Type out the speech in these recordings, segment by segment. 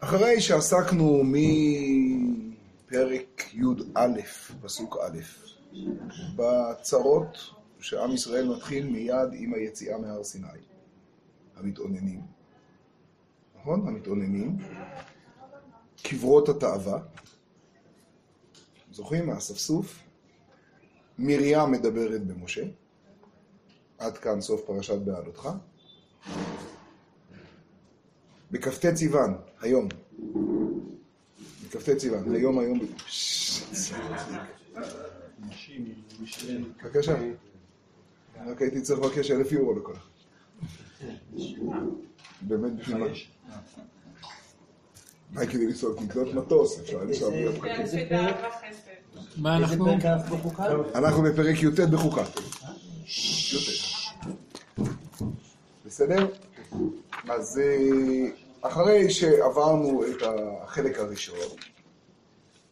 אחרי שעסקנו מפרק י"א, פסוק א', בצרות שעם ישראל מתחיל מיד עם היציאה מהר סיני, המתאוננים, נכון? המתאוננים, קברות התאווה, זוכרים מהאספסוף? מרים מדברת במשה, עד כאן סוף פרשת בעלותך. בכ"ט סיוון, היום. בכ"ט סיוון, היום, היום. בבקשה. רק הייתי צריך לבקש אלף יורו לכל אחד. באמת בשביל מה? מה כדי לנסוע? לקנות מטוס, אפשר לנסוע בלי הפקקים. מה איזה אנחנו? פרק אנחנו בחוקה? אנחנו בפרק י"ט בחוקה. בסדר? אז אה, אחרי שעברנו את החלק הראשון,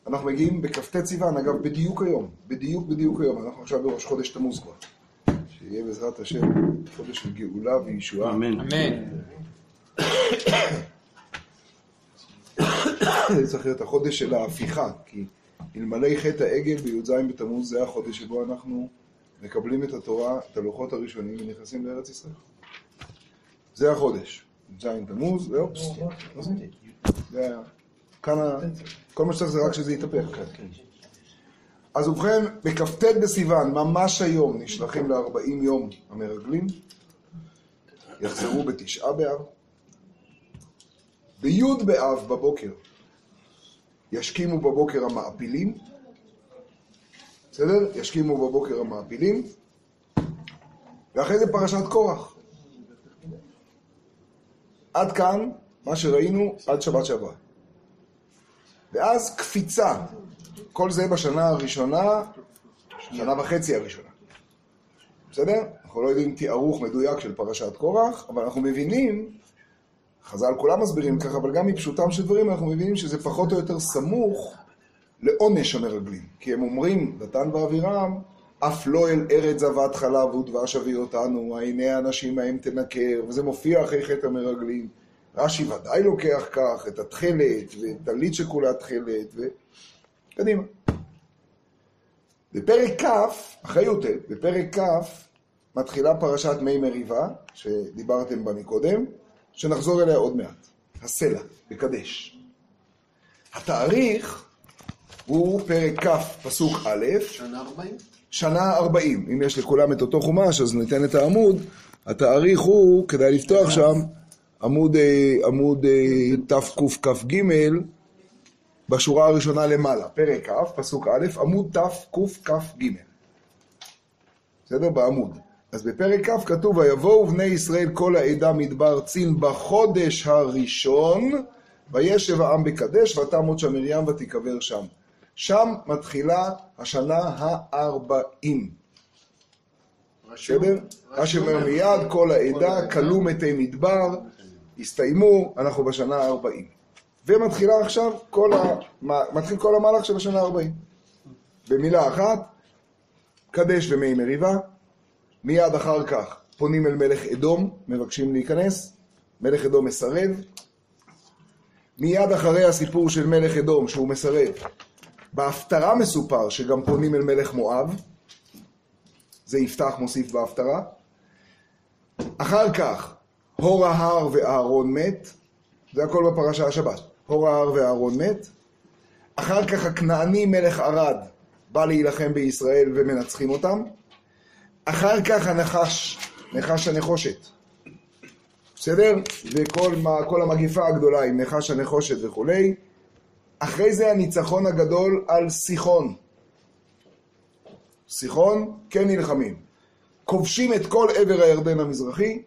אנחנו מגיעים בכ"ט סיוון, אגב, בדיוק היום, בדיוק בדיוק היום, אנחנו עכשיו בראש חודש תמוז כבר. שיהיה בעזרת השם חודש של גאולה וישועה. אמן. אמן. זה צריך להיות החודש של ההפיכה, כי אלמלא חטא העגל בי"ז בתמוז זה החודש שבו אנחנו מקבלים את התורה, את הלוחות הראשונים ונכנסים לארץ ישראל. זה החודש. י"ז תמוז, זהו. זה היה. כאן, ה- כל מה שצריך זה רק שזה יתהפך. אז ובכן, בכ"ט בסיוון, ממש היום, נשלחים ל-40 יום המרגלים, יחזרו בתשעה באב. בי' באב בבוקר ישכימו בבוקר המעפילים, בסדר? ישכימו בבוקר המעפילים, ואחרי זה פרשת קורח. עד כאן, מה שראינו עד שבת שעברה. ואז קפיצה, כל זה בשנה הראשונה, שנה וחצי הראשונה. בסדר? אנחנו לא יודעים תיארוך מדויק של פרשת קורח, אבל אנחנו מבינים, חז"ל כולם מסבירים ככה, אבל גם מפשוטם של דברים אנחנו מבינים שזה פחות או יותר סמוך לעונש המרגלים. כי הם אומרים, דתן ואבירם, אף לא אל ארץ זבת חלב ודבש אביא אותנו, העיני האנשים ההם תנקר, וזה מופיע אחרי חטא המרגלים. רש"י ודאי לוקח כך, את התכלת, ואת טלית שכולה תכלת, ו... קדימה. בפרק כ', אחרי י"ט, בפרק כ', מתחילה פרשת מי מריבה, שדיברתם בה מקודם, שנחזור אליה עוד מעט. הסלע, בקדש. התאריך הוא פרק כ', פסוק א', שנה 40? שנה 40. אם יש לכולם את אותו חומש, אז ניתן את העמוד. התאריך הוא, כדאי לפתוח שם, עמוד, אה, עמוד אה, תקכ"ג, בשורה הראשונה למעלה, פרק כ', פסוק א', עמוד תקכ"ג. בסדר? בעמוד. אז בפרק כ' כתוב, ויבואו בני ישראל כל העדה מדבר צין בחודש הראשון, וישב העם בקדש, ותמות שם מרים ותיקבר שם. שם מתחילה השנה הארבעים. בסדר? רש"י אומר מיד, כל העדה, כלו מתי מדבר, הסתיימו, אנחנו בשנה הארבעים. ומתחילה עכשיו כל ה... מה- מתחיל כל המהלך של השנה הארבעים. במילה אחת, קדש ומי מריבה, מיד אחר כך פונים אל מלך אדום, מבקשים להיכנס, מלך אדום מסרב. מיד אחרי הסיפור של מלך אדום, שהוא מסרב, בהפטרה מסופר שגם פונים אל מלך מואב, זה יפתח מוסיף בהפטרה. אחר כך, הור ההר ואהרון מת, זה הכל בפרשה השבת. הור ההר ואהרון מת. אחר כך הכנעני מלך ערד בא להילחם בישראל ומנצחים אותם. אחר כך הנחש, נחש הנחושת. בסדר? וכל כל המגיפה הגדולה עם נחש הנחושת וכולי. אחרי זה הניצחון הגדול על סיחון. סיחון, כן נלחמים. כובשים את כל עבר הירדן המזרחי,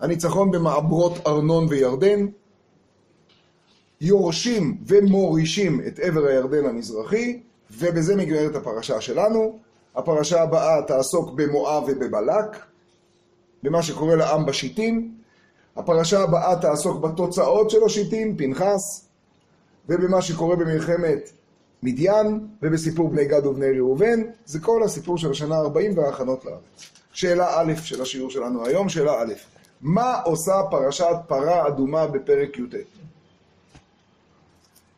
הניצחון במעברות ארנון וירדן, יורשים ומורישים את עבר הירדן המזרחי, ובזה נגמרת הפרשה שלנו. הפרשה הבאה תעסוק במואב ובבלק, במה שקורה לעם בשיטים. הפרשה הבאה תעסוק בתוצאות של השיטים, פנחס, ובמה שקורה במלחמת מדיין, ובסיפור בני גד ובני ראובן. זה כל הסיפור של השנה ה-40 וההכנות לארץ. שאלה א' של השיעור שלנו היום, שאלה א', מה עושה פרשת פרה אדומה בפרק י"ט?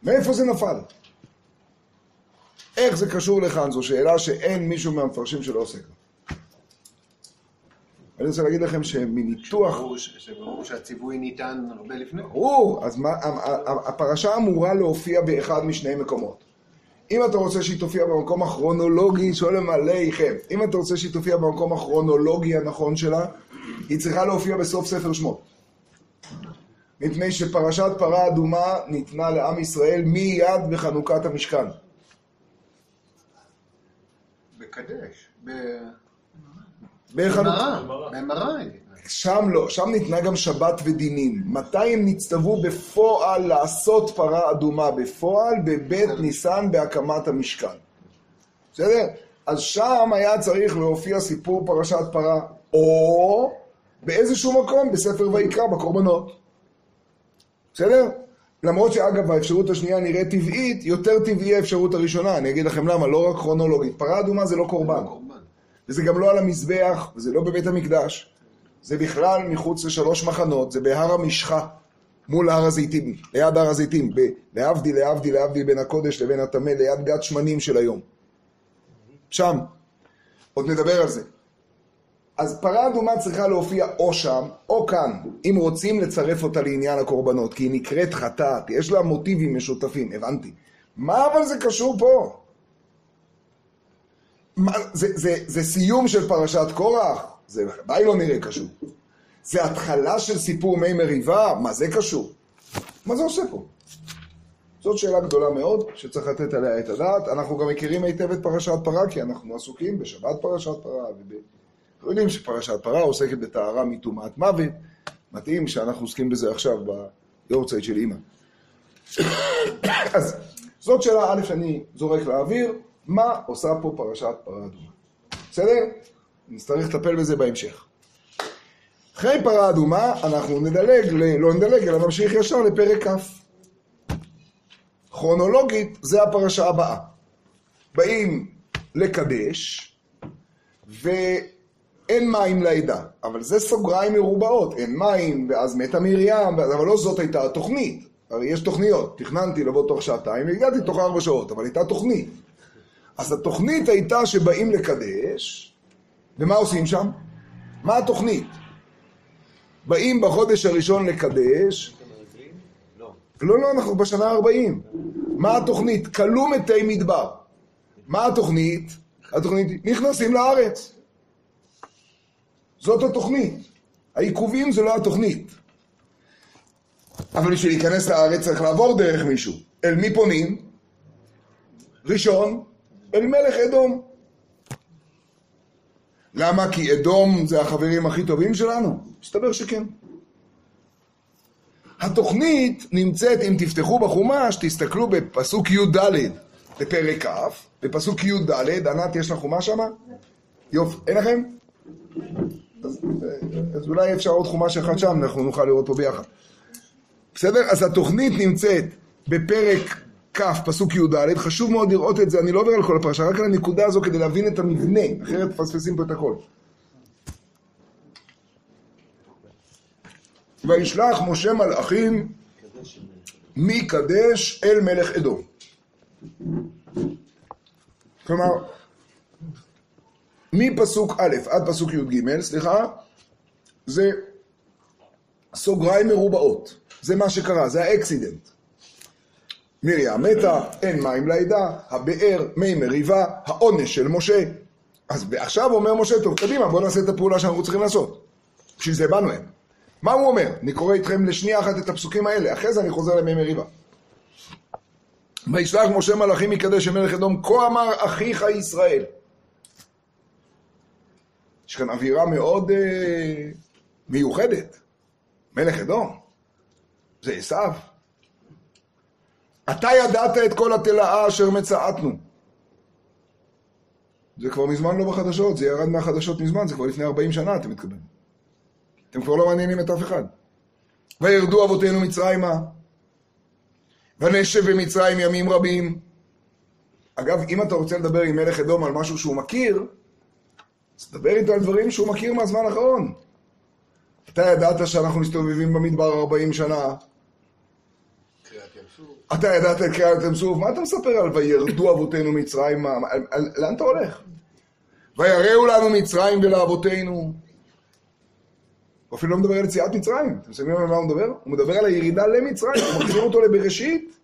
מאיפה זה נפל? איך זה קשור לכאן? זו שאלה שאין מישהו מהמפרשים שלא עוסק בה. אני רוצה להגיד לכם שמניתוח... שברור שהציווי ניתן הרבה לפני. ברור, אז מה, הפרשה אמורה להופיע באחד משני מקומות. אם אתה רוצה שהיא תופיע במקום הכרונולוגי, שואל למלא איכם, אם אתה רוצה שהיא תופיע במקום הכרונולוגי הנכון שלה, היא צריכה להופיע בסוף ספר שמות. מפני שפרשת פרה אדומה ניתנה לעם ישראל מיד בחנוכת המשכן. בקדש, בחנוכה. במראה. שם לא, שם ניתנה גם שבת ודינים. מתי הם נצטוו בפועל לעשות פרה אדומה? בפועל בבית ניסן בהקמת המשכן. בסדר? אז שם היה צריך להופיע סיפור פרשת פרה, או באיזשהו מקום בספר ויקרא, בקורבנות. בסדר? למרות שאגב האפשרות השנייה נראית טבעית, יותר טבעי האפשרות הראשונה, אני אגיד לכם למה, לא רק כרונולוגית. פרה אדומה זה לא קורבן. וזה גם לא על המזבח, וזה לא בבית המקדש. זה בכלל מחוץ לשלוש מחנות, זה בהר המשחה, מול הר הזיתים, ליד הר הזיתים, להבדיל, להבדיל, להבדיל בין הקודש לבין הטמא, ליד גת שמנים של היום. שם. עוד נדבר על זה. אז פרה אדומה צריכה להופיע או שם, או כאן, אם רוצים לצרף אותה לעניין הקורבנות, כי היא נקראת חטאת, יש לה מוטיבים משותפים, הבנתי. מה אבל זה קשור פה? מה, זה, זה, זה סיום של פרשת קורח? זה ודאי לא נראה קשור. זה התחלה של סיפור מי מריבה? מה זה קשור? מה זה עושה פה? זאת שאלה גדולה מאוד, שצריך לתת עליה את הדעת. אנחנו גם מכירים היטב את פרשת פרה, כי אנחנו עסוקים בשבת פרשת פרה, וב... אנחנו יודעים שפרשת פרה עוסקת בטהרה מטומאת מוות. מתאים שאנחנו עוסקים בזה עכשיו ביורצייט של אימא. אז זאת שאלה א' שאני זורק לאוויר, מה עושה פה פרשת פרה אדומה? בסדר? נצטרך לטפל בזה בהמשך. אחרי פרה אדומה, אנחנו נדלג, לא נדלג, אלא נמשיך ישר לפרק כ'. כרונולוגית, זה הפרשה הבאה. באים לקדש, ואין מים לעדה. אבל זה סוגריים מרובעות, אין מים, ואז מתה מרים, אבל לא זאת הייתה התוכנית. הרי יש תוכניות. תכננתי לבוא תוך שעתיים, והגעתי תוך ארבע שעות, אבל הייתה תוכנית. אז התוכנית הייתה שבאים לקדש, ומה עושים שם? מה התוכנית? באים בחודש הראשון לקדש. לא, לא, אנחנו בשנה ה-40. מה התוכנית? כלו מתי מדבר. מה התוכנית? התוכנית, נכנסים לארץ. זאת התוכנית. העיכובים זה לא התוכנית. אבל בשביל להיכנס לארץ צריך לעבור דרך מישהו. אל מי פונים? ראשון, אל מלך אדום. למה? כי אדום זה החברים הכי טובים שלנו? מסתבר שכן. התוכנית נמצאת, אם תפתחו בחומש, תסתכלו בפסוק י"ד בפרק כ', בפסוק י"ד, ענת, יש לך חומש שמה? יופי, אין לכם? אז, אז אולי אפשר עוד חומש אחד שם, אנחנו נוכל לראות פה ביחד. בסדר? אז התוכנית נמצאת בפרק כ', פסוק י"ד, חשוב מאוד לראות את זה, אני לא עובר על כל הפרשה, רק על הנקודה הזו כדי להבין את המבנה, אחרת מפספסים פה את הכל. וישלח משה מלאכים מקדש אל מלך אדום. כלומר, מפסוק א' עד פסוק י"ג, סליחה, זה סוגריים מרובעות. זה מה שקרה, זה האקסידנט. מרים מתה, אין מים לעדה, הבאר, מי מריבה, העונש של משה. אז עכשיו אומר משה, טוב, קדימה, בואו נעשה את הפעולה שאנחנו צריכים לעשות. בשביל זה באנו הם. מה הוא אומר? אני קורא איתכם לשנייה אחת את הפסוקים האלה, אחרי זה אני חוזר למי מריבה. וישלח משה מלאכים מקדש מלך אדום, כה אמר אחיך ישראל. יש כאן אווירה מאוד אה, מיוחדת. מלך אדום, זה עשיו. אתה ידעת את כל התלאה אשר מצאתנו. זה כבר מזמן לא בחדשות, זה ירד מהחדשות מזמן, זה כבר לפני 40 שנה, אתם מתכוונים. אתם כבר לא מעניינים את אף אחד. וירדו אבותינו מצרימה, ונשב במצרים ימים רבים. אגב, אם אתה רוצה לדבר עם מלך אדום על משהו שהוא מכיר, אז תדבר איתו על דברים שהוא מכיר מהזמן האחרון. אתה ידעת שאנחנו מסתובבים במדבר 40 שנה, אתה ידעת את קריאת ים סוף? מה אתה מספר על וירדו אבותינו מצרימה? לאן אתה הולך? ויראו לנו מצרים ולאבותינו. הוא אפילו לא מדבר על יציאת מצרים. אתם שמים על מה הוא מדבר? הוא מדבר על הירידה למצרים, הוא מחזיר אותו לבראשית.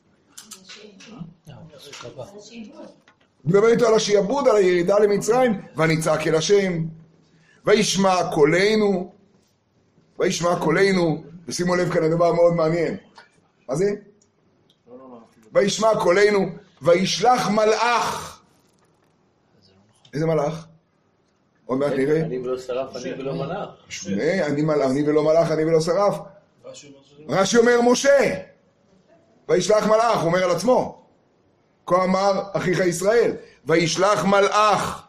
הוא מדבר איתו על השיעבוד, על הירידה למצרים, ונצעק אל השם, וישמע קולנו, וישמע קולנו, ושימו לב כאן לדבר מאוד מעניין. מה זה? וישמע קולנו, וישלח מלאך. איזה מלאך? עוד מעט נראה. אני ולא שרף, אני ולא מלאך. אני מל- אני ולא מלאך, אני ולא שרף. רש"י אומר משה, וישלח מלאך, הוא אומר על עצמו. כה אמר אחיך ישראל, וישלח מלאך.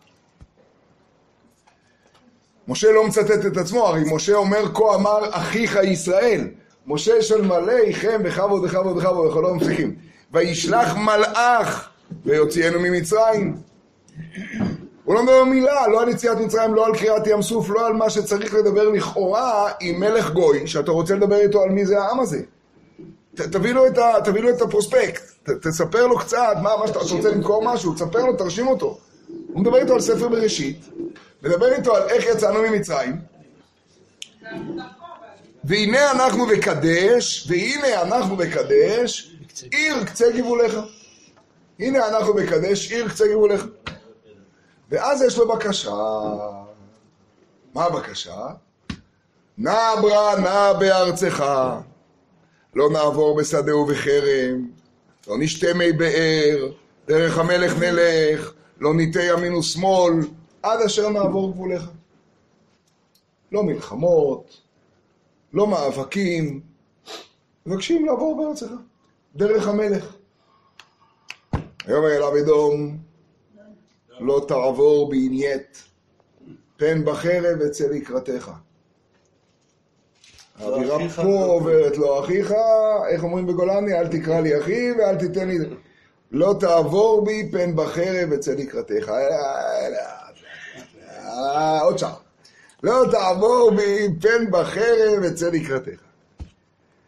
משה לא מצטט את עצמו, הרי משה אומר כה אמר אחיך ישראל. משה של מלא איכם בכבוד וכבוד וכבוד וכל לא מפסיקים. וישלח מלאך ויוציאנו ממצרים. הוא לא מדבר מילה, לא על יציאת מצרים, לא על קריעת ים סוף, לא על מה שצריך לדבר לכאורה עם מלך גוי, שאתה רוצה לדבר איתו על מי זה העם הזה. ת, תביא, לו את ה, תביא לו את הפרוספקט, ת, תספר לו קצת מה, מה שאתה אתה רוצה למכור משהו, תספר לו, תרשים אותו. הוא מדבר איתו על ספר בראשית, מדבר איתו על איך יצאנו ממצרים, והנה אנחנו בקדש, והנה אנחנו בקדש, עיר קצה גבוליך. הנה אנחנו בקדש, עיר קצה גבוליך. ואז יש לו בקשה. מה הבקשה? נע ברא נע בארצך, לא נעבור בשדה ובחרם, לא נשתה מי באר, דרך המלך נלך, לא ניטה ימין ושמאל, עד אשר נעבור גבוליך. לא מלחמות, לא מאבקים, מבקשים לעבור בארצך, דרך המלך. ויאמר אליו אדום, לא תעבור בענייית, פן בחרב אצא לקראתך. האווירה אחיך פה ולא עוברת לא אחיך, איך אומרים בגולני? אל תקרא לי אחי ואל תיתן לי... לא תעבור בי פן בחרב אצא לקראתך. אה, אה, עוד שעה. לא תעבור בי פן בחרב אצא לקראתך.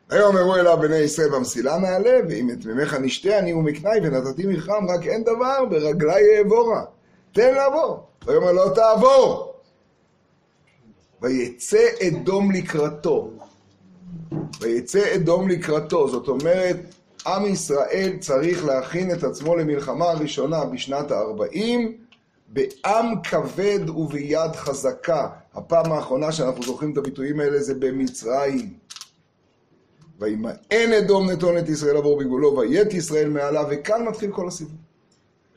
היום אמרו אליו בני ישראל במסילה נעלה, ואם את מימיך נשתה אני ומקנאי ונתתי מרחם, רק אין דבר, ברגלי אעבורה. תן לעבור. ויאמר לא תעבור. ויצא אדום לקראתו. ויצא אדום לקראתו. זאת אומרת, עם ישראל צריך להכין את עצמו למלחמה הראשונה בשנת ה-40, בעם כבד וביד חזקה. הפעם האחרונה שאנחנו זוכרים את הביטויים האלה זה במצרים. וימאן אדום נתון את ישראל עבור בגבולו, ויית ישראל מעליו, וכאן מתחיל כל הסיפור.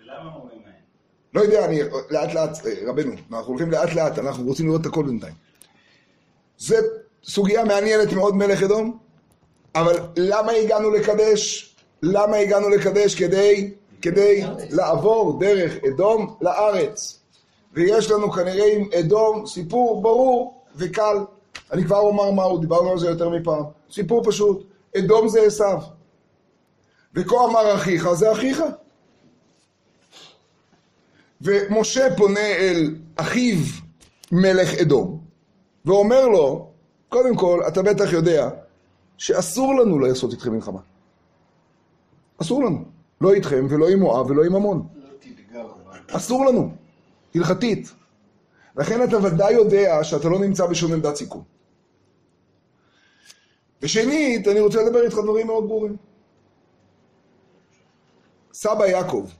ולמה אומרים להם? לא יודע, אני לאט לאט, אה, רבנו, אנחנו הולכים לאט לאט, אנחנו רוצים לראות את הכל בינתיים. זה סוגיה מעניינת מאוד, מלך אדום, אבל למה הגענו לקדש? למה הגענו לקדש? כדי, כדי לעבור דרך אדום לארץ. ויש לנו כנראה עם אדום סיפור ברור וקל. אני כבר אומר מהו, דיברנו על זה יותר מפעם. סיפור פשוט, אדום זה עשיו. וכה אמר אחיך זה אחיך. ומשה פונה אל אחיו מלך אדום, ואומר לו, קודם כל, אתה בטח יודע שאסור לנו לעשות איתכם מלחמה. אסור לנו. לא איתכם ולא עם מואב ולא עם עמון. לא. אסור לנו, הלכתית. לכן אתה ודאי יודע שאתה לא נמצא בשום עמדת סיכון. ושנית, אני רוצה לדבר איתך דברים מאוד ברורים. סבא יעקב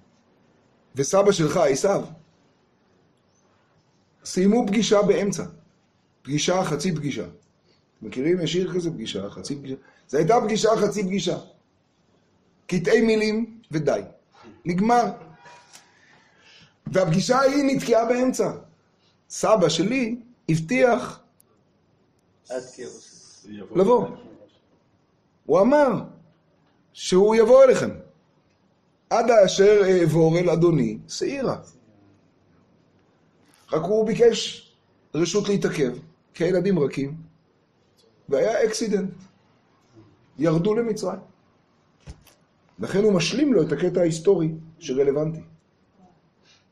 וסבא שלך, עשיו, סיימו פגישה באמצע. פגישה, חצי פגישה. מכירים? יש שיר כזה פגישה, חצי פגישה. זו הייתה פגישה, חצי פגישה. קטעי מילים ודי. נגמר. והפגישה ההיא נתקעה באמצע. סבא שלי הבטיח עד כאוס. לבוא. הוא אמר שהוא יבוא אליכם. עד אשר אעבור אל אדוני שעירה. רק הוא ביקש רשות להתעכב, כי הילדים רכים, והיה אקסידנט. ירדו למצרים. לכן הוא משלים לו את הקטע ההיסטורי שרלוונטי.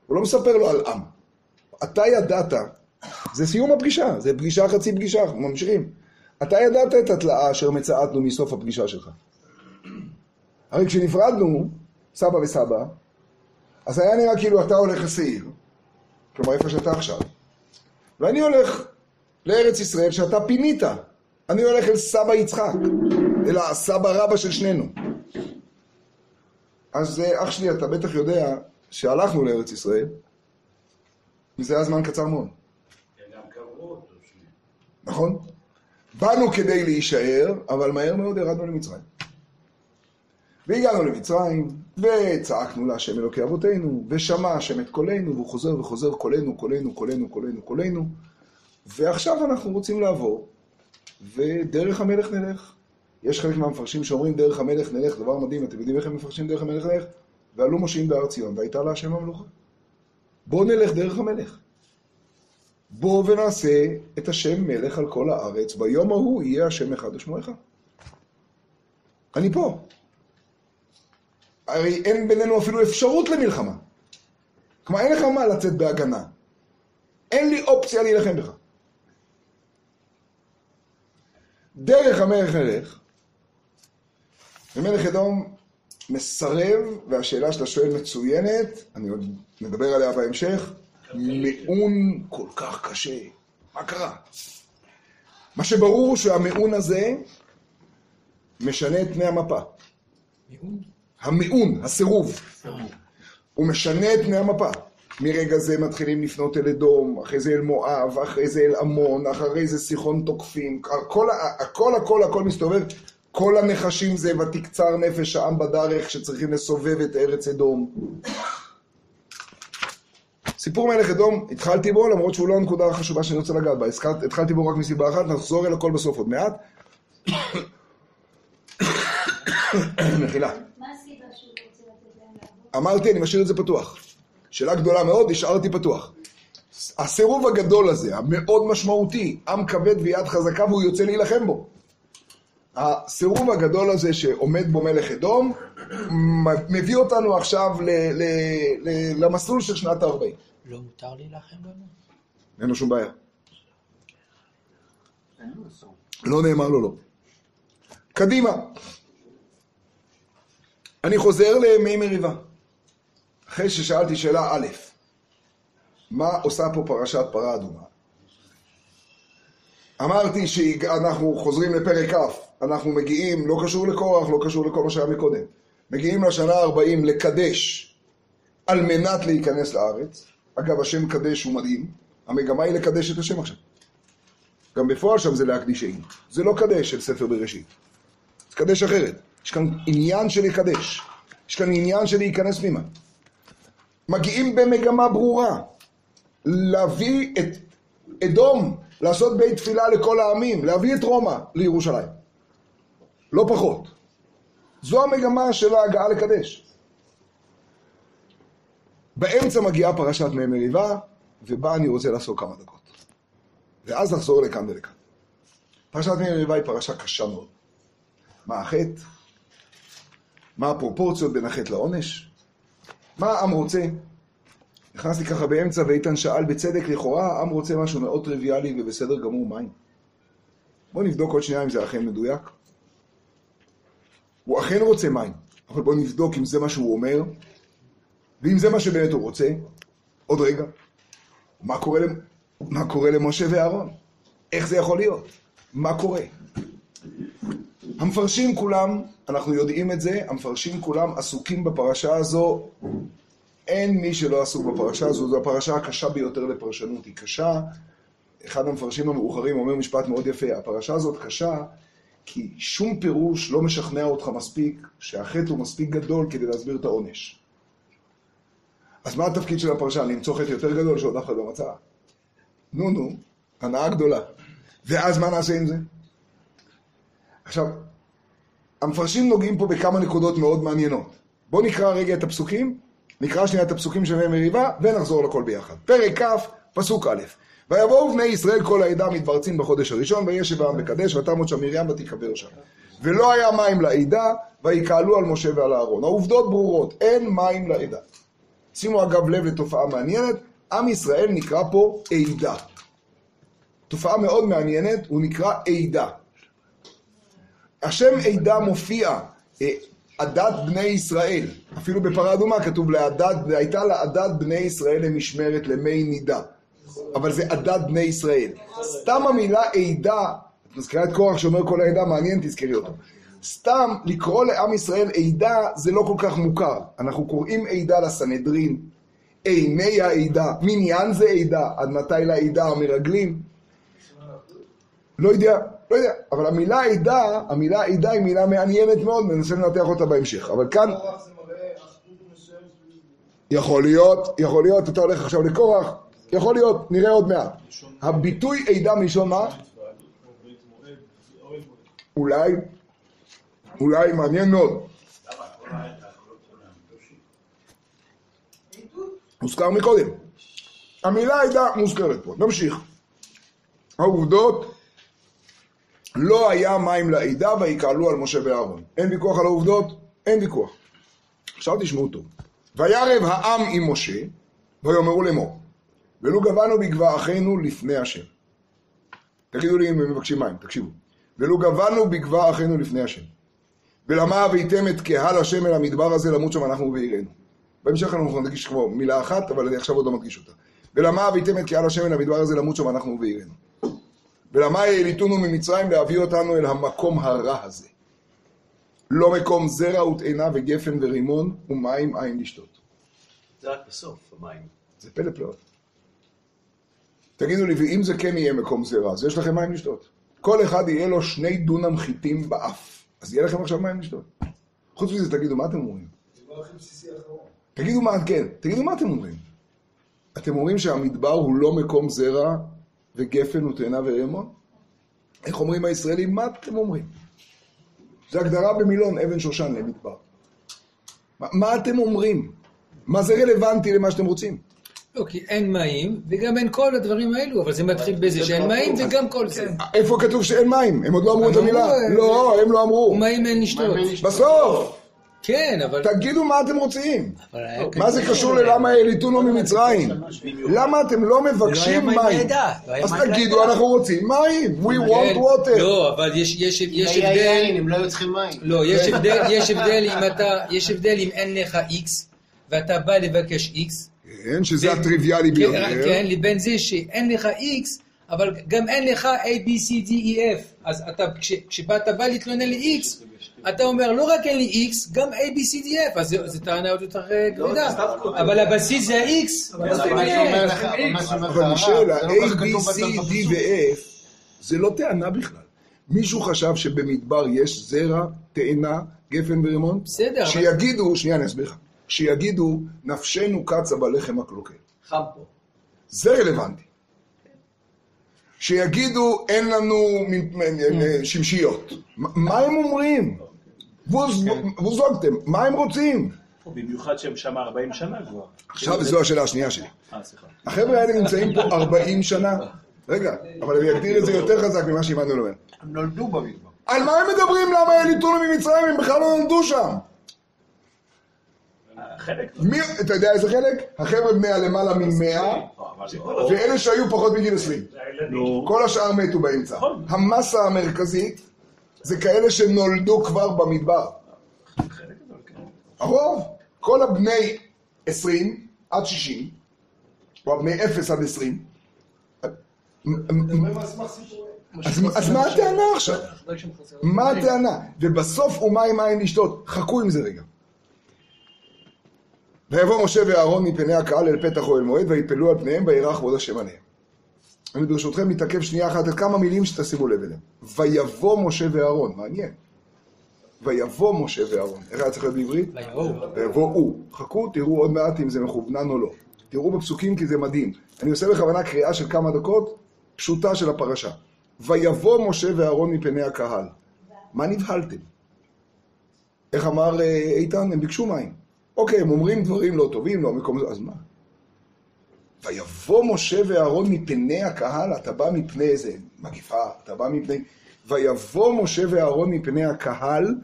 הוא לא מספר לו על עם. אתה ידעת, זה סיום הפגישה, זה פגישה חצי פגישה, ממשיכים. אתה ידעת את התלאה אשר מצאתנו מסוף הפגישה שלך. הרי כשנפרדנו, סבא וסבא, אז היה נראה כאילו אתה הולך לשעיר, כלומר איפה שאתה עכשיו, ואני הולך לארץ ישראל שאתה פינית. אני הולך אל סבא יצחק, אל הסבא רבא של שנינו. אז אה, אח שלי, אתה בטח יודע שהלכנו לארץ ישראל, וזה היה זמן קצר מאוד, כן, שנייה. נכון? באנו כדי להישאר, אבל מהר מאוד ירדנו למצרים. והגענו למצרים, וצעקנו להשם אלוקי אבותינו, ושמע השם את קולנו, והוא חוזר וחוזר קולנו, קולנו, קולנו, קולנו, קולנו, ועכשיו אנחנו רוצים לעבור, ודרך המלך נלך. יש חלק מהמפרשים שאומרים דרך המלך נלך, דבר מדהים, אתם יודעים איך הם מפרשים דרך המלך נלך? ועלו מושיעים בהר ציון, והייתה לה השם המלוכה. בואו נלך דרך המלך. בואו ונעשה את השם מלך על כל הארץ, ביום ההוא יהיה השם אחד ושמו. אני פה. הרי אין בינינו אפילו אפשרות למלחמה. כלומר, אין לך מה לצאת בהגנה. אין לי אופציה להילחם בך. דרך המלך נלך, ומלך אדום מסרב, והשאלה שאתה שואל מצוינת, אני עוד נדבר עליה בהמשך, מעון כל כך קשה. מה קרה? מה שברור הוא שהמעון הזה משנה את פני המפה. המעון, הסירוב. הוא משנה את פני המפה. מרגע זה מתחילים לפנות אל אדום, אחרי זה אל מואב, אחרי זה אל עמון, אחרי זה סיחון תוקפים, הכל, הכל, הכל, הכל מסתובב. כל הנחשים זה ותקצר נפש העם בדרך שצריכים לסובב את ארץ אדום. סיפור מלך אדום, התחלתי בו, למרות שהוא לא הנקודה החשובה שאני רוצה לגעת בה. התחלתי בו רק מסיבה אחת, נחזור אל הכל בסוף עוד מעט. מחילה. אמרתי, אני משאיר את זה פתוח. שאלה גדולה מאוד, השארתי פתוח. הסירוב הגדול הזה, המאוד משמעותי, עם כבד ויד חזקה והוא יוצא להילחם בו. הסירוב הגדול הזה שעומד בו מלך אדום, מביא אותנו עכשיו ל- ל- ל- למסלול של שנת ה-40. לא מותר להילחם בנו? אין לו שום בעיה. לא נאמר לו לא. קדימה. אני חוזר לימי מריבה. אחרי ששאלתי שאלה א', מה עושה פה פרשת פרה אדומה? אמרתי שאנחנו חוזרים לפרק כ', אנחנו מגיעים, לא קשור לקורח, לא קשור לכל מה שהיה מקודם. מגיעים לשנה ה-40 לקדש על מנת להיכנס לארץ. אגב, השם קדש הוא מדהים. המגמה היא לקדש את השם עכשיו. גם בפועל שם זה להקדיש אין. זה לא קדש של ספר בראשית. זה קדש אחרת. יש כאן עניין של לקדש. יש כאן עניין של להיכנס פנימה. מגיעים במגמה ברורה. להביא את אדום, לעשות בית תפילה לכל העמים, להביא את רומא לירושלים. לא פחות. זו המגמה של ההגעה לקדש. באמצע מגיעה פרשת מי מריבה, ובה אני רוצה לעסוק כמה דקות. ואז נחזור לכאן ולכאן. פרשת מי מריבה היא פרשה קשה מאוד. מה החטא? מה הפרופורציות בין החטא לעונש? מה העם רוצה? נכנסתי ככה באמצע ואיתן שאל בצדק לכאורה, העם רוצה משהו מאוד טריוויאלי ובסדר גמור, מים. בואו נבדוק עוד שנייה אם זה אכן מדויק. הוא אכן רוצה מים, אבל בואו נבדוק אם זה מה שהוא אומר, ואם זה מה שבאמת הוא רוצה. עוד רגע. מה קורה. מה קורה למשה ואהרון? איך זה יכול להיות? מה קורה? המפרשים כולם, אנחנו יודעים את זה, המפרשים כולם עסוקים בפרשה הזו. אין מי שלא עסוק בפרשה הזו, זו הפרשה הקשה ביותר לפרשנות, היא קשה. אחד המפרשים המאוחרים אומר משפט מאוד יפה, הפרשה הזאת קשה כי שום פירוש לא משכנע אותך מספיק שהחטא הוא מספיק גדול כדי להסביר את העונש. אז מה התפקיד של הפרשן? למצוא חטא יותר גדול שעוד אף אחד לא מצא. נו נו, הנאה גדולה. ואז מה נעשה עם זה? עכשיו, המפרשים נוגעים פה בכמה נקודות מאוד מעניינות. בואו נקרא רגע את הפסוקים, נקרא שנייה את הפסוקים מי מריבה, ונחזור לכל ביחד. פרק כ', פסוק א', ויבואו בני ישראל כל העדה מתפרצים בחודש הראשון, וישב העם בקדש, ותמות שם מרים ותיקבר שם. ולא היה מים לעדה, ויקהלו על משה ועל אהרון. העובדות ברורות, אין מים לעדה. שימו אגב לב לתופעה מעניינת, עם ישראל נקרא פה עדה. תופעה מאוד מעניינת, הוא נקרא עדה. השם עדה מופיע, אה, עדת בני ישראל. אפילו בפרה אדומה כתוב לעדת, והייתה לעדת בני ישראל למשמרת למי נידה. אבל זה עדת בני ישראל. סתם המילה עדה, את מזכירה את קורח שאומר כל העדה, מעניין, תזכרי אותו. סתם לקרוא לעם ישראל עדה זה לא כל כך מוכר. אנחנו קוראים עדה לסנהדרין, עיני העדה, מניין זה עדה, עד מתי לעדה המרגלים. לא יודע, לא יודע, אבל המילה עדה, המילה עדה היא מילה מעניינת מאוד, ננסה לנתח אותה בהמשך. אבל כאן... יכול להיות, יכול להיות, אתה הולך עכשיו לקורח, יכול להיות, נראה עוד מעט. הביטוי עדה מלשון מה? אולי, אולי מעניין מאוד. מוזכר מקודם. המילה עדה מוזכרת פה. נמשיך. העובדות, לא היה מים לעדה ויקהלו על משה ואהרון. אין ויכוח על העובדות? אין ויכוח. עכשיו תשמעו טוב. וירב העם עם משה, ויאמרו לאמור, ולו גבנו בגבה אחינו לפני השם. תגידו לי אם הם מבקשים מים, תקשיבו. ולו גבנו בגבה אחינו לפני השם. ולמה הבאתם את קהל השם אל המדבר הזה למות שם אנחנו ועירנו. בהמשך אנחנו נדגיש כמו מילה אחת, אבל אני עכשיו עוד לא מדגיש אותה. ולמה הבאתם את קהל השם אל המדבר הזה למות שם אנחנו ועירנו. ולמה העליתונו ממצרים להביא אותנו אל המקום הרע הזה. לא מקום זרע ותאנה וגפן ורימון ומים אין לשתות. זה רק בסוף, המים. זה פלא פלאות. תגידו לי, ואם זה כן יהיה מקום זרע, אז יש לכם מים לשתות. כל אחד יהיה לו שני דונם חיטים באף. אז יהיה לכם עכשיו מים לשתות. חוץ מזה, תגידו, מה אתם אומרים? תגידו מה, כן, תגידו מה אתם אומרים. אתם אומרים שהמדבר הוא לא מקום זרע וגפן ותאנה ורימון? איך אומרים הישראלים? מה אתם אומרים? זה הגדרה במילון אבן שושן למדבר. מה, מה אתם אומרים? מה זה רלוונטי למה שאתם רוצים? לא, כי אין מים, וגם אין כל הדברים האלו, אבל זה מתחיל בזה שאין מים וגם כל זה. איפה כתוב שאין מים? הם עוד לא אמרו את המילה. אמרו, לא, הם לא אמרו. ומים אין לשתות. בסוף! כן, אבל... תגידו מה אתם רוצים. מה זה קשור ללמה העליתונו ממצרים? למה אתם לא מבקשים לא היה מים מים? לא אז מים תגידו. אנחנו רוצים מים. We כן, want water. לא, אבל יש- הבדל... הם לא היו צריכים מים. לא, יש הבדל, יש הבדל אם אתה... יש הבדל אם אין לך איקס, ואתה בא לבקש איקס. כן, שזה הטריוויאלי כן, ביותר. כן, לבין זה שאין לך איקס, אבל גם אין לך A, B, C, D, E, F. אז אתה, כש- כשבאת בא להתלונן לי-X, אתה אומר, לא רק אין לי X, גם A, B, C, D, F. אז זו- טענה עוד יותר אה, כבדה. אבל הבסיס זה ה-X. אבל לא ה-A, כך B, C, D. ו-F זה לא טענה בכלל. מישהו חשב שבמדבר יש זרע, תאנה, גפן ורימון? בסדר, שיגידו, שנייה אני אסביר לך, שיגידו נפשנו קצה בלחם הקלוקל. חם פה. זה רלוונטי. שיגידו אין לנו מ- שמשיות. מה- הם אומרים? בוז- בוזוגתם, מה הם רוצים? במיוחד שהם שם 40 שנה כבר. עכשיו זו השאלה השנייה שלי. אה, סליחה. החבר'ה האלה נמצאים פה 40 שנה. רגע, אבל אני אגדיר את זה יותר חזק ממה שעמדנו לומר. הם נולדו במדבר. על מה הם מדברים? למה העליתונו ממצרים? הם בכלל לא נולדו שם. אה, חלק. מי, אתה יודע איזה חלק? החבר'ה בני הלמעלה ממאה, אה, ואלה שהיו פחות מגיל 20. זה הילדים. נו, כל השאר מתו באמצע. נכון. המסה המרכזית זה כאלה שנולדו כבר במדבר. כן. הרוב, כל הבני 20 עד 60, או הבני 0 עד 20, אז מה הטענה עכשיו? מה הטענה? ובסוף ומים אין לשתות. חכו עם זה רגע. ויבוא משה ואהרון מפני הקהל אל פתח אוהל מועד ויפלו על פניהם וירח כבוד השם עליהם. אני ברשותכם מתעכב שנייה אחת על כמה מילים שתשימו לב אליהם. ויבוא משה ואהרון, מעניין. ויבוא משה ואהרון. איך היה צריך להיות בעברית? ויבואו. ויבואו. חכו, תראו עוד מעט אם זה מכוונן או לא. תראו בפסוקים כי זה מדהים. אני עושה בכוונה קריאה של כמה דקות, פשוטה של הפרשה. ויבוא משה ואהרון מפני הקהל. מה נבהלתם? איך אמר אה, איתן? הם ביקשו מים. אוקיי, הם אומרים דברים לא טובים, לא מקום זה, אז מה? ויבוא משה ואהרון מפני הקהל, אתה בא מפני איזה מגיפה, אתה בא מפני... ויבוא משה ואהרון מפני הקהל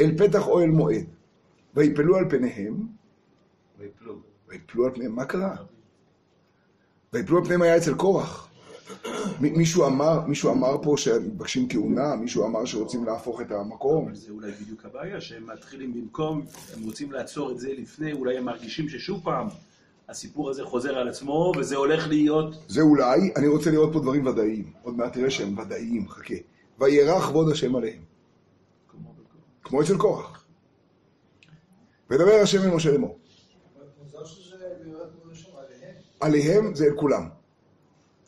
אל פתח אוהל מועד. ויפלו על פניהם, ויפלו. ויפלו על פניהם, מה קרה? ויפלו על פניהם היה אצל קורח. מ- מישהו אמר, מישהו אמר פה שמבקשים כהונה? מישהו אמר שרוצים להפוך את המקום? אבל זה אולי בדיוק הבעיה, שהם מתחילים במקום, הם רוצים לעצור את זה לפני, אולי הם מרגישים ששוב פעם הסיפור הזה חוזר על עצמו, וזה הולך להיות... זה אולי, אני רוצה לראות פה דברים ודאיים. עוד מעט תראה שהם ודאיים, חכה. וירא כבוד השם עליהם. כמו אצל קורח. וידבר השם אל משה לאמור. עליהם זה אל כולם.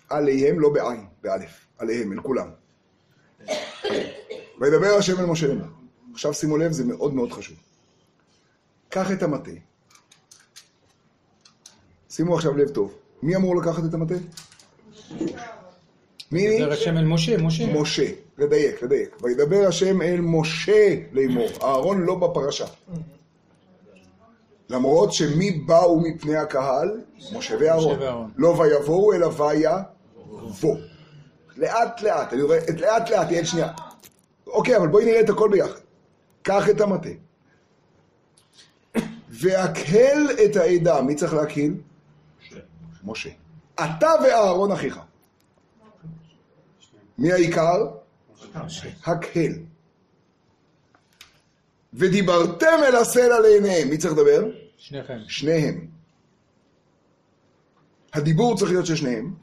עליהם לא בעין, באלף. עליהם, אל כולם. וידבר השם אל משה לאמור. עכשיו שימו לב, זה מאוד מאוד חשוב. קח את המטה. שימו עכשיו לב טוב. מי אמור לקחת את המטה? מי? דבר השם אל משה, משה. משה. לדייק, לדייק. וידבר השם אל משה לאמור. אהרון לא בפרשה. למרות שמי באו מפני הקהל? משה ואהרון. לא ויבואו אלא ויבוא. לאט לאט, אני רואה, לאט לאט, יעל שנייה. אוקיי, אבל בואי נראה את הכל ביחד. קח את המטה. והקהל את העדה. מי צריך להקהיל? משה. אתה ואהרון אחיך. מי העיקר? הקהל. ודיברתם אל הסלע לעיניהם. מי צריך לדבר? שניכם. שניהם. הדיבור צריך להיות של שניהם.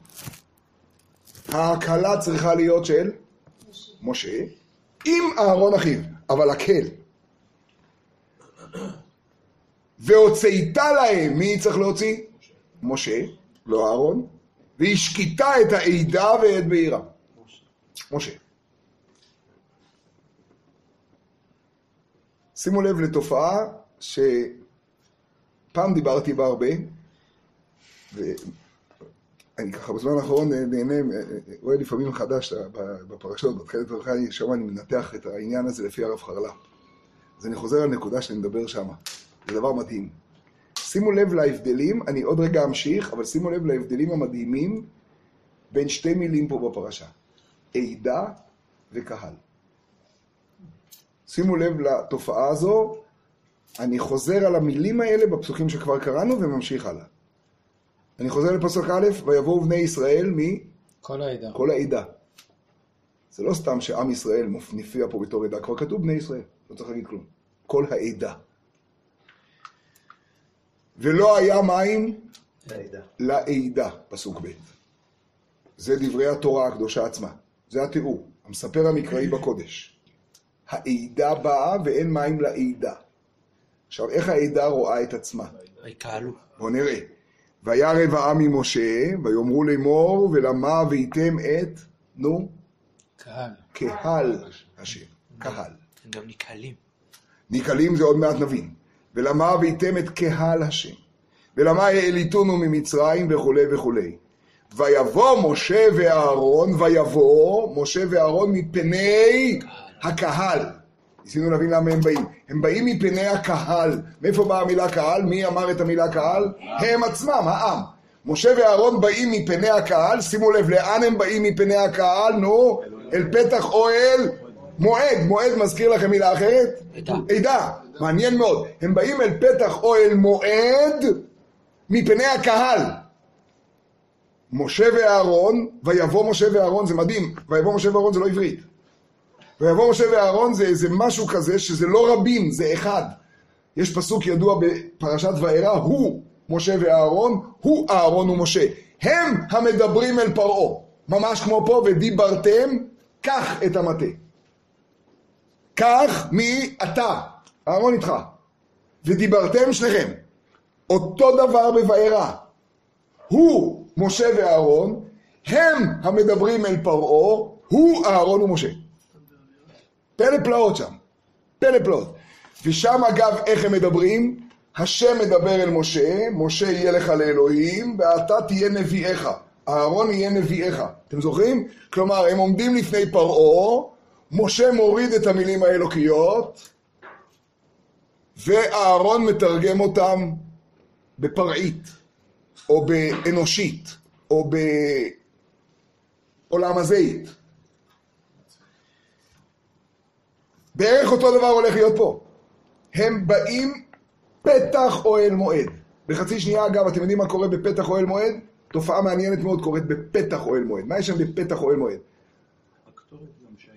ההקהלה צריכה להיות של משה, עם אהרון אחיו, אבל הקהל. והוצאת להם, מי צריך להוציא? משה, לא אהרון, והשקיטה את העדה ואת בעירה. משה. שימו לב לתופעה שפעם דיברתי בה הרבה, ואני ככה בזמן האחרון נהנה, רואה לפעמים מחדש בפרשות, בתחילת ברכה, שם אני מנתח את העניין הזה לפי הרב חרלה. אז אני חוזר על נקודה שאני מדבר שמה. זה דבר מדהים. שימו לב להבדלים, אני עוד רגע אמשיך, אבל שימו לב להבדלים המדהימים בין שתי מילים פה בפרשה. עדה וקהל. שימו לב לתופעה הזו, אני חוזר על המילים האלה בפסוקים שכבר קראנו וממשיך הלאה. אני חוזר לפסוק א', ויבואו בני ישראל כל העדה. מכל העדה. זה לא סתם שעם ישראל מופיע פה בתור עדה, כבר כתוב בני ישראל, לא צריך להגיד כלום. כל העדה. ולא היה מים לעדה. לעדה, פסוק ב'. זה דברי התורה הקדושה עצמה. זה התיאור, המספר המקראי בקודש. העדה באה ואין מים לעדה. עכשיו, איך העדה רואה את עצמה? ויקהלו. בואו נראה. וירב העם ממשה, ויאמרו לאמור, ולמה והייתם את, נו, קהל. קהל השם. קהל. הם גם נקהלים. נקהלים זה עוד מעט נבין. ולמה והייתם את קהל השם. ולמה העליתונו ממצרים וכולי וכולי. ויבוא משה ואהרון, ויבוא משה ואהרון מפני הקהל. ניסינו להבין למה הם באים. הם באים מפני הקהל. מאיפה באה המילה קהל? מי אמר את המילה קהל? הם עצמם, העם. משה ואהרון באים מפני הקהל, שימו לב, לאן הם באים מפני הקהל? נו, אל פתח אוהל מועד. מועד מזכיר לכם מילה אחרת? עדה. מעניין מאוד. הם באים אל פתח אוהל מועד מפני הקהל. משה ואהרון, ויבוא משה ואהרון, זה מדהים, ויבוא משה ואהרון זה לא עברית. ויבוא משה ואהרון זה איזה משהו כזה שזה לא רבים, זה אחד. יש פסוק ידוע בפרשת וארא, הוא משה ואהרון, הוא אהרון ומשה. הם המדברים אל פרעה. ממש כמו פה, ודיברתם, קח את המטה. קח מי אתה, אהרון איתך. ודיברתם שניכם. אותו דבר בבארה. הוא משה ואהרון, הם המדברים אל פרעה, הוא אהרון ומשה. פלא פלאות שם, פלא פלאות. ושם אגב, איך הם מדברים? השם מדבר אל משה, משה יהיה לך לאלוהים, ואתה תהיה נביאך. אהרון יהיה נביאך. אתם זוכרים? כלומר, הם עומדים לפני פרעה, משה מוריד את המילים האלוקיות, ואהרון מתרגם אותם בפרעית, או באנושית, או בעולם הזית. בערך אותו דבר הולך להיות פה. הם באים פתח אוהל מועד. בחצי שנייה, אגב, אתם יודעים מה קורה בפתח אוהל מועד? תופעה מעניינת מאוד קורית בפתח אוהל מועד. מה יש שם בפתח אוהל מועד?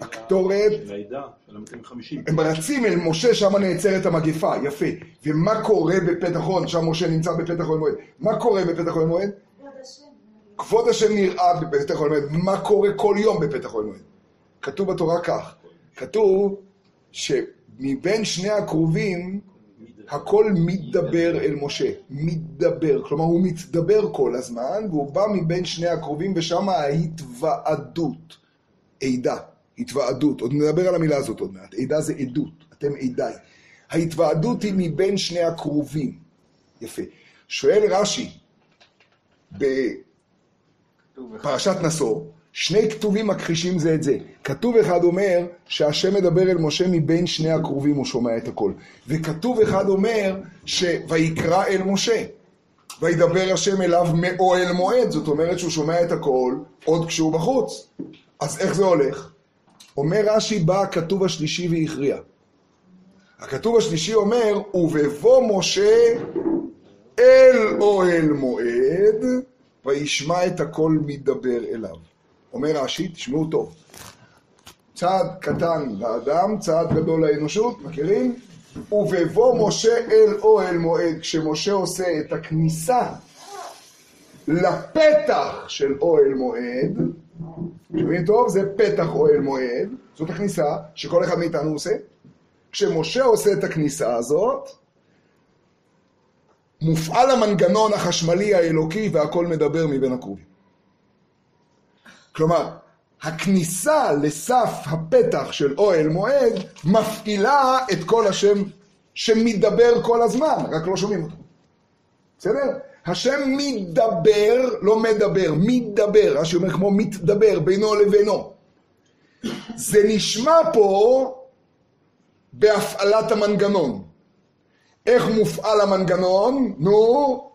הקטורת. של העדה, של ה-250. הם רצים אל משה, שם נעצרת המגפה, יפה. ומה קורה בפתח אוהל, שם משה נמצא בפתח אוהל מועד. מה קורה בפתח אוהל מועד? כבוד השם נראה בפתח אוהל מועד. מה קורה כל יום בפתח אוהל מועד? כתוב בתורה כך, כתוב שמבין שני הקרובים הכל מתדבר אל משה, מתדבר, כלומר הוא מתדבר כל הזמן והוא בא מבין שני הקרובים ושם ההתוועדות, עדה, התוועדות, עוד נדבר על המילה הזאת עוד מעט, עדה זה עדות, אתם עדיי. ההתוועדות היא מבין שני הקרובים, יפה. שואל רש"י בפרשת נשוא, שני כתובים מכחישים זה את זה. כתוב אחד אומר שהשם מדבר אל משה מבין שני הקרובים הוא שומע את הכל. וכתוב אחד אומר שויקרא אל משה. וידבר השם אליו מאוהל מועד, זאת אומרת שהוא שומע את הכל עוד כשהוא בחוץ. אז איך זה הולך? אומר רש"י בא הכתוב השלישי והכריע. הכתוב השלישי אומר, ובבוא משה אל אוהל מועד, וישמע את הקול מדבר אליו. אומר רש"י, תשמעו טוב, צעד קטן לאדם, צעד גדול לאנושות, מכירים? ובבוא משה אל אוהל מועד, כשמשה עושה את הכניסה לפתח של אוהל מועד, שומעים טוב? זה פתח אוהל מועד, זאת הכניסה שכל אחד מאיתנו עושה. כשמשה עושה את הכניסה הזאת, מופעל המנגנון החשמלי האלוקי והכל מדבר מבין הקרובים. כלומר, הכניסה לסף הפתח של אוהל מועד מפעילה את כל השם שמדבר כל הזמן, רק לא שומעים אותו. בסדר? השם מדבר, לא מדבר, מדבר, רש"י אומר כמו מתדבר בינו לבינו. זה נשמע פה בהפעלת המנגנון. איך מופעל המנגנון? נו,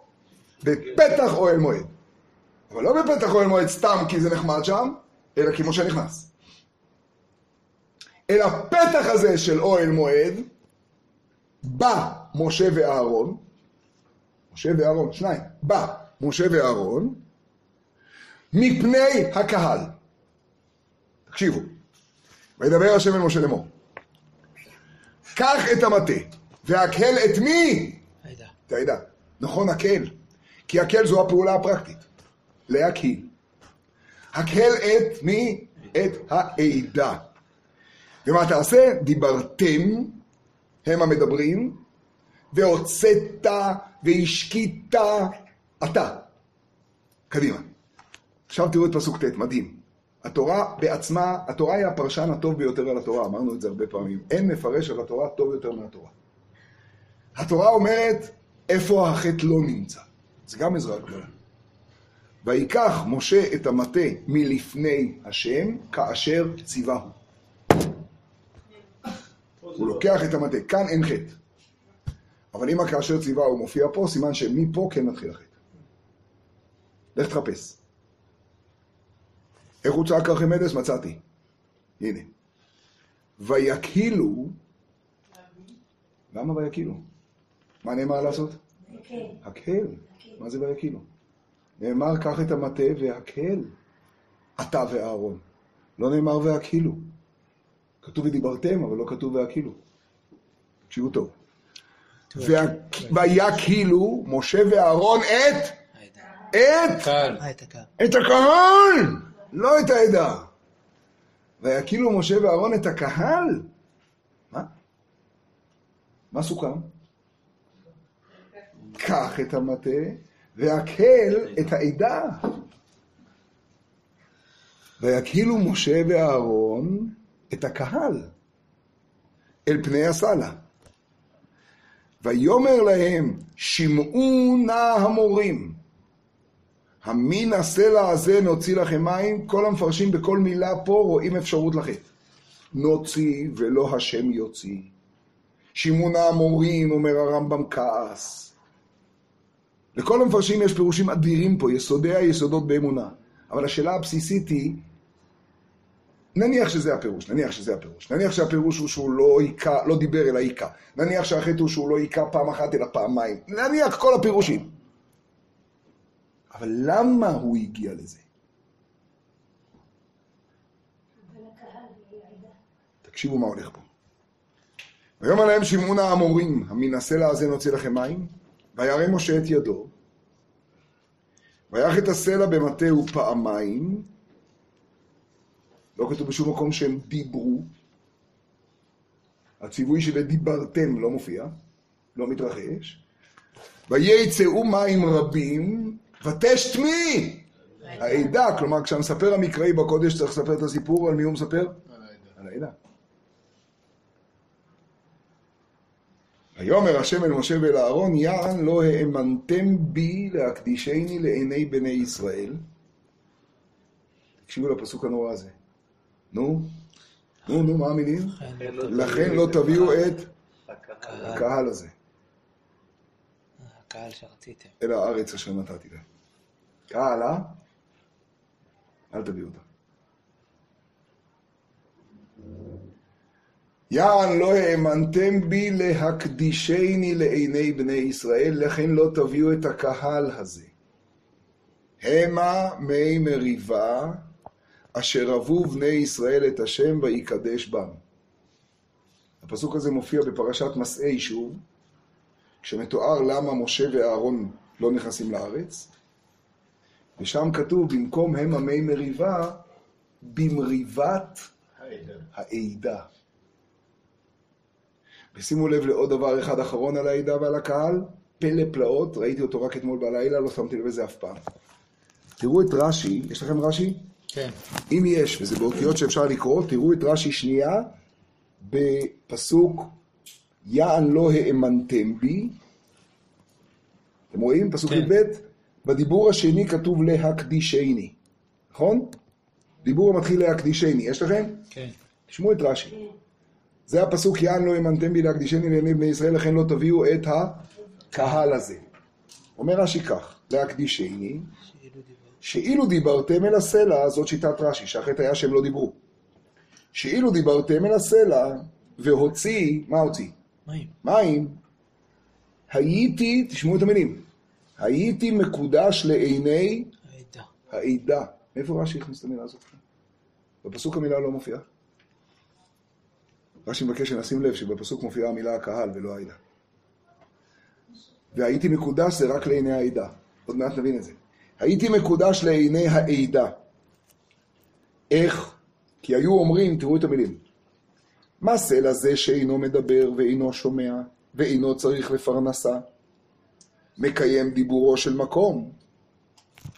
בפתח אוהל מועד. אבל לא בפתח אוהל מועד סתם כי זה נחמד שם, אלא כי משה נכנס. אל הפתח הזה של אוהל מועד, בא משה ואהרון, משה ואהרון, שניים, בא משה ואהרון, מפני הקהל. תקשיבו, וידבר השם אל משה לאמור, קח את המטה, והקהל את מי? העדה. את העדה. נכון, הקהל. כי הקהל זו הפעולה הפרקטית. להקהיל. הקהל את מי? את העדה. ומה תעשה? דיברתם, הם המדברים, והוצאת והשקית אתה. קדימה. עכשיו תראו את פסוק ט', מדהים. התורה בעצמה, התורה היא הפרשן הטוב ביותר על התורה, אמרנו את זה הרבה פעמים. אין מפרש על התורה טוב יותר מהתורה. התורה אומרת איפה החטא לא נמצא. זה גם עזרה גדולה. ויקח משה את המטה מלפני השם, כאשר ציווהו. הוא לוקח את המטה, כאן אין חטא. אבל אם הכאשר ציווהו מופיע פה, סימן שמפה כן מתחיל החטא. לך תחפש. איך הוא צעק ארכימדס? מצאתי. הנה. ויקהילו, למה ויקהילו? מה נאמר לעשות? הקהל. מה זה ויקהילו? נאמר, קח את המטה והקהל, אתה ואהרון. לא נאמר והקהילו. כתוב ודיברתם, אבל לא כתוב והקהילו. תקשיבו טוב. ויקהילו משה ואהרון את. את, קהל. את הקהל. את הקהל, לא את העדה. ויקהילו משה ואהרון את הקהל. מה? מה סוכם? קח את המטה והקל את העדה. ויקהילו משה ואהרון את הקהל אל פני הסלה. ויאמר להם, שמעו נא המורים, המין הסלע הזה נוציא לכם מים, כל המפרשים בכל מילה פה רואים אפשרות לחטא. נוציא ולא השם יוציא. שמעו נא המורים, אומר הרמב"ם כעס. לכל המפרשים יש פירושים אדירים פה, יסודי היסודות באמונה. אבל השאלה הבסיסית היא, נניח שזה הפירוש, נניח שזה הפירוש. נניח שהפירוש הוא שהוא לא היכה, לא דיבר אלא היכה. נניח שהחטא הוא שהוא לא היכה פעם אחת אלא פעמיים. נניח כל הפירושים. אבל למה הוא הגיע לזה? תקשיבו מה הולך פה. ויאמר להם שמעון האמורים, הסלע הזה נוציא לכם מים, וירא משה את ידו, ויח את הסלע במטהו פעמיים, לא כתוב בשום מקום שהם דיברו, הציווי של דיברתם לא מופיע, לא מתרחש, וייצאו מים רבים, ותשתמי העדה, כלומר כשהמספר המקראי בקודש צריך לספר את הסיפור, על מי הוא מספר? על העדה. ויאמר השם אל משה ואל אהרון, יען לא האמנתם בי להקדישני לעיני בני ישראל. תקשיבו לפסוק הנורא הזה. נו, נו, נו, מה המילים? לכן לא תביאו את הקהל הזה הקהל שרציתם. אל הארץ אשר נתתי להם. קהל, אה? אל תביאו אותה. יען לא האמנתם בי להקדישני לעיני בני ישראל, לכן לא תביאו את הקהל הזה. המה מי מריבה, אשר רבו בני ישראל את השם ויקדש בם. הפסוק הזה מופיע בפרשת מסעי שוב, כשמתואר למה משה ואהרון לא נכנסים לארץ, ושם כתוב, במקום המה מי מריבה, במריבת העדה. ושימו לב לעוד דבר אחד אחרון על העדה ועל הקהל, פלא פלאות, ראיתי אותו רק אתמול בלילה, לא שמתי לב לזה אף פעם. תראו את רש"י, יש לכם רש"י? כן. אם יש, וזה באותיות שאפשר לקרוא, תראו את רש"י שנייה בפסוק יען לא האמנתם בי. אתם רואים? פסוק כן. י"ב. בדיבור השני כתוב להקדישני, נכון? דיבור המתחיל להקדישני, יש לכם? כן. תשמעו את רש"י. זה הפסוק יען לא האמנתם בי להקדישני לעיני בני ישראל, לכן לא תביאו את הקהל הזה. אומר רש"י כך, להקדישני, שאילו דיברתם אל הסלע, זאת שיטת רש"י, שהחטא היה שהם לא דיברו. שאילו דיברתם אל הסלע, והוציא, מה הוציא? מים. מים, הייתי, תשמעו את המילים, הייתי מקודש לעיני העדה. העדה. מאיפה רש"י הכניס את המילה הזאת? בפסוק המילה לא מופיעה. רש"י מבקש שנשים לב שבפסוק מופיעה המילה הקהל ולא העדה. והייתי מקודש זה רק לעיני העדה. עוד מעט נבין את זה. הייתי מקודש לעיני העדה. איך? כי היו אומרים, תראו את המילים, מה סלע זה שאינו מדבר ואינו שומע ואינו צריך לפרנסה? מקיים דיבורו של מקום.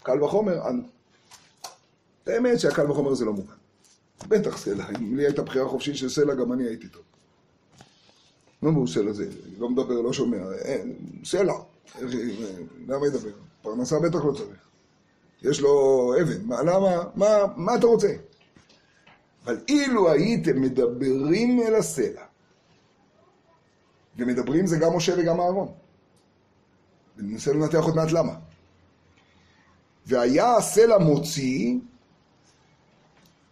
קל וחומר, אנו. האמת שהקל וחומר זה לא מובן. בטח סלע, אם לי הייתה בחירה חופשית של סלע, גם אני הייתי טוב. מה הוא סלע זה? לא מדבר, לא שומע. סלע. למה ידבר? פרנסה בטח לא צריך. יש לו אבן. מה, למה? מה, מה אתה רוצה? אבל אילו הייתם מדברים אל הסלע, ומדברים זה גם משה וגם אהרון. וננסה לנתח עוד מעט למה. והיה הסלע מוציא,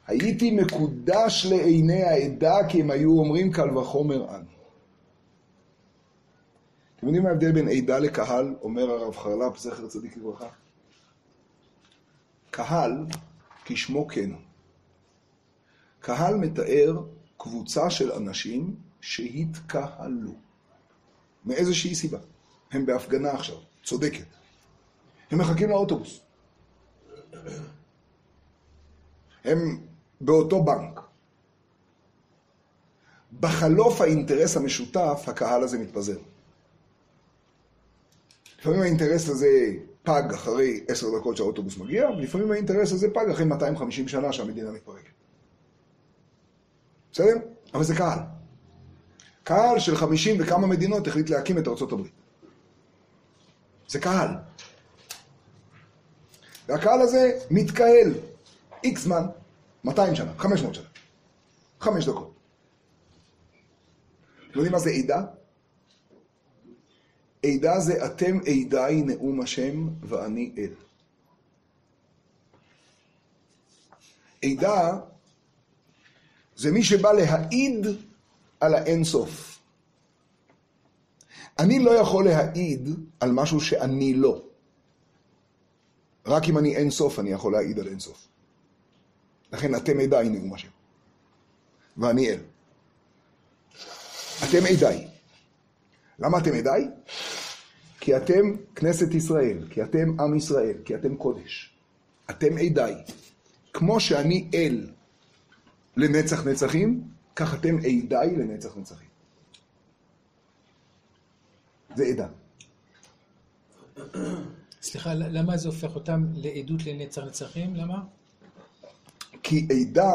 הייתי מקודש לעיני העדה, כי הם היו אומרים קל וחומר אנו. אתם יודעים מה ההבדל בין עדה לקהל, אומר הרב חרל"פ, זכר צדיק לברכה? קהל, כשמו כן. קהל מתאר קבוצה של אנשים שהתקהלו. מאיזושהי סיבה. הם בהפגנה עכשיו, צודקת. הם מחכים לאוטובוס. הם באותו בנק. בחלוף האינטרס המשותף, הקהל הזה מתפזר. לפעמים האינטרס הזה פג אחרי עשר דקות שהאוטובוס מגיע, ולפעמים האינטרס הזה פג אחרי 250 שנה שהמדינה מתפרקת. בסדר? אבל זה קהל. קהל של 50 וכמה מדינות החליט להקים את ארצות הברית. זה קהל. והקהל הזה מתקהל איקס זמן, 200 שנה, 500 שנה, 5 דקות. אתם יודעים מה זה עדה? עדה זה אתם עדיי נאום השם ואני אל. עדה זה מי שבא להעיד על האינסוף. אני לא יכול להעיד על משהו שאני לא. רק אם אני אין סוף, אני יכול להעיד על אין סוף. לכן אתם עדיי נאום השם. ואני אל. אתם עדיי. למה אתם עדיי? כי אתם כנסת ישראל, כי אתם עם ישראל, כי אתם קודש. אתם עדיי. כמו שאני אל לנצח נצחים, כך אתם עדיי לנצח נצחים. זה עדה. סליחה, למה זה הופך אותם לעדות לנצח נצחים? למה? כי עדה,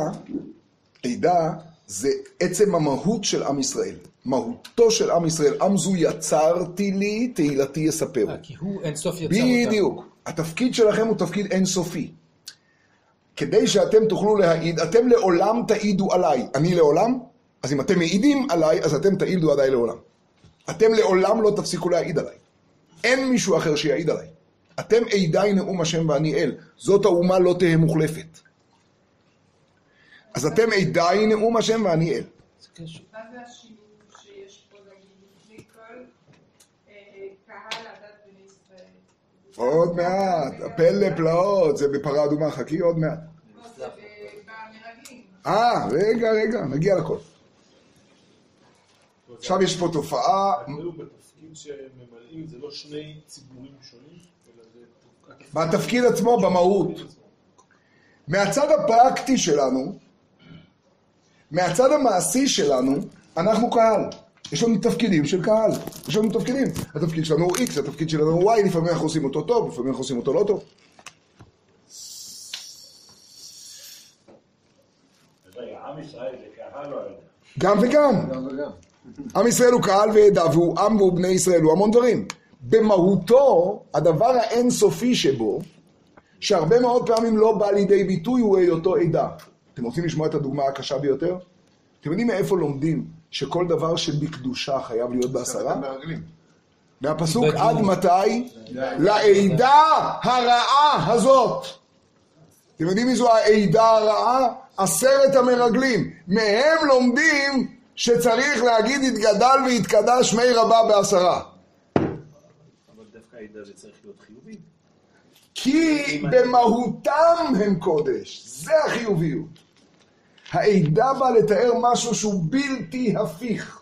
עדה זה עצם המהות של עם ישראל. מהותו של עם ישראל. עם זו יצרתי לי, תהילתי יספרו. אה, כי הוא אינסוף יצר אותם. בדיוק. התפקיד שלכם הוא תפקיד אינסופי. כדי שאתם תוכלו להעיד, אתם לעולם תעידו עליי. אני לעולם? אז אם אתם מעידים עליי, אז אתם תעידו עליי לעולם. אתם לעולם לא תפסיקו להעיד עליי. אין מישהו אחר שיעיד עליי. אתם עידי נאום השם ואני אל. זאת האומה לא תהא מוחלפת. אז אתם עידי נאום השם ואני אל. מה זה השילוב שיש פה, נגיד, לפני כל אה, קהל הדת בני ישראל? עוד מעט, הפלא פלאות, זה בפרה אדומה, חכי עוד מעט. לא. אה, רגע, רגע, נגיע לכל. עכשיו יש פה תופעה, בתפקיד שממלאים זה לא שני ציבורים שונים, אלא זה... בתפקיד עצמו, במהות. מהצד הפרקטי שלנו, מהצד המעשי שלנו, אנחנו קהל. יש לנו תפקידים של קהל. יש לנו תפקידים. התפקיד שלנו הוא X, התפקיד שלנו הוא Y, לפעמים אנחנו עושים אותו טוב, לפעמים אנחנו עושים אותו לא טוב. רגע, עם ישראל זה קהל או עדה? גם וגם. גם וגם. עם ישראל הוא קהל ועדה, והוא עם והוא בני ישראל, הוא המון דברים. במהותו, הדבר האינסופי שבו, שהרבה מאוד פעמים לא בא לידי ביטוי, הוא היותו עדה. אתם רוצים לשמוע את הדוגמה הקשה ביותר? אתם יודעים מאיפה לומדים שכל דבר שבקדושה חייב להיות בעשרה? מהפסוק. עד מתי? לעדה הרעה הזאת. אתם יודעים מי זו העדה הרעה? עשרת המרגלים. מהם לומדים שצריך להגיד יתגדל ויתקדש שמי רבה בעשרה. אבל דווקא העדה זה צריך להיות חיובי. כי במהותם הם קודש. זה החיוביות. העדה באה לתאר משהו שהוא בלתי הפיך.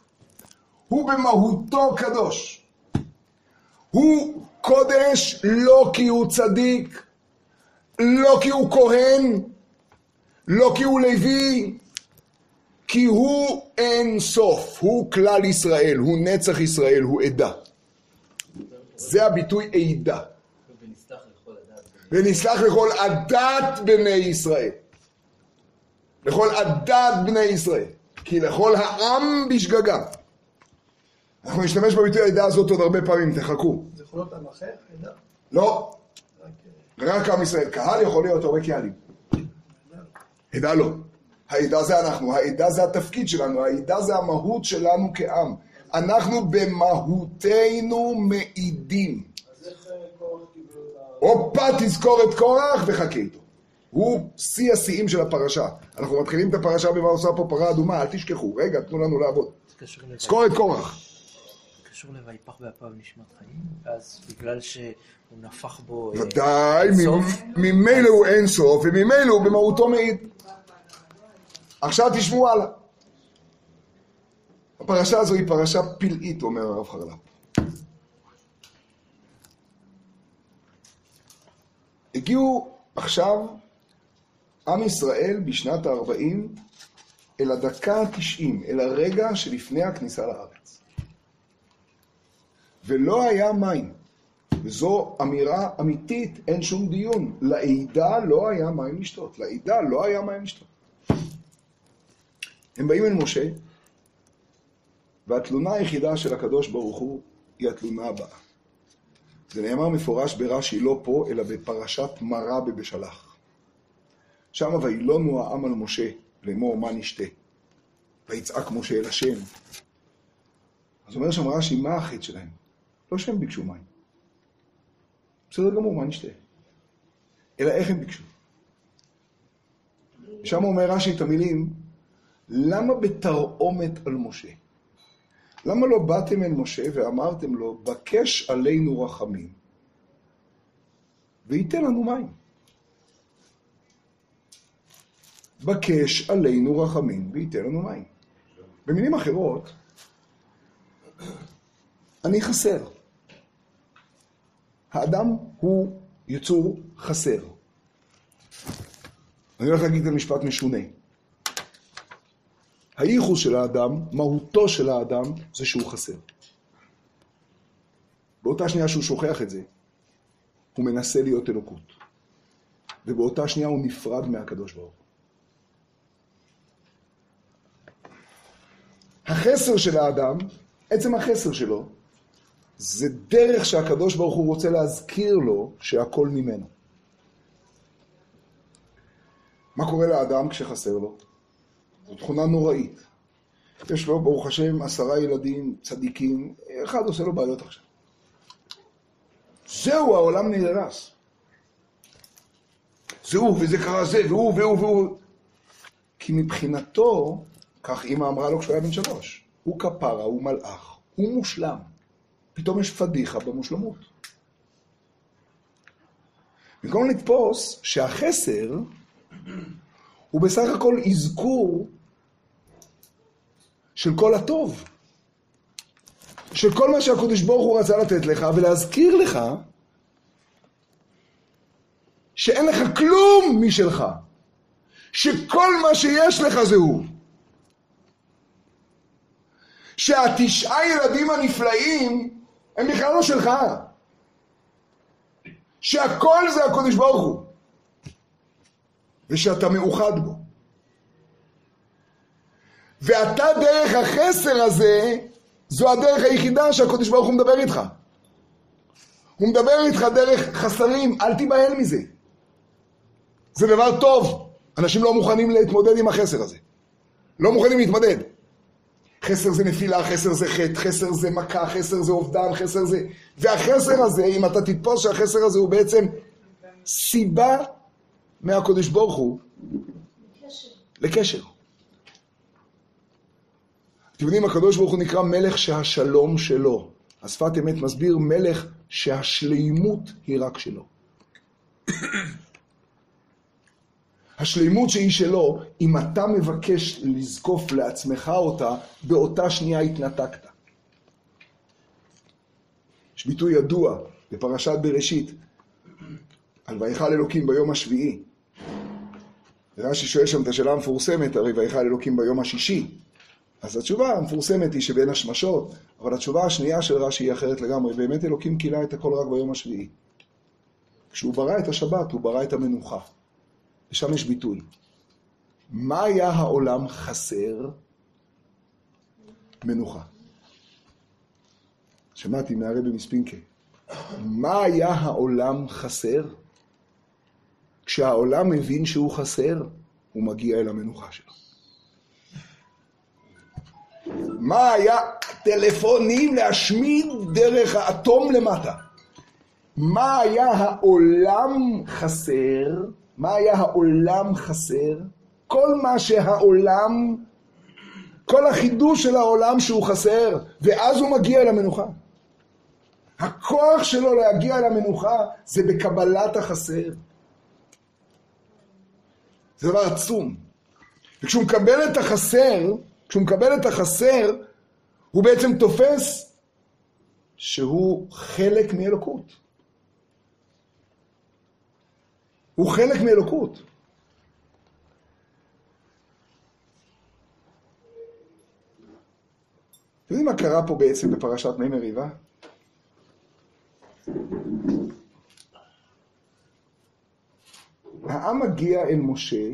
הוא במהותו קדוש. הוא קודש לא כי הוא צדיק, לא כי הוא כהן, לא כי הוא לוי, כי הוא אין סוף, הוא כלל ישראל, הוא נצח ישראל, הוא עדה. זה הביטוי עדה. ונסלח לכל עדת בני ישראל. לכל עדת בני ישראל. כי לכל העם בשגגה. אנחנו נשתמש בביטוי העדה הזאת עוד הרבה פעמים, תחכו. זה יכול להיות עם אחר? עדה? לא, רק, רק עם ישראל. קהל יכול להיות הרבה קהלים. עדה לא. העדה זה אנחנו, העדה זה התפקיד שלנו, העדה זה המהות שלנו כעם. אנחנו במהותנו מעידים. אז איך אה. הופה, תזכור את קורח וחכה איתו. הוא שיא השיאים של הפרשה. אנחנו מתחילים את הפרשה במה עושה פה פרה אדומה, אל תשכחו. רגע, תנו לנו לעבוד. זה זכור את קורח. קשור ל"ויפח באפיו נשמת חיים", ואז בגלל שהוא נפח בו... אה, ודאי, אינסוף, ממ- ממילא הוא אין סוף, וממילא הוא במהותו מעיד. עכשיו תשמעו הלאה. הפרשה הזו היא פרשה פלאית, אומר הרב חרל"פ. הגיעו עכשיו עם ישראל בשנת ה-40 אל הדקה ה-90, אל הרגע שלפני הכניסה לארץ. ולא היה מים. וזו אמירה אמיתית, אין שום דיון. לעדה לא היה מים לשתות. לעדה לא היה מים לשתות. הם באים אל משה, והתלונה היחידה של הקדוש ברוך הוא היא התלונה הבאה. זה נאמר מפורש ברש"י לא פה, אלא בפרשת מרה בבשלח. שם וילונו העם על משה, לאמור מה נשתה. ויצעק משה אל השם. אז אומר שם רש"י, מה החטא שלהם? לא שהם ביקשו מים. בסדר גמור, מה נשתה? אלא איך הם ביקשו. שם אומר רש"י את המילים, למה בתרעומת על משה? למה לא באתם אל משה ואמרתם לו, בקש עלינו רחמים, וייתן לנו מים. בקש עלינו רחמים וייתן לנו מים. במילים אחרות, אני חסר. האדם הוא יצור חסר. אני הולך להגיד את המשפט משונה. הייחוס של האדם, מהותו של האדם, זה שהוא חסר. באותה שנייה שהוא שוכח את זה, הוא מנסה להיות אלוקות. ובאותה שנייה הוא נפרד מהקדוש ברוך הוא. החסר של האדם, עצם החסר שלו, זה דרך שהקדוש ברוך הוא רוצה להזכיר לו שהכל ממנו. מה קורה לאדם כשחסר לו? זו תכונה נוראית. יש לו, ברוך השם, עשרה ילדים צדיקים, אחד עושה לו בעיות עכשיו. זהו, העולם נהרס. זה הוא, וזה קרה זה, והוא, והוא, והוא. כי מבחינתו, כך אימא אמרה לו כשהוא היה בן שלוש, הוא כפרה, הוא מלאך, הוא מושלם. פתאום יש פדיחה במושלמות. במקום לתפוס שהחסר הוא בסך הכל אזכור של כל הטוב. של כל מה שהקדוש ברוך הוא רצה לתת לך, ולהזכיר לך שאין לך כלום משלך. שכל מה שיש לך זה הוא. שהתשעה ילדים הנפלאים הם בכלל לא שלך. שהכל זה הקדוש ברוך הוא. ושאתה מאוחד בו. ואתה דרך החסר הזה, זו הדרך היחידה שהקדוש ברוך הוא מדבר איתך. הוא מדבר איתך דרך חסרים, אל תיבהל מזה. זה דבר טוב. אנשים לא מוכנים להתמודד עם החסר הזה. לא מוכנים להתמודד. חסר זה נפילה, חסר זה חטא, חסר זה מכה, חסר זה אובדן, חסר זה... והחסר הזה, אם אתה תתפוס שהחסר הזה הוא בעצם סיבה מהקדוש ברוך הוא קשר. לקשר. אתם יודעים, הקדוש ברוך הוא נקרא מלך שהשלום שלו. השפת אמת מסביר מלך שהשלימות היא רק שלו. השלימות שהיא שלו, אם אתה מבקש לזקוף לעצמך אותה, באותה שנייה התנתקת. יש ביטוי ידוע בפרשת בראשית, על ויכל אלוקים ביום השביעי. רש"י שואל שם את השאלה המפורסמת, הרי ויכל אלוקים ביום השישי. אז התשובה המפורסמת היא שבין השמשות, אבל התשובה השנייה של רש"י היא אחרת לגמרי. באמת אלוקים כילה את הכל רק ביום השביעי. כשהוא ברא את השבת, הוא ברא את המנוחה. ושם יש ביטוי. מה היה העולם חסר? מנוחה. שמעתי מהרבי מספינקה. מה היה העולם חסר? כשהעולם מבין שהוא חסר, הוא מגיע אל המנוחה שלו. מה היה טלפונים להשמיד דרך האטום למטה? מה היה העולם חסר? מה היה העולם חסר? כל מה שהעולם, כל החידוש של העולם שהוא חסר, ואז הוא מגיע אל המנוחה. הכוח שלו להגיע אל המנוחה זה בקבלת החסר. זה דבר עצום. וכשהוא מקבל את החסר, כשהוא מקבל את החסר, הוא בעצם תופס שהוא חלק מאלוקות. הוא חלק מאלוקות. אתם יודעים מה קרה פה בעצם בפרשת מי מריבה? העם מגיע אל משה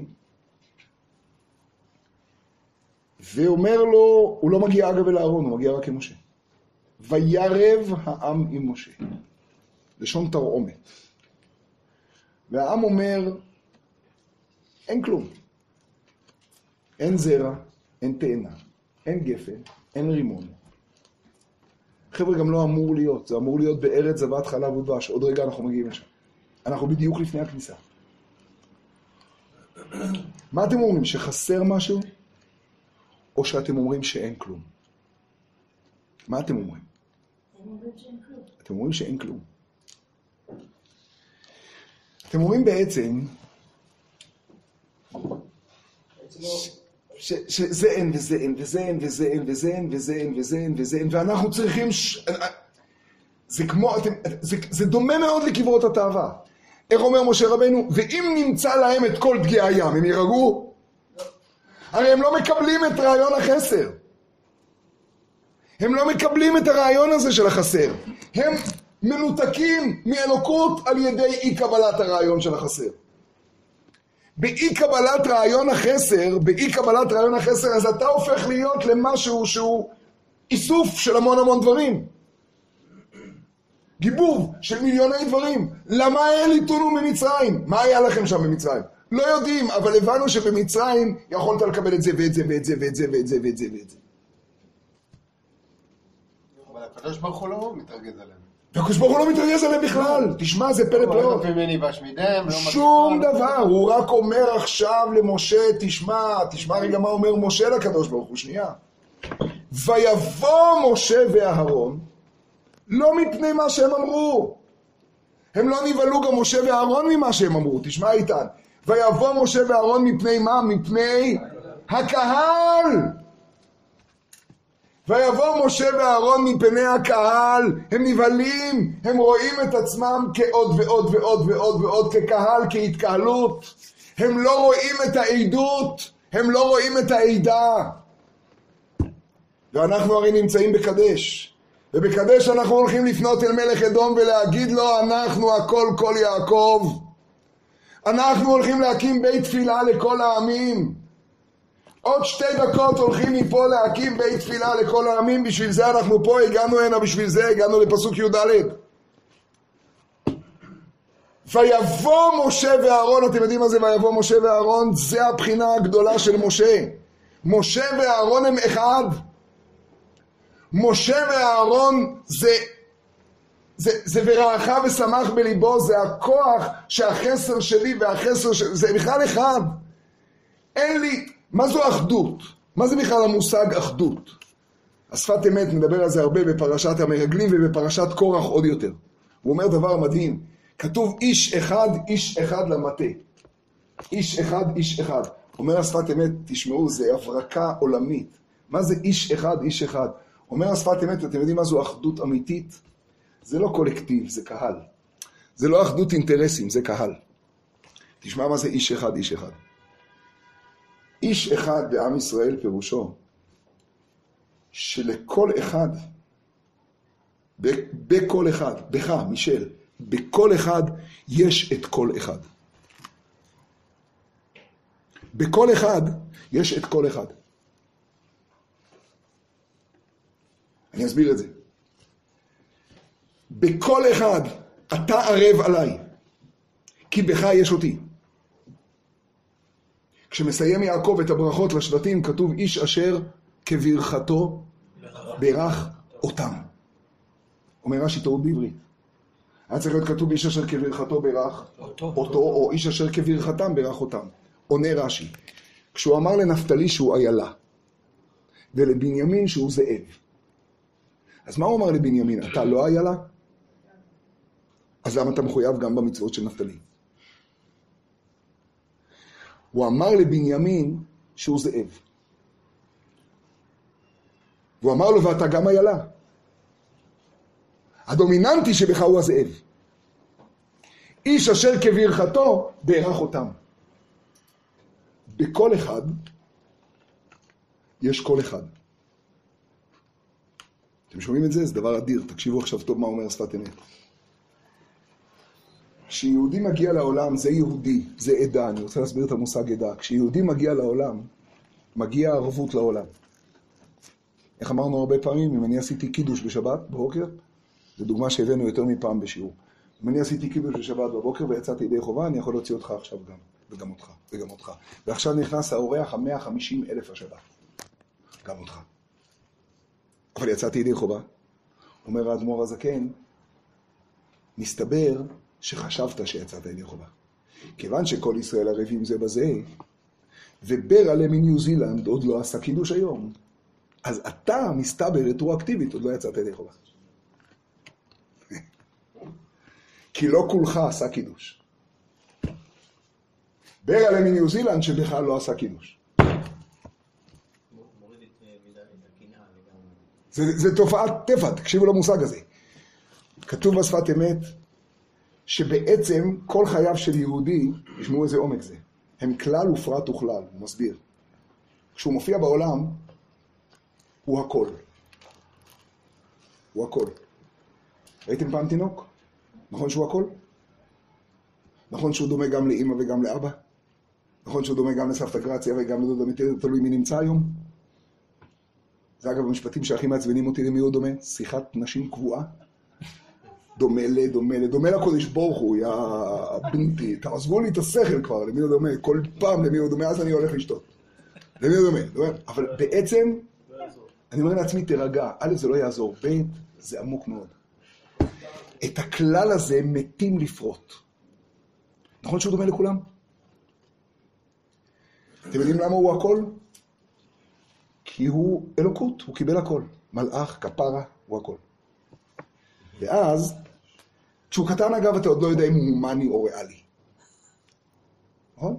ואומר לו, הוא לא מגיע אגב אל אהרון, הוא מגיע רק עם משה. וירב העם עם משה. לשון תרעומת. והעם אומר, אין כלום. אין זרע, אין תאנה, אין גפן, אין רימון. חבר'ה, גם לא אמור להיות, זה אמור להיות בארץ זבת חלב ודבש. עוד רגע אנחנו מגיעים לשם. אנחנו בדיוק לפני הכניסה. מה אתם אומרים, שחסר משהו? או שאתם אומרים שאין כלום? מה אתם אומרים? הם אומרים שאין כלום. אתם רואים בעצם שזה אין וזה אין וזה אין וזה אין וזה אין וזה אין וזה אין וזה אין ואנחנו צריכים... ש- זה כמו, אתם, זה, זה דומה מאוד לקברות התאווה. איך אומר משה רבנו? ואם נמצא להם את כל דגי הים, הם יירגעו? הרי הם לא מקבלים את רעיון החסר. הם לא מקבלים את הרעיון הזה של החסר. הם מנותקים מאלוקות על ידי אי קבלת הרעיון של החסר. באי קבלת רעיון החסר, באי קבלת רעיון החסר, אז אתה הופך להיות למשהו שהוא איסוף של המון המון דברים. גיבוב של מיליוני דברים. למה העליתונו ממצרים? מה היה לכם שם במצרים? לא יודעים, אבל הבנו שבמצרים יכולת לקבל את זה ואת זה ואת זה ואת זה ואת זה ואת זה ואת זה. אבל הקדוש ברוך הוא לא מתרגז עליהם. והקדוש ברוך הוא לא מתרגז עליהם בכלל. תשמע, זה פלא לא פלאות. לא שום. דבר, הוא רק אומר עכשיו למשה, תשמע, תשמע רגע מה אומר משה לקדוש ברוך הוא, שנייה. ויבוא משה ואהרון, לא מפני מה שהם אמרו. הם לא נבהלו גם משה ואהרון ממה שהם אמרו, תשמע איתן. ויבוא משה ואהרון מפני מה? מפני הקהל. ויבוא משה ואהרון מפני הקהל, הם נבהלים, הם רואים את עצמם כעוד ועוד ועוד ועוד ועוד כקהל, כהתקהלות. הם לא רואים את העדות, הם לא רואים את העדה. ואנחנו הרי נמצאים בקדש. ובקדש אנחנו הולכים לפנות אל מלך אדום ולהגיד לו, אנחנו הכל כל יעקב. אנחנו הולכים להקים בית תפילה לכל העמים. עוד שתי דקות הולכים מפה להקים בית תפילה לכל העמים, בשביל זה אנחנו פה, הגענו הנה, בשביל זה הגענו לפסוק י"ד. ויבוא משה ואהרון, אתם יודעים מה זה ויבוא משה ואהרון? זה הבחינה הגדולה של משה. משה ואהרון הם אחד. משה ואהרון זה, זה, זה ורעך ושמח בליבו, זה הכוח שהחסר שלי והחסר של... זה בכלל אחד. אין לי... מה זו אחדות? מה זה בכלל המושג אחדות? השפת אמת מדבר על זה הרבה בפרשת המרגלים ובפרשת קורח עוד יותר. הוא אומר דבר מדהים, כתוב איש אחד, איש אחד למטה. איש אחד, איש אחד. אומר השפת אמת, תשמעו, זה הברקה עולמית. מה זה איש אחד, איש אחד? אומר השפת אמת, אתם יודעים מה זו אחדות אמיתית? זה לא קולקטיב, זה קהל. זה לא אחדות אינטרסים, זה קהל. תשמע מה זה איש אחד, איש אחד. איש אחד בעם ישראל פירושו שלכל אחד, בכל אחד, בך, מישל, בכל אחד יש את כל אחד. בכל אחד יש את כל אחד. אני אסביר את זה. בכל אחד אתה ערב עליי, כי בך יש אותי. כשמסיים יעקב את הברכות לשבטים, כתוב איש אשר כברכתו ברך אותם. אומר רש"י טעות בעברית. היה צריך להיות כתוב איש אשר כברכתו ברך אותו. אותו, או איש אשר כברכתם ברך אותם. עונה רש"י, כשהוא אמר לנפתלי שהוא איילה, ולבנימין שהוא זאב. אז מה הוא אמר לבנימין? אתה לא איילה? אז למה אתה מחויב גם במצוות של נפתלי? הוא אמר לבנימין שהוא זאב. והוא אמר לו, ואתה גם איילה. הדומיננטי שבך הוא הזאב. איש אשר כברכתו בירך אותם. בכל אחד יש כל אחד. אתם שומעים את זה? זה דבר אדיר. תקשיבו עכשיו טוב מה אומר שפת אמת. כשיהודי מגיע לעולם, זה יהודי, זה עדה. אני רוצה להסביר את המושג עדה. כשיהודי מגיע לעולם, מגיע ערבות לעולם. איך אמרנו הרבה פעמים, אם אני עשיתי קידוש בשבת בבוקר, זו דוגמה שהבאנו יותר מפעם בשיעור. אם אני עשיתי קידוש בשבת בבוקר ויצאתי ידי חובה, אני יכול להוציא אותך עכשיו גם, וגם אותך, וגם אותך. ועכשיו נכנס האורח המאה חמישים אלף השבת. גם אותך. אבל יצאתי ידי חובה. אומר האדמו"ר הזקן, מסתבר שחשבת שיצאת ידי חובה. כיוון שכל ישראל ערבים זה בזה, וברלה מניו זילנד עוד לא עשה קידוש היום, אז אתה, מסתבר רטרואקטיבית, עוד לא יצאת ידי חובה. כי לא כולך עשה קידוש. ברלה מניו זילנד שבכלל לא עשה קידוש. זה, זה תופעת טבע, תקשיבו למושג הזה. כתוב בשפת אמת שבעצם כל חייו של יהודי, תשמעו איזה עומק זה, הם כלל ופרט וכלל, הוא מסביר. כשהוא מופיע בעולם, הוא הכל. הוא הכל. ראיתם פעם תינוק? נכון שהוא הכל? נכון שהוא דומה גם לאימא וגם לאבא? נכון שהוא דומה גם לסבתא גרציה וגם לדודה מטר, תלוי מי נמצא היום? זה אגב המשפטים שהכי מעצבנים אותי למי הוא דומה? שיחת נשים קבועה. דומה ל, דומה ל, דומה לקודש ברוך הוא, יא בנתי, תעזבו לי את השכל כבר, למי הוא דומה, כל פעם למי הוא דומה, אז אני הולך לשתות. למי הוא? דומה. אבל בעצם, אני אומר לעצמי, תירגע, א', זה לא יעזור, ב', זה עמוק מאוד. את הכלל הזה מתים לפרוט. נכון שהוא דומה לכולם? אתם יודעים למה הוא הכל? כי הוא אלוקות, הוא קיבל הכל. מלאך, כפרה, הוא הכל. ואז, כשהוא קטן אגב, אתה עוד לא יודע אם הוא הומני או ריאלי. נכון?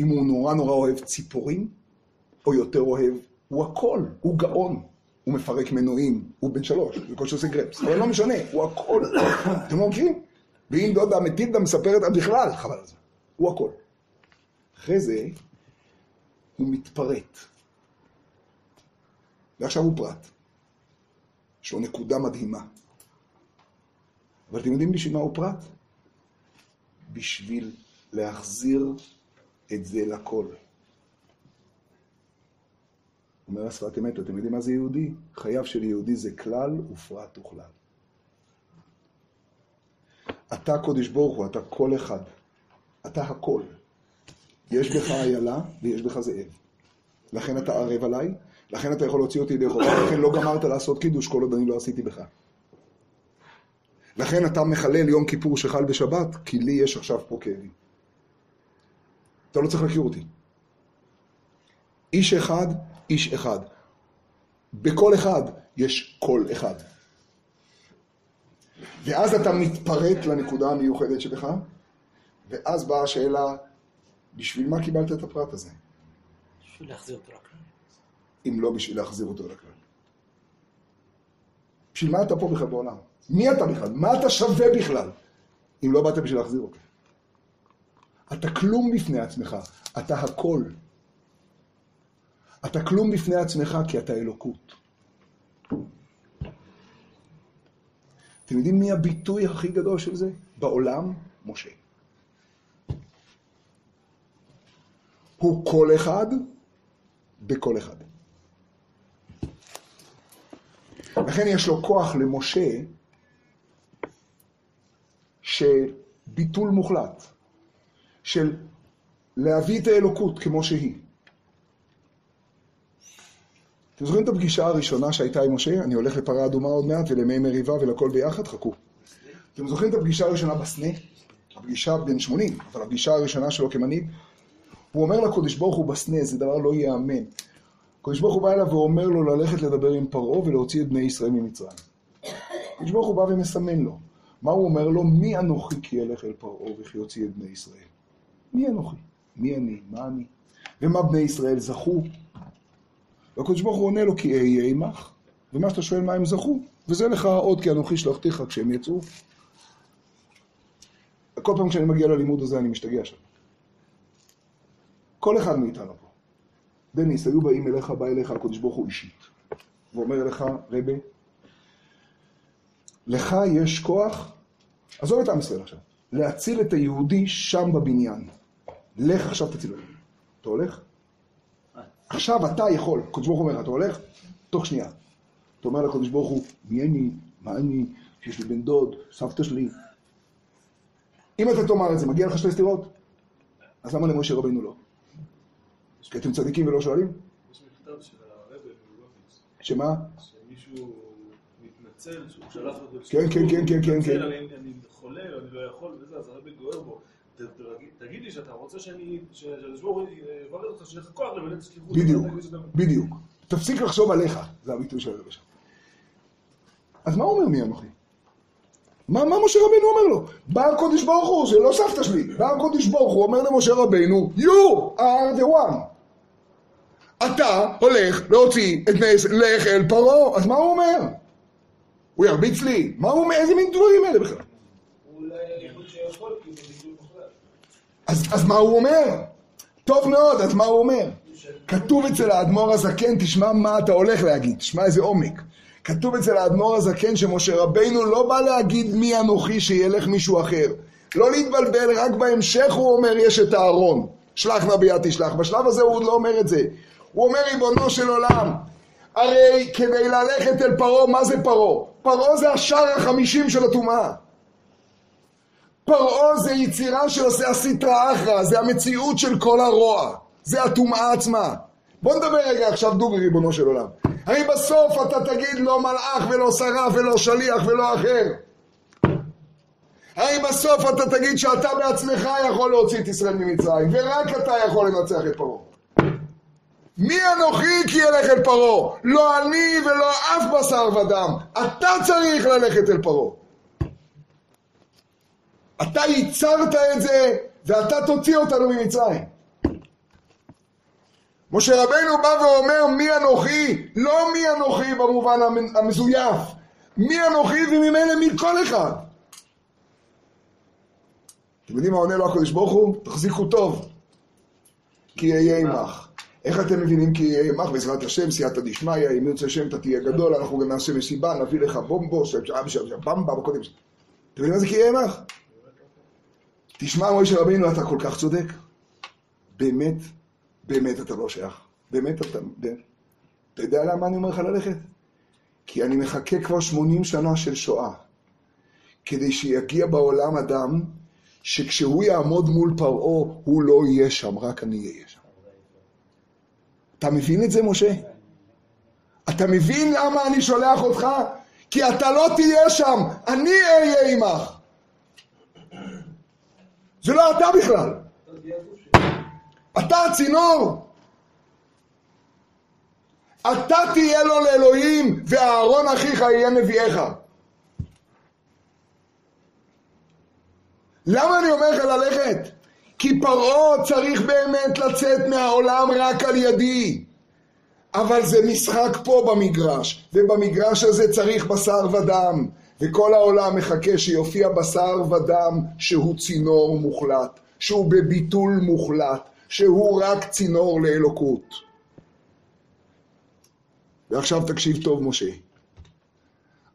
אם הוא נורא נורא אוהב ציפורים, או יותר אוהב, הוא הכל, הוא גאון. הוא מפרק מנועים, הוא בן שלוש, בקושי שעושה גרפס, אבל לא משנה, הוא הכל. אתם לא מכירים? ואם דודה מטילדה מספרת על בכלל, חבל על זה. הוא הכל. אחרי זה, הוא מתפרט. ועכשיו הוא פרט. יש לו נקודה מדהימה. אבל אתם יודעים בשביל מה הוא פרט? בשביל להחזיר את זה לכל. אומר השפת אמת, אתם יודעים מה זה יהודי? חייו של יהודי זה כלל ופרט וכלל. אתה קודש ברוך הוא, אתה כל אחד. אתה הכל. יש בך איילה ויש בך זאב. לכן אתה ערב עליי, לכן אתה יכול להוציא אותי ידי חובה, לכן לא גמרת לעשות קידוש כל עוד אני לא עשיתי בך. לכן אתה מחלל יום כיפור שחל בשבת, כי לי יש עכשיו פה כאבים. אתה לא צריך להכיר אותי. איש אחד, איש אחד. בכל אחד יש קול אחד. ואז אתה מתפרט לנקודה המיוחדת שבך, ואז באה השאלה, בשביל מה קיבלת את הפרט הזה? בשביל להחזיר אותו לכלל. אם לא בשביל להחזיר אותו לכלל. בשביל מה אתה פה בכלל בעולם? מי אתה בכלל? מה אתה שווה בכלל? אם לא באת בשביל להחזיר אותו. אתה כלום בפני עצמך, אתה הכל. אתה כלום בפני עצמך כי אתה אלוקות. אתם יודעים מי הביטוי הכי גדול של זה? בעולם, משה. הוא כל אחד בכל אחד. לכן יש לו כוח למשה של ביטול מוחלט, של להביא את האלוקות כמו שהיא. אתם זוכרים את הפגישה הראשונה שהייתה עם משה? אני הולך לפרה אדומה עוד מעט ולמי מריבה ולכל ביחד? חכו. אתם זוכרים את הפגישה הראשונה בסנה? הפגישה בן 80, אבל הפגישה הראשונה שלו כמנהיג? הוא אומר לקדוש ברוך הוא בסנה, זה דבר לא ייאמן. הקדוש ברוך הוא בא אליו ואומר לו ללכת לדבר עם פרעה ולהוציא את בני ישראל ממצרים. הקדוש ברוך הוא בא ומסמן לו. מה הוא אומר לו? מי אנוכי כי אלך אל פרעה וכי יוציא את בני ישראל? מי אנוכי? מי אני? מה אני? ומה בני ישראל זכו? והקדוש ברוך הוא עונה לו כי אהיה עמך, ומה שאתה שואל מה הם זכו, וזה לך עוד כי אנוכי שלחתיך כשהם יצאו. כל פעם כשאני מגיע ללימוד הזה אני משתגע שם. כל אחד מאיתנו פה. דניס, היו באים אליך, בא אליך הקדוש ברוך הוא אישית, ואומר לך, רבי, לך יש כוח, עזוב את עם ישראל עכשיו, להציל את היהודי שם בבניין. לך עכשיו תציל אותו. אתה הולך? עכשיו אתה יכול, הקדוש ברוך הוא אומר לך, אתה הולך? תוך שנייה. אתה אומר לקדוש ברוך הוא, מי אני? מה אני? יש לי בן דוד, סבתא שלי. אם אתה תאמר את זה, מגיע לך שתי סתירות? אז למה למשה רבינו לא? כי אתם צדיקים ולא שואלים? יש מכתב של הרבי מלובביץ', שמה? שמישהו מתנצל שהוא שלח אותו... כן, כן, כן, כן, כן, כן. אני חולה, אני לא יכול, וזה, אז הרבי גוער בו. תגיד- לי שאתה רוצה שאני, שהשבור יברך אותך, שיהיה לך כוח למלא את השליחות. בדיוק, בדיוק. תפסיק לחשוב עליך, זה הביטוי של הרבי שם. אז מה אומר מי אנוכי? מה, מה משה רבנו אומר לו? בא הקודש ברוך הוא, זה לא סבתא שלי, בא הקודש ברוך הוא, אומר למשה רבנו, you are the one. אתה הולך להוציא את נס לך אל פרעה, אז מה הוא אומר? הוא ירביץ לי? מה הוא? איזה מין דברים אלה בכלל? אולי היחיד שיכול, כי זה בדיוק. אז, אז מה הוא אומר? טוב מאוד, אז מה הוא אומר? כתוב אצל האדמו"ר הזקן, תשמע מה אתה הולך להגיד, תשמע איזה עומק. כתוב אצל האדמו"ר הזקן שמשה רבינו לא בא להגיד מי אנוכי שילך מישהו אחר. לא להתבלבל, רק בהמשך הוא אומר יש את הארון. שלח נא תשלח. בשלב הזה הוא עוד לא אומר את זה. הוא אומר ריבונו של עולם, הרי כדי ללכת אל פרעה, מה זה פרעה? פרעה זה השער החמישים של הטומאה. פרעה זה יצירה של הסטרא אחרא, זה המציאות של כל הרוע, זה הטומאה עצמה. בוא נדבר רגע עכשיו דוגרי, ריבונו של עולם. הרי בסוף אתה תגיד לא מלאך ולא שרף ולא שליח ולא אחר. הרי בסוף אתה תגיד שאתה בעצמך יכול להוציא את ישראל ממצרים, ורק אתה יכול לנצח את פרעה. מי אנוכי כי ילך אל פרעה? לא אני ולא אף בשר ודם. אתה צריך ללכת אל פרעה. אתה ייצרת את זה, ואתה תוציא אותנו ממצרים. משה רבנו בא ואומר מי אנוכי, לא מי אנוכי במובן המ- המזויף, מי אנוכי וממילא מי כל אחד. אתם יודעים מה עונה לו הקדוש ברוך הוא? תחזיקו טוב, כי אהיה עמך. איך אתם מבינים כי יהיה עמך בעזרת השם, סייעתא דשמיא, אם ירצה השם אתה תהיה גדול, אנחנו גם נעשה מסיבה, נביא לך בומבו, במבה, בקודם. אתם יודעים מה זה כי עמך? תשמע משה רבינו, אתה כל כך צודק. באמת, באמת אתה לא שייך. באמת אתה... אתה יודע למה אני אומר לך ללכת? כי אני מחכה כבר 80 שנה של שואה, כדי שיגיע בעולם אדם שכשהוא יעמוד מול פרעה, הוא לא יהיה שם, רק אני אהיה. אתה מבין את זה, משה? אתה מבין למה אני שולח אותך? כי אתה לא תהיה שם, אני אהיה עמך. זה לא אתה בכלל. אתה הצינור. אתה תהיה לו לאלוהים, ואהרון אחיך יהיה נביאך. למה אני אומר לך ללכת? כי פרעה צריך באמת לצאת מהעולם רק על ידי. אבל זה משחק פה במגרש, ובמגרש הזה צריך בשר ודם, וכל העולם מחכה שיופיע בשר ודם שהוא צינור מוחלט, שהוא בביטול מוחלט, שהוא רק צינור לאלוקות. ועכשיו תקשיב טוב, משה.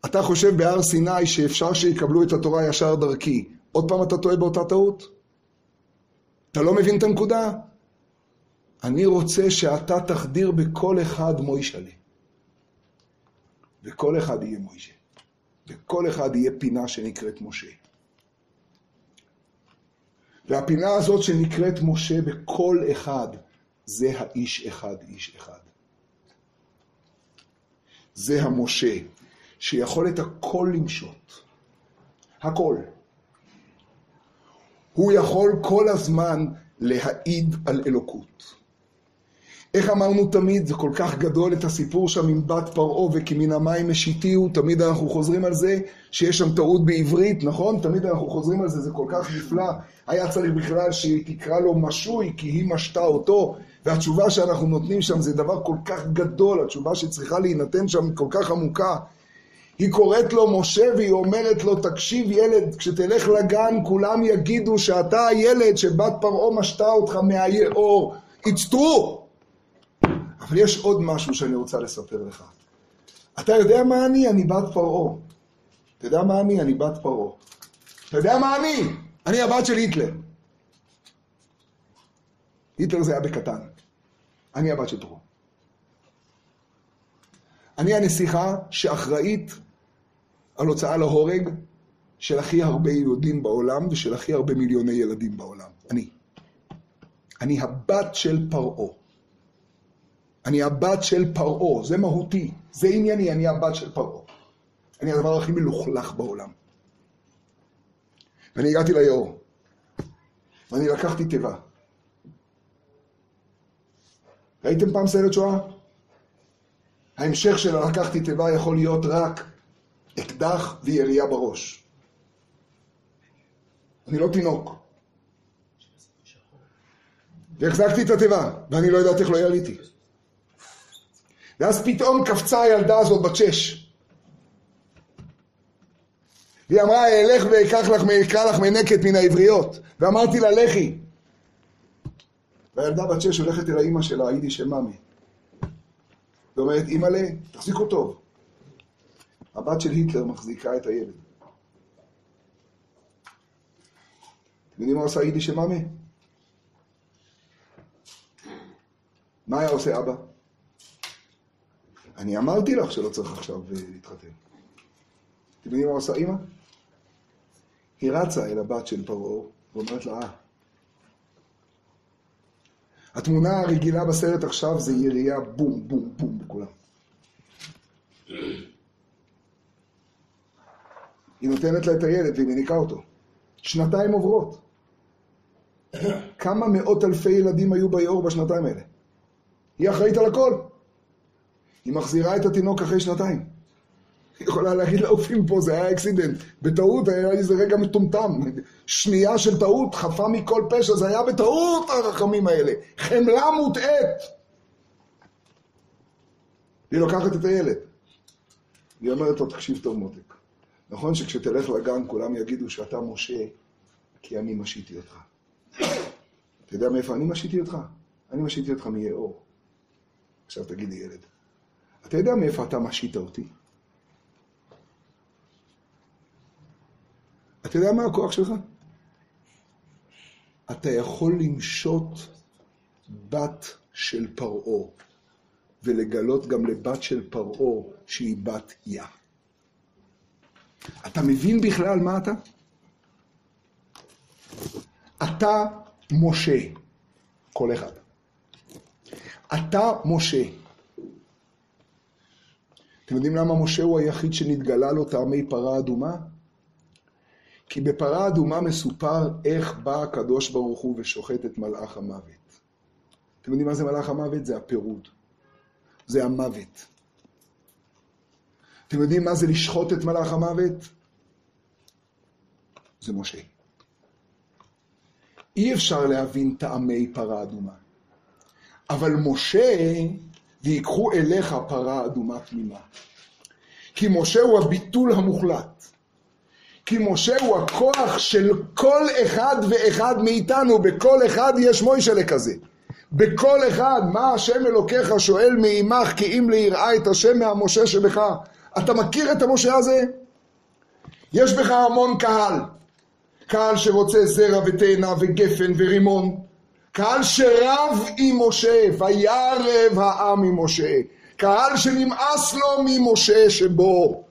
אתה חושב בהר סיני שאפשר שיקבלו את התורה ישר דרכי. עוד פעם אתה טועה באותה טעות? אתה לא מבין את הנקודה? אני רוצה שאתה תחדיר בכל אחד מוישלה. וכל אחד יהיה מוישה. וכל אחד יהיה פינה שנקראת משה. והפינה הזאת שנקראת משה בכל אחד, זה האיש אחד, איש אחד. זה המשה, שיכול את הכל למשות. הכל. הוא יכול כל הזמן להעיד על אלוקות. איך אמרנו תמיד, זה כל כך גדול את הסיפור שם עם בת פרעה וכי מן המים משיתיהו, תמיד אנחנו חוזרים על זה, שיש שם טעות בעברית, נכון? תמיד אנחנו חוזרים על זה, זה כל כך נפלא. היה צריך בכלל שהיא תקרא לו משוי, כי היא משתה אותו, והתשובה שאנחנו נותנים שם זה דבר כל כך גדול, התשובה שצריכה להינתן שם כל כך עמוקה. היא קוראת לו משה והיא אומרת לו, תקשיב ילד, כשתלך לגן כולם יגידו שאתה הילד שבת פרעה משתה אותך מהיאור. It's true! אבל יש עוד משהו שאני רוצה לספר לך. אתה יודע מה אני? אני בת פרעה. אתה יודע מה אני? אני בת פרעה. אתה יודע מה אני? אני הבת של היטלר. היטלר זה היה בקטן. אני הבת של פרעה. אני הנסיכה שאחראית על הוצאה להורג של הכי הרבה יהודים בעולם ושל הכי הרבה מיליוני ילדים בעולם. אני. אני הבת של פרעה. אני הבת של פרעה, זה מהותי, זה ענייני, אני הבת של פרעה. אני הדבר הכי מלוכלך בעולם. ואני הגעתי ליאור, ואני לקחתי תיבה. ראיתם פעם סרט שואה? ההמשך של לקחתי תיבה יכול להיות רק אקדח וירייה בראש. אני לא תינוק. והחזקתי את התיבה, ואני לא יודעת איך לא יריתי. ואז פתאום קפצה הילדה הזאת בת שש. והיא אמרה, אלך ואקח לך, אקרא לך מנקת מן העבריות. ואמרתי לה, לכי. והילדה בת שש הולכת אל האימא שלה, היידיש מאמי. ואומרת, אימא'לה, תחזיקו טוב. הבת של היטלר מחזיקה את הילד. אתם יודעים מה עושה יידיש מאמי? מה היה עושה אבא? אני אמרתי לך שלא צריך עכשיו אה, להתחתן. אתם יודעים מה עושה אימא? היא רצה אל הבת של פרעה ואומרת לה, אה. התמונה הרגילה בסרט עכשיו זה ירייה בום, בום, בום בכולם. היא נותנת לה את הילד והיא מניקה אותו. שנתיים עוברות. כמה מאות אלפי ילדים היו ביאור בשנתיים האלה? היא אחראית על הכל. היא מחזירה את התינוק אחרי שנתיים. היא יכולה להגיד לעופים פה, זה היה אקסידנט. בטעות היה איזה רגע מטומטם. שנייה של טעות, חפה מכל פשע, זה היה בטעות הרחמים האלה. חמלה מוטעית. היא לוקחת את הילד. היא אומרת לו, תקשיב טוב מותק. נכון שכשתלך לגן כולם יגידו שאתה משה, כי אני משיתי אותך. אתה יודע מאיפה אני משיתי אותך? אני משיתי אותך מיאור. עכשיו תגיד לי, ילד, אתה יודע מאיפה אתה משית אותי? אתה יודע מה הכוח שלך? אתה יכול למשות בת של פרעה, ולגלות גם לבת של פרעה שהיא בת יה. אתה מבין בכלל מה אתה? אתה משה, כל אחד. אתה משה. אתם יודעים למה משה הוא היחיד שנתגלה לו טעמי פרה אדומה? כי בפרה אדומה מסופר איך בא הקדוש ברוך הוא ושוחט את מלאך המוות. אתם יודעים מה זה מלאך המוות? זה הפירוד. זה המוות. אתם יודעים מה זה לשחוט את מלאך המוות? זה משה. אי אפשר להבין טעמי פרה אדומה. אבל משה, ויקחו אליך פרה אדומה תמימה. כי משה הוא הביטול המוחלט. כי משה הוא הכוח של כל אחד ואחד מאיתנו, בכל אחד יש מוישלה כזה. בכל אחד, מה השם אלוקיך שואל מעמך כי אם ליראה את השם מהמשה שבך. אתה מכיר את המשה הזה? יש בך המון קהל. קהל שרוצה זרע ותאנה וגפן ורימון. קהל שרב עם משה, וירב העם עם משה. קהל שנמאס לו ממשה שבו.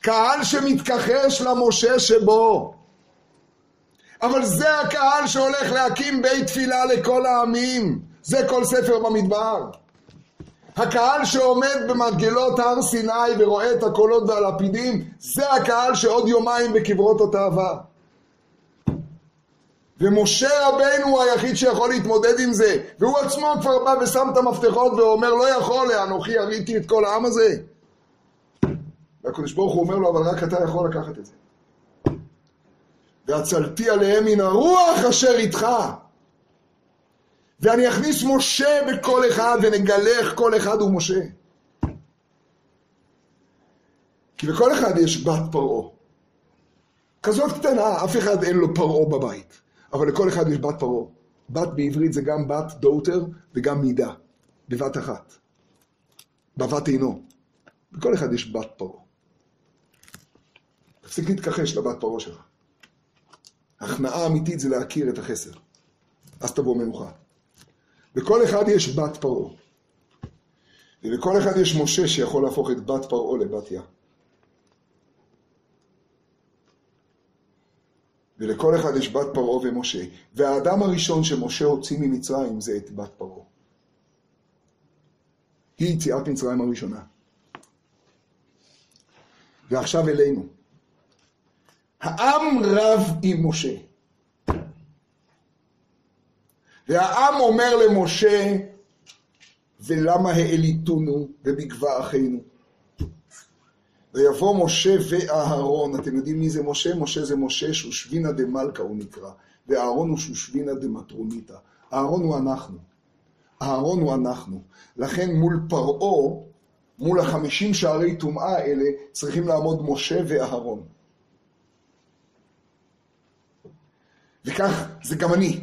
קהל שמתכחש למשה שבו. אבל זה הקהל שהולך להקים בית תפילה לכל העמים. זה כל ספר במדבר. הקהל שעומד במרגלות הר סיני ורואה את הקולות והלפידים, זה הקהל שעוד יומיים בקברות התאווה. ומשה רבנו הוא היחיד שיכול להתמודד עם זה, והוא עצמו כבר בא ושם את המפתחות ואומר, לא יכול, לאנוכי יריתי את כל העם הזה. והקדוש ברוך הוא אומר לו, אבל רק אתה יכול לקחת את זה. והצלתי עליהם מן הרוח אשר איתך. ואני אכניס משה בכל אחד ונגלה איך כל אחד הוא משה. כי בכל אחד יש בת פרעה. כזאת קטנה, אף אחד אין לו פרעה בבית. אבל לכל אחד יש בת פרעה. בת בעברית זה גם בת דוטר וגם מידה, בבת אחת. בבת עינו. לכל אחד יש בת פרעה. תפסיק להתכחש לבת פרעה שלך. הכנעה אמיתית זה להכיר את החסר. אז תבוא מנוחה. לכל אחד יש בת פרעה. ולכל אחד יש משה שיכול להפוך את בת פרעה לבת יה. ולכל אחד יש בת פרעה ומשה. והאדם הראשון שמשה הוציא ממצרים זה את בת פרעה. היא יציאת מצרים הראשונה. ועכשיו אלינו. העם רב עם משה. והעם אומר למשה, ולמה העליתונו ובגבה אחינו? ויבוא משה ואהרון, אתם יודעים מי זה משה? משה זה משה שושבינה דמלכה הוא נקרא, ואהרון הוא שושבינה דמטרוניתא. אהרון הוא אנחנו. אהרון הוא אנחנו. לכן מול פרעה, מול החמישים שערי טומאה האלה, צריכים לעמוד משה ואהרון. וכך זה גם אני.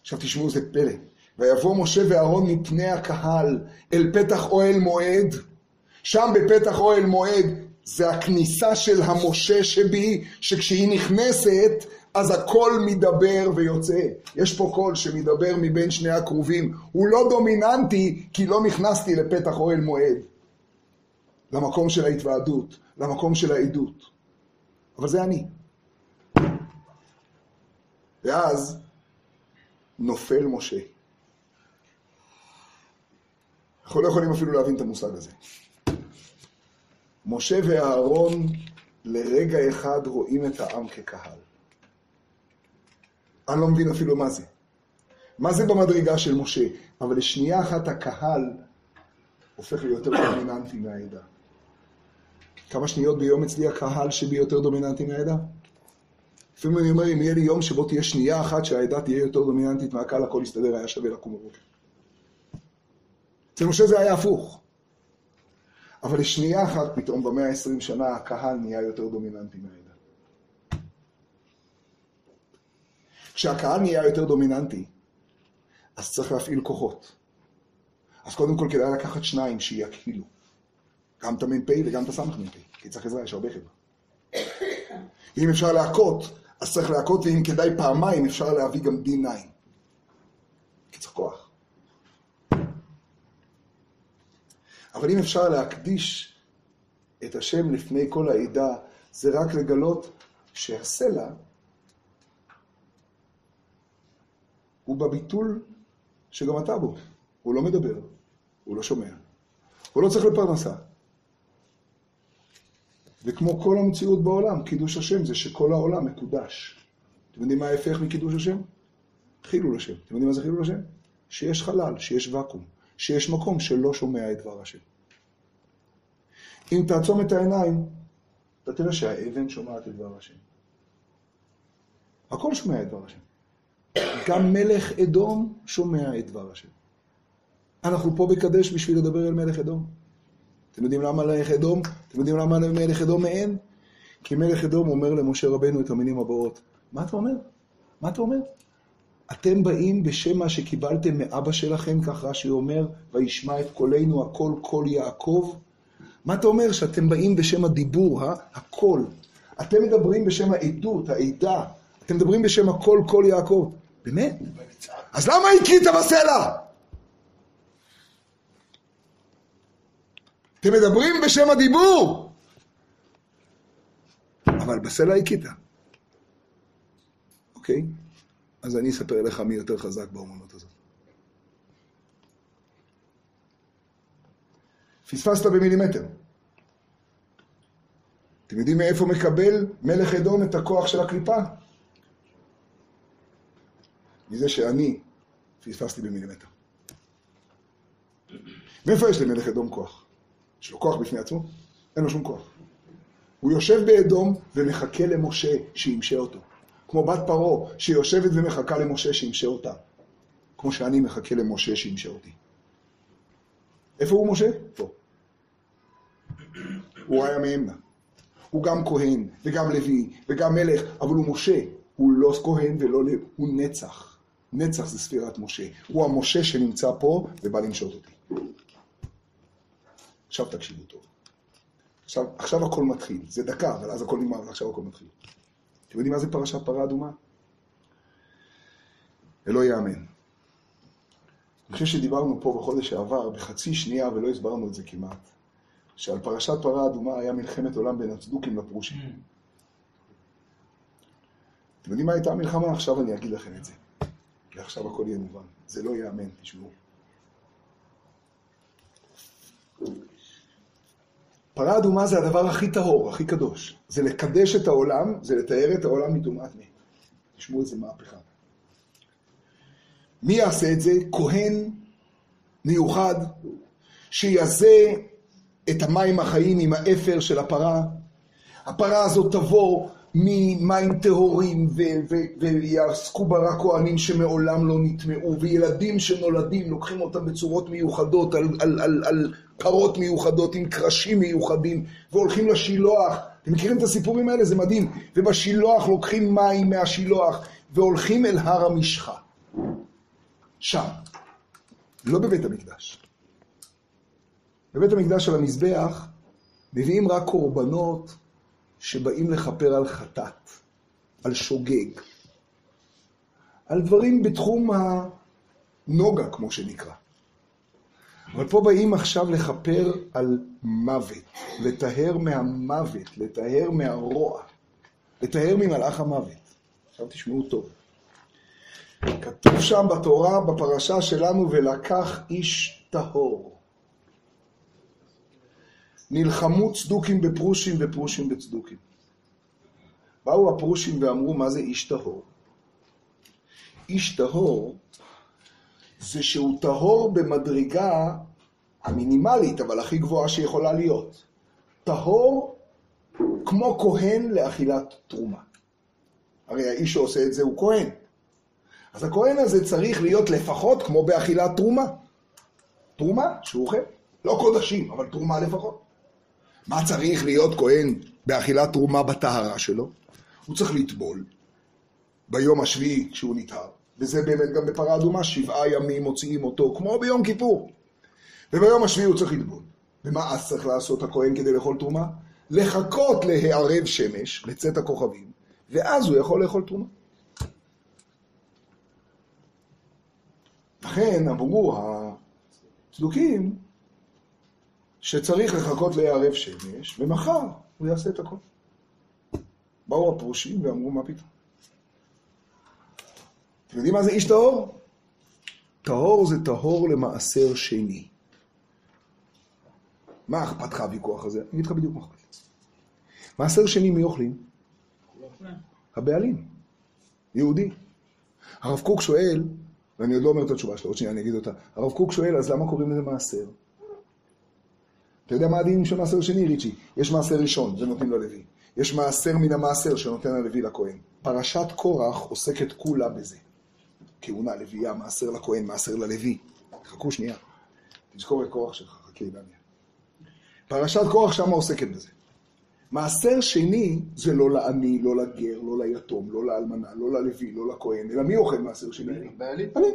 עכשיו תשמעו, זה פלא. ויבוא משה ואהרון מפני הקהל אל פתח אוהל מועד. שם בפתח אוהל מועד זה הכניסה של המשה שבי, שכשהיא נכנסת, אז הקול מדבר ויוצא. יש פה קול שמדבר מבין שני הכרובים. הוא לא דומיננטי, כי לא נכנסתי לפתח אוהל מועד. למקום של ההתוועדות, למקום של העדות. אבל זה אני. ואז נופל משה. אנחנו לא יכולים אפילו להבין את המושג הזה. משה ואהרון לרגע אחד רואים את העם כקהל. אני לא מבין אפילו מה זה. מה זה במדרגה של משה? אבל לשנייה אחת הקהל הופך להיות יותר דומיננטי מהעדה. כמה שניות ביום אצלי הקהל שבי יותר דומיננטי מהעדה? לפעמים אני אומר, אם יהיה לי יום שבו תהיה שנייה אחת שהעדה תהיה יותר דומיננטית מהקהל, הכל יסתדר, היה שווה לקום בבוקר. אצל משה זה היה הפוך. אבל לשנייה אחת פתאום במאה ה-20 שנה הקהל נהיה יותר דומיננטי מהעדה. כשהקהל נהיה יותר דומיננטי, אז צריך להפעיל כוחות. אז קודם כל כדאי לקחת שניים שיקהילו. גם את המ"פ וגם את הסמ"פ, כי צריך עזרה, יש הרבה חבר'ה. אם אפשר להכות, אז צריך להכות, ואם כדאי פעמיים, אפשר להביא גם D9. כי צריך כוח. אבל אם אפשר להקדיש את השם לפני כל העדה, זה רק לגלות שהסלע הוא בביטול שגם אתה בו. הוא לא מדבר, הוא לא שומע, הוא לא צריך לפרנסה. וכמו כל המציאות בעולם, קידוש השם זה שכל העולם מקודש. אתם יודעים מה ההפך מקידוש השם? חילול השם. אתם יודעים מה זה חילול השם? שיש חלל, שיש ואקום, שיש מקום שלא שומע את דבר השם. אם תעצום את העיניים, אתה תראה שהאבן שומעת את דבר השם. הכל שומע את דבר השם. גם מלך אדום שומע את דבר השם. אנחנו פה בקדש בשביל לדבר אל מלך אדום. אתם יודעים למה מלך אדום? אתם יודעים למה מלך אדום מעין? כי מלך אדום אומר למשה רבנו את המילים הבאות. מה אתה אומר? מה אתה אומר? אתם באים בשם מה שקיבלתם מאבא שלכם, כך רש"י אומר, וישמע את קולנו הקול קול יעקב. מה אתה אומר? שאתם באים בשם הדיבור, אה? הקול. אתם מדברים בשם העדות, העדה. אתם מדברים בשם הקול קול יעקב. באמת? אז למה הכית בסלע? אתם מדברים בשם הדיבור, אבל בסלע הכית. אוקיי? אז אני אספר לך מי יותר חזק באומנות הזאת. פספסת במילימטר. אתם יודעים מאיפה מקבל מלך אדום את הכוח של הקליפה? מזה שאני פספסתי במילימטר. מאיפה יש למלך אדום כוח? יש לו כוח בפני עצמו? אין לו שום כוח. הוא יושב באדום ומחכה למשה שימשה אותו. כמו בת פרעה שיושבת ומחכה למשה שימשה אותה. כמו שאני מחכה למשה שימשה אותי. איפה הוא משה? פה. הוא היה מאמנה. הוא גם כהן, וגם לוי, וגם מלך, אבל הוא משה. הוא לא כהן ולא לוי, הוא נצח. נצח זה ספירת משה. הוא המשה שנמצא פה ובא למשוך אותי. עכשיו תקשיבו טוב. עכשיו, עכשיו הכל מתחיל. זה דקה, אבל אז הכל נגמר, ועכשיו הכל מתחיל. אתם יודעים מה זה פרשת פרה אדומה? זה לא ייאמן. אני חושב שדיברנו פה בחודש שעבר, בחצי שנייה, ולא הסברנו את זה כמעט, שעל פרשת פרה אדומה היה מלחמת עולם בין הצדוקים לפרושים. אתם יודעים מה הייתה המלחמה? עכשיו אני אגיד לכם את זה. ועכשיו הכל יהיה מובן. זה לא ייאמן, תשמעו. פרה אדומה זה הדבר הכי טהור, הכי קדוש. זה לקדש את העולם, זה לתאר את העולם מטומאת מת. תשמעו איזה מהפכה. מי יעשה את זה? כהן מיוחד, שיזה את המים החיים עם האפר של הפרה. הפרה הזאת תבוא ממים טהורים ויעסקו בה רק כהנים שמעולם לא נטמעו, וילדים שנולדים לוקחים אותם בצורות מיוחדות על, על, על, על פרות מיוחדות עם קרשים מיוחדים, והולכים לשילוח. אתם מכירים את הסיפורים האלה? זה מדהים. ובשילוח לוקחים מים מהשילוח והולכים אל הר המשחה. שם. לא בבית המקדש. בבית המקדש על המזבח מביאים רק קורבנות שבאים לכפר על חטאת, על שוגג, על דברים בתחום הנוגה, כמו שנקרא. אבל פה באים עכשיו לכפר על מוות, לטהר מהמוות, לטהר מהרוע, לטהר ממלאך המוות. עכשיו תשמעו טוב. כתוב שם בתורה, בפרשה שלנו, ולקח איש טהור. נלחמו צדוקים בפרושים ופרושים בצדוקים. באו הפרושים ואמרו, מה זה איש טהור? איש טהור זה שהוא טהור במדרגה המינימלית, אבל הכי גבוהה שיכולה להיות. טהור כמו כהן לאכילת תרומה. הרי האיש שעושה את זה הוא כהן. אז הכהן הזה צריך להיות לפחות כמו באכילת תרומה. תרומה שהוא אוכל. לא קודשים, אבל תרומה לפחות. מה צריך להיות כהן באכילת תרומה בטהרה שלו? הוא צריך לטבול ביום השביעי כשהוא נטהר, וזה באמת גם בפרה אדומה, שבעה ימים מוציאים אותו, כמו ביום כיפור. וביום השביעי הוא צריך לטבול. ומה אז צריך לעשות הכהן כדי לאכול תרומה? לחכות להערב שמש, לצאת הכוכבים, ואז הוא יכול לאכול תרומה. לכן אמרו הצדוקים שצריך לחכות להערב שמש, ומחר הוא יעשה את הכל. באו הפרושים ואמרו, מה פתאום? אתם יודעים מה זה איש טהור? טהור זה טהור למעשר שני. מה אכפת לך הוויכוח הזה? אני אגיד לך בדיוק מה אכפת. מעשר שני מי אוכלים? הבעלים. יהודי. הרב קוק שואל, ואני עוד לא אומר את התשובה שלו, עוד שנייה אני אגיד אותה. הרב קוק שואל, אז למה קוראים לזה מעשר? אתה יודע מה הדין של מעשר שני, ריצ'י? יש מעשר ראשון, זה נותנים ללוי. יש מעשר מן המעשר שנותן הלוי לכהן. פרשת קורח עוסקת כולה בזה. כהונה, לוויה, מעשר לכהן, מעשר ללוי. חכו שנייה. תזכור את קורח שלך, חכה דניאל. פרשת קורח שמה עוסקת בזה. מעשר שני זה לא לעני, לא לגר, לא ליתום, לא לאלמנה, לא ללוי, לא לכהן, אלא מי אוכל מעשר שני? בעלים. אני.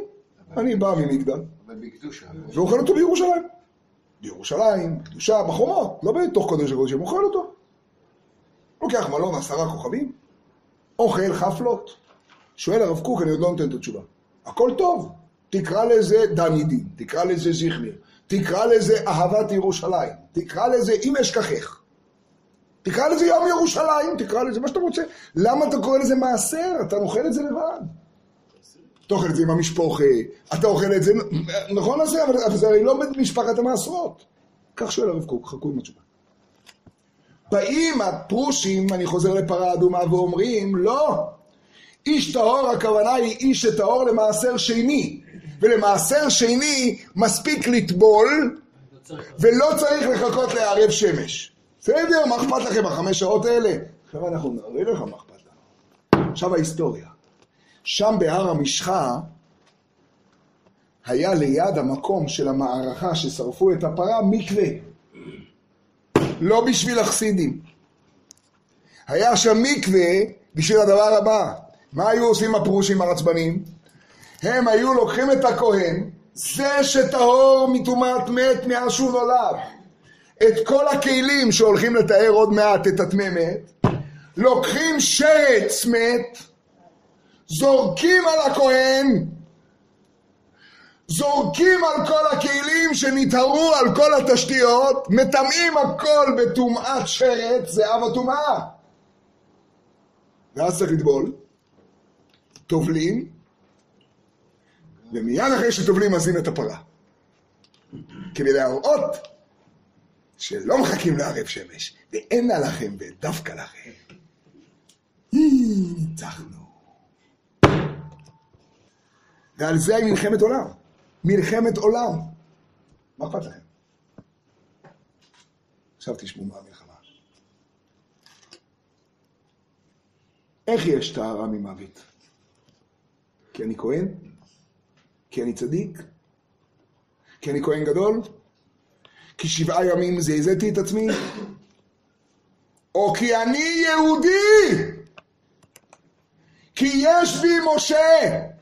אני בא ממגדל. ואוכל אותו בירושלים. בירושלים, בקדושה, בחומות, לא בתוך קודש הקודשים, אוכל אותו. לוקח מלון עשרה כוכבים, אוכל חפלות. שואל הרב קוק, אני עוד לא נותן את התשובה. הכל טוב, תקרא לזה דני דין, תקרא לזה זיכמיר, תקרא לזה אהבת ירושלים, תקרא לזה אם אשכחך. תקרא לזה יום ירושלים, תקרא לזה מה שאתה רוצה. למה אתה קורא לזה מעשר? אתה אוכל את זה לבד. אתה אוכל את זה עם המשפוחה, אתה אוכל את זה, נכון לזה, אבל אבל זה הרי לא במשפחת המעשרות. כך שואל הרב קוק, חכו עם התשובה. באים הפרושים, אני חוזר לפרה אדומה, ואומרים, לא, איש טהור הכוונה היא איש שטהור למעשר שני, ולמעשר שני מספיק לטבול, ולא צריך לחכות לערב שמש. בסדר, מה אכפת לכם החמש שעות האלה? עכשיו אנחנו נראה לך מה אכפת לנו. עכשיו ההיסטוריה. שם בהר המשחה היה ליד המקום של המערכה ששרפו את הפרה מקווה. לא בשביל החסידים. היה שם מקווה בשביל הדבר הבא. מה היו עושים הפרושים הרצבנים? הם היו לוקחים את הכהן, זה שטהור מטומאת מת מאז שהוא נולד, את כל הכלים שהולכים לתאר עוד מעט את הטמא מת, לוקחים שרץ מת, זורקים על הכהן, זורקים על כל הכלים שנטהרו על כל התשתיות, מטמאים הכל בטומאת שרץ, אב הטומאה. ואז צריך לטבול, טובלים, ומיד אחרי שטובלים מזים את הפרה. כדי להראות שלא מחכים לערב שמש, ואין לה לכם ודווקא לכם. ניצחנו. ועל זה היא מלחמת עולם. מלחמת עולם. מה אכפת לכם? עכשיו תשמעו מה המלחמה. איך יש טהרה ממוות? כי אני כהן? כי אני צדיק? כי אני כהן גדול? כי שבעה ימים זעזעתי את עצמי? או כי אני יהודי? כי יש בי משה?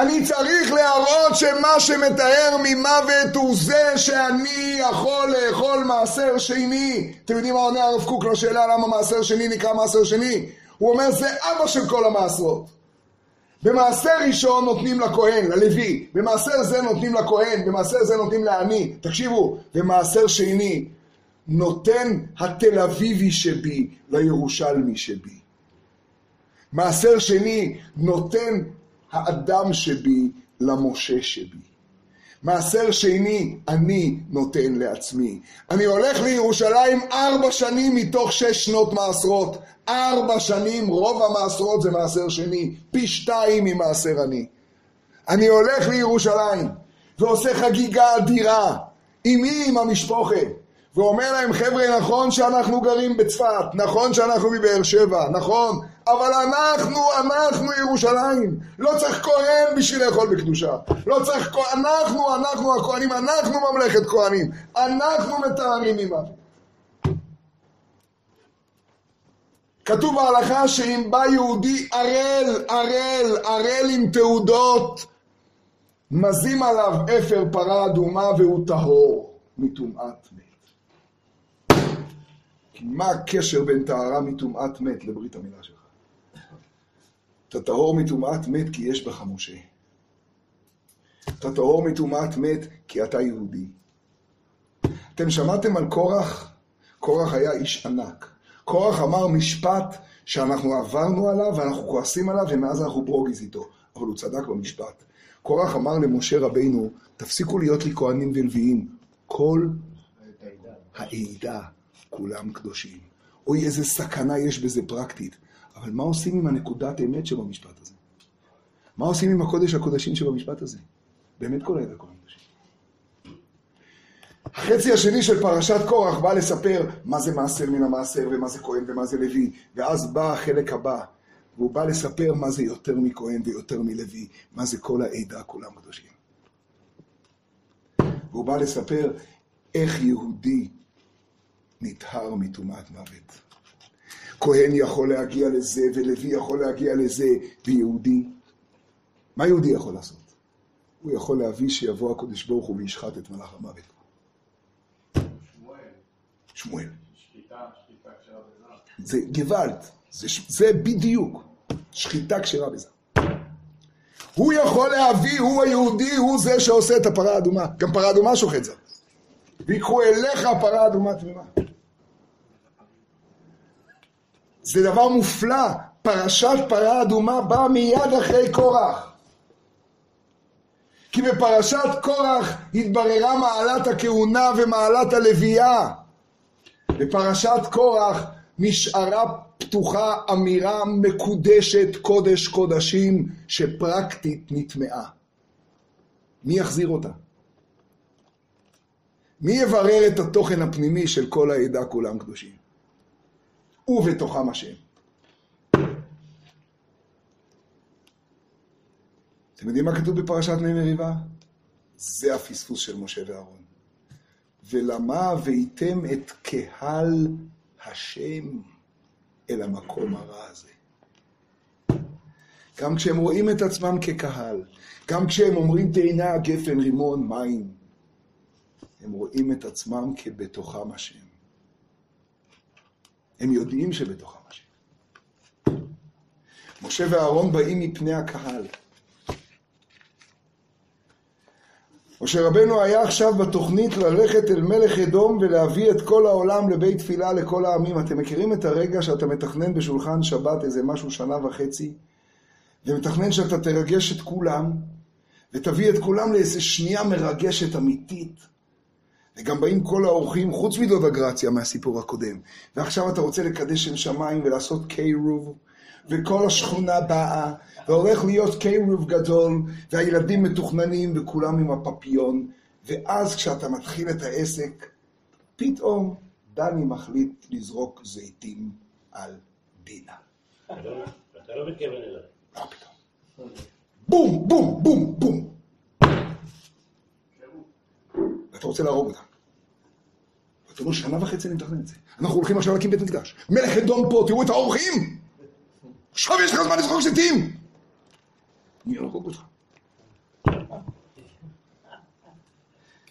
אני צריך להראות שמה שמתאר ממוות הוא זה שאני יכול לאכול מעשר שני. אתם יודעים מה עונה הרב קוק לשאלה למה מעשר שני נקרא מעשר שני? הוא אומר זה אבא של כל המעשרות. במעשר ראשון נותנים לכהן, ללוי, במעשר זה נותנים לכהן, במעשר זה נותנים לעני. תקשיבו, במעשר שני נותן התל אביבי שבי לירושלמי שבי. מעשר שני נותן האדם שבי למשה שבי. מעשר שני אני נותן לעצמי. אני הולך לירושלים ארבע שנים מתוך שש שנות מעשרות. ארבע שנים, רוב המעשרות זה מעשר שני, פי שתיים ממעשר אני. אני הולך לירושלים ועושה חגיגה אדירה. עם מי? עם המשפחה. ואומר להם, חבר'ה, נכון שאנחנו גרים בצפת, נכון שאנחנו מבאר שבע, נכון, אבל אנחנו, אנחנו ירושלים. לא צריך כהן בשביל לאכול בקדושה. לא צריך כהן, אנחנו, אנחנו הכהנים, אנחנו ממלכת כהנים. אנחנו מטהרים ממוות. כתוב בהלכה שאם בא יהודי ערל, ערל, ערל עם תעודות, מזים עליו אפר פרה אדומה והוא טהור מטומאת מת. כי מה הקשר בין טהרה מטומאת מת לברית המילה שלך? אתה טהור מטומאת מת כי יש בך משה. אתה טהור מטומאת מת כי אתה יהודי. אתם שמעתם על קורח? קורח היה איש ענק. קורח אמר משפט שאנחנו עברנו עליו ואנחנו כועסים עליו ומאז אנחנו ברוגז איתו. אבל הוא צדק במשפט. קורח אמר למשה רבינו, תפסיקו להיות לי כהנים ולוויים. כל העדה, כולם קדושים. אוי, איזה סכנה יש בזה פרקטית. אבל מה עושים עם הנקודת אמת שבמשפט הזה? מה עושים עם הקודש הקודשים שבמשפט הזה? באמת כל העדה כהנים קדושים. החצי השני של פרשת קורח בא לספר מה זה מעשר מן המעשר ומה זה כהן ומה זה לוי, ואז בא החלק הבא, והוא בא לספר מה זה יותר מכהן ויותר מלוי, מה זה כל העדה כולם קדושים. והוא בא לספר איך יהודי נטהר מטומאת מוות. כהן יכול להגיע לזה, ולוי יכול להגיע לזה, ויהודי, מה יהודי יכול לעשות? הוא יכול להביא שיבוא הקדוש ברוך הוא וישחט את מלאך המוות. שמואל. זה גוואלד, זה, זה בדיוק, שחיטה כשרה בזה. הוא יכול להביא, הוא היהודי, הוא זה שעושה את הפרה האדומה. גם פרה אדומה שוחט זה. ויקחו אליך פרה אדומה תמימה. זה דבר מופלא. פרשת פרה אדומה באה מיד אחרי קורח. כי בפרשת קורח התבררה מעלת הכהונה ומעלת הלוויה. בפרשת קורח נשארה פתוחה אמירה מקודשת קודש קודשים שפרקטית נטמעה. מי יחזיר אותה? מי יברר את התוכן הפנימי של כל העדה כולם קדושים? ובתוכם השם. אתם יודעים מה כתוב בפרשת מי מריבה? זה הפספוס של משה ואהרון. ולמה והייתם את קהל השם אל המקום הרע הזה. גם כשהם רואים את עצמם כקהל, גם כשהם אומרים תאנה, גפן, רימון, מים, הם רואים את עצמם כבתוכם השם. הם יודעים שבתוכם השם. משה ואהרון באים מפני הקהל. משה רבנו היה עכשיו בתוכנית ללכת אל מלך אדום ולהביא את כל העולם לבית תפילה לכל העמים. אתם מכירים את הרגע שאתה מתכנן בשולחן שבת איזה משהו שנה וחצי, ומתכנן שאתה תרגש את כולם, ותביא את כולם לאיזה שנייה מרגשת אמיתית. וגם באים כל האורחים, חוץ מדודה גרציה מהסיפור הקודם. ועכשיו אתה רוצה לקדש שם שמיים ולעשות קירוב, וכל השכונה באה, והולך להיות קירוב גדול, והילדים מתוכננים וכולם עם הפפיון, ואז כשאתה מתחיל את העסק, פתאום דני מחליט לזרוק זיתים על דינה. אתה לא- אתה לא מתכוון אליי. מה פתאום? בום, בום, בום, בום. ואתה רוצה להרוג אותה. אומר, שנה וחצי אני מתכנן את זה. אנחנו הולכים עכשיו להקים בית מקדש. מלך אדום פה, תראו את האורחים! עכשיו יש לך זמן לזרוק זיתים! אני ארוג אותך.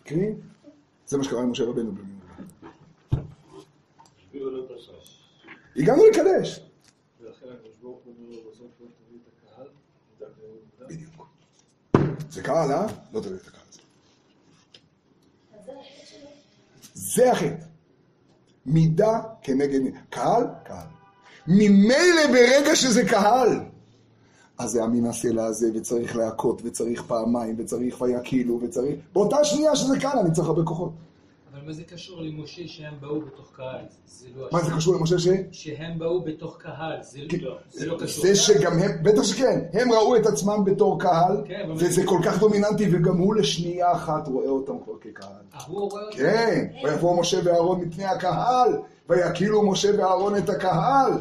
כן? זה מה שקרה עם משה רבנו. הגענו לקדש. לא. זה קהל, אה? לא תביא את הקהל הזה. אז זה החטא שלו. זה החטא. מידה כנגד מידה. קהל, קהל. ממילא ברגע שזה קהל, אז זה המין הסלע הזה, וצריך להכות, וצריך פעמיים, וצריך ויקילו, וצריך... באותה שנייה שזה קהל, אני צריך הרבה כוחות. אבל מה זה קשור למשה שהם באו בתוך קהל? זה לא... מה זה קשור למשה ש... שהם באו בתוך קהל, זה כן. לא, זה לא קשור. זה שגם הם, בטח שכן, הם ראו את עצמם בתור קהל, כן, וזה כל כך דומיננטי, וגם הוא לשנייה אחת רואה אותם כבר כקהל. אה, הוא רואה אותם? כן, ויבוא משה ואהרון מפני הקהל, ויקילו משה ואהרון את הקהל.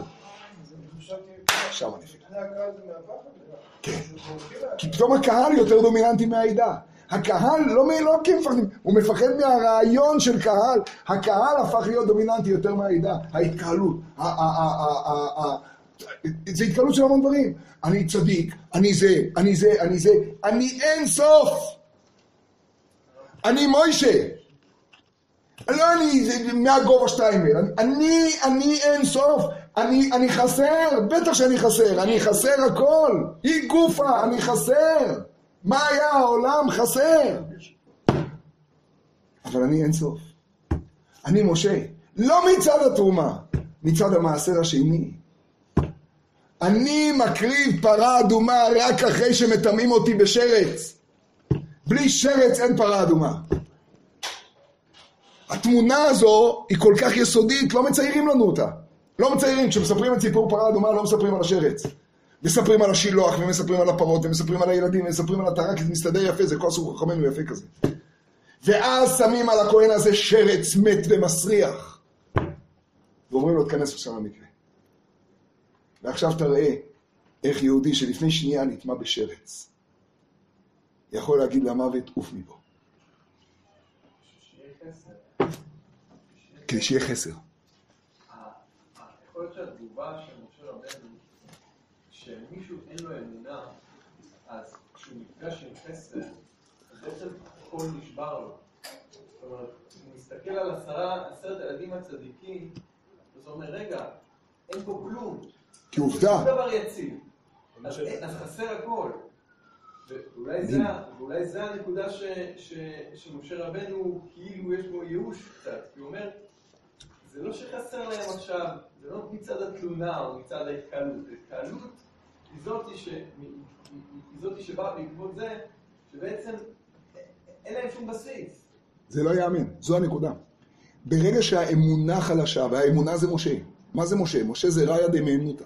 שם זה מהפחד? כן. כי פתאום הקהל יותר דומיננטי מהעדה. הקהל לא, מ- לא מפחדים, הוא מפחד מהרעיון של קהל. הקהל הפך להיות דומיננטי יותר מהעדה. ההתקהלות. זה התקהלות של המון דברים. אני צדיק, אני זה, אני זה, אני זה, אני אין סוף. אני מוישה. לא אני, מהגובה שטיימל. אני, אני אין סוף. אני, אני חסר, בטח שאני חסר. אני חסר הכל. היא גופה, אני חסר. מה היה העולם? חסר. אבל אני אין סוף. אני משה. לא מצד התרומה, מצד המעשר השני. אני מקריב פרה אדומה רק אחרי שמטמאים אותי בשרץ. בלי שרץ אין פרה אדומה. התמונה הזו היא כל כך יסודית, לא מציירים לנו אותה. לא מציירים, כשמספרים את סיפור פרה אדומה לא מספרים על השרץ. מספרים על השילוח, ומספרים על הפרות, ומספרים על הילדים, ומספרים על הטרק, זה מסתדר יפה, זה כל הסוג חכמינו יפה כזה. ואז שמים על הכהן הזה שרץ מת ומסריח. ואומרים לו, תכנס עכשיו למקרה. ועכשיו תראה איך יהודי שלפני שנייה נטמע בשרץ, יכול להגיד למוות, עוף מפה. כדי שיהיה חסר. יכול להיות שהתגובה של אין לו אמונה, אז כשהוא נפגש עם חסר, אז בעצם הכל נשבר לו. זאת אומרת, הוא מסתכל על עשרה, עשרת הילדים הצדיקים, אז הוא אומר, רגע, אין פה כלום. כי עובדה, שום דבר יציב. אז אז חסר הכל. ואולי זה, ה- ואולי זה הנקודה ש, ש, שמשה רבנו, כאילו יש בו ייאוש קצת, כי הוא אומר, זה לא שחסר להם עכשיו, זה לא מצד התלונה או מצד ההתקהלות, ההתקהלות היא זאתי שבאה בעקבות זה, שבעצם אין להם שום בסיס. זה לא ייאמן, זו הנקודה. ברגע שהאמונה חלשה, והאמונה זה משה. מה זה משה? משה זה ראיה דמאמנותא.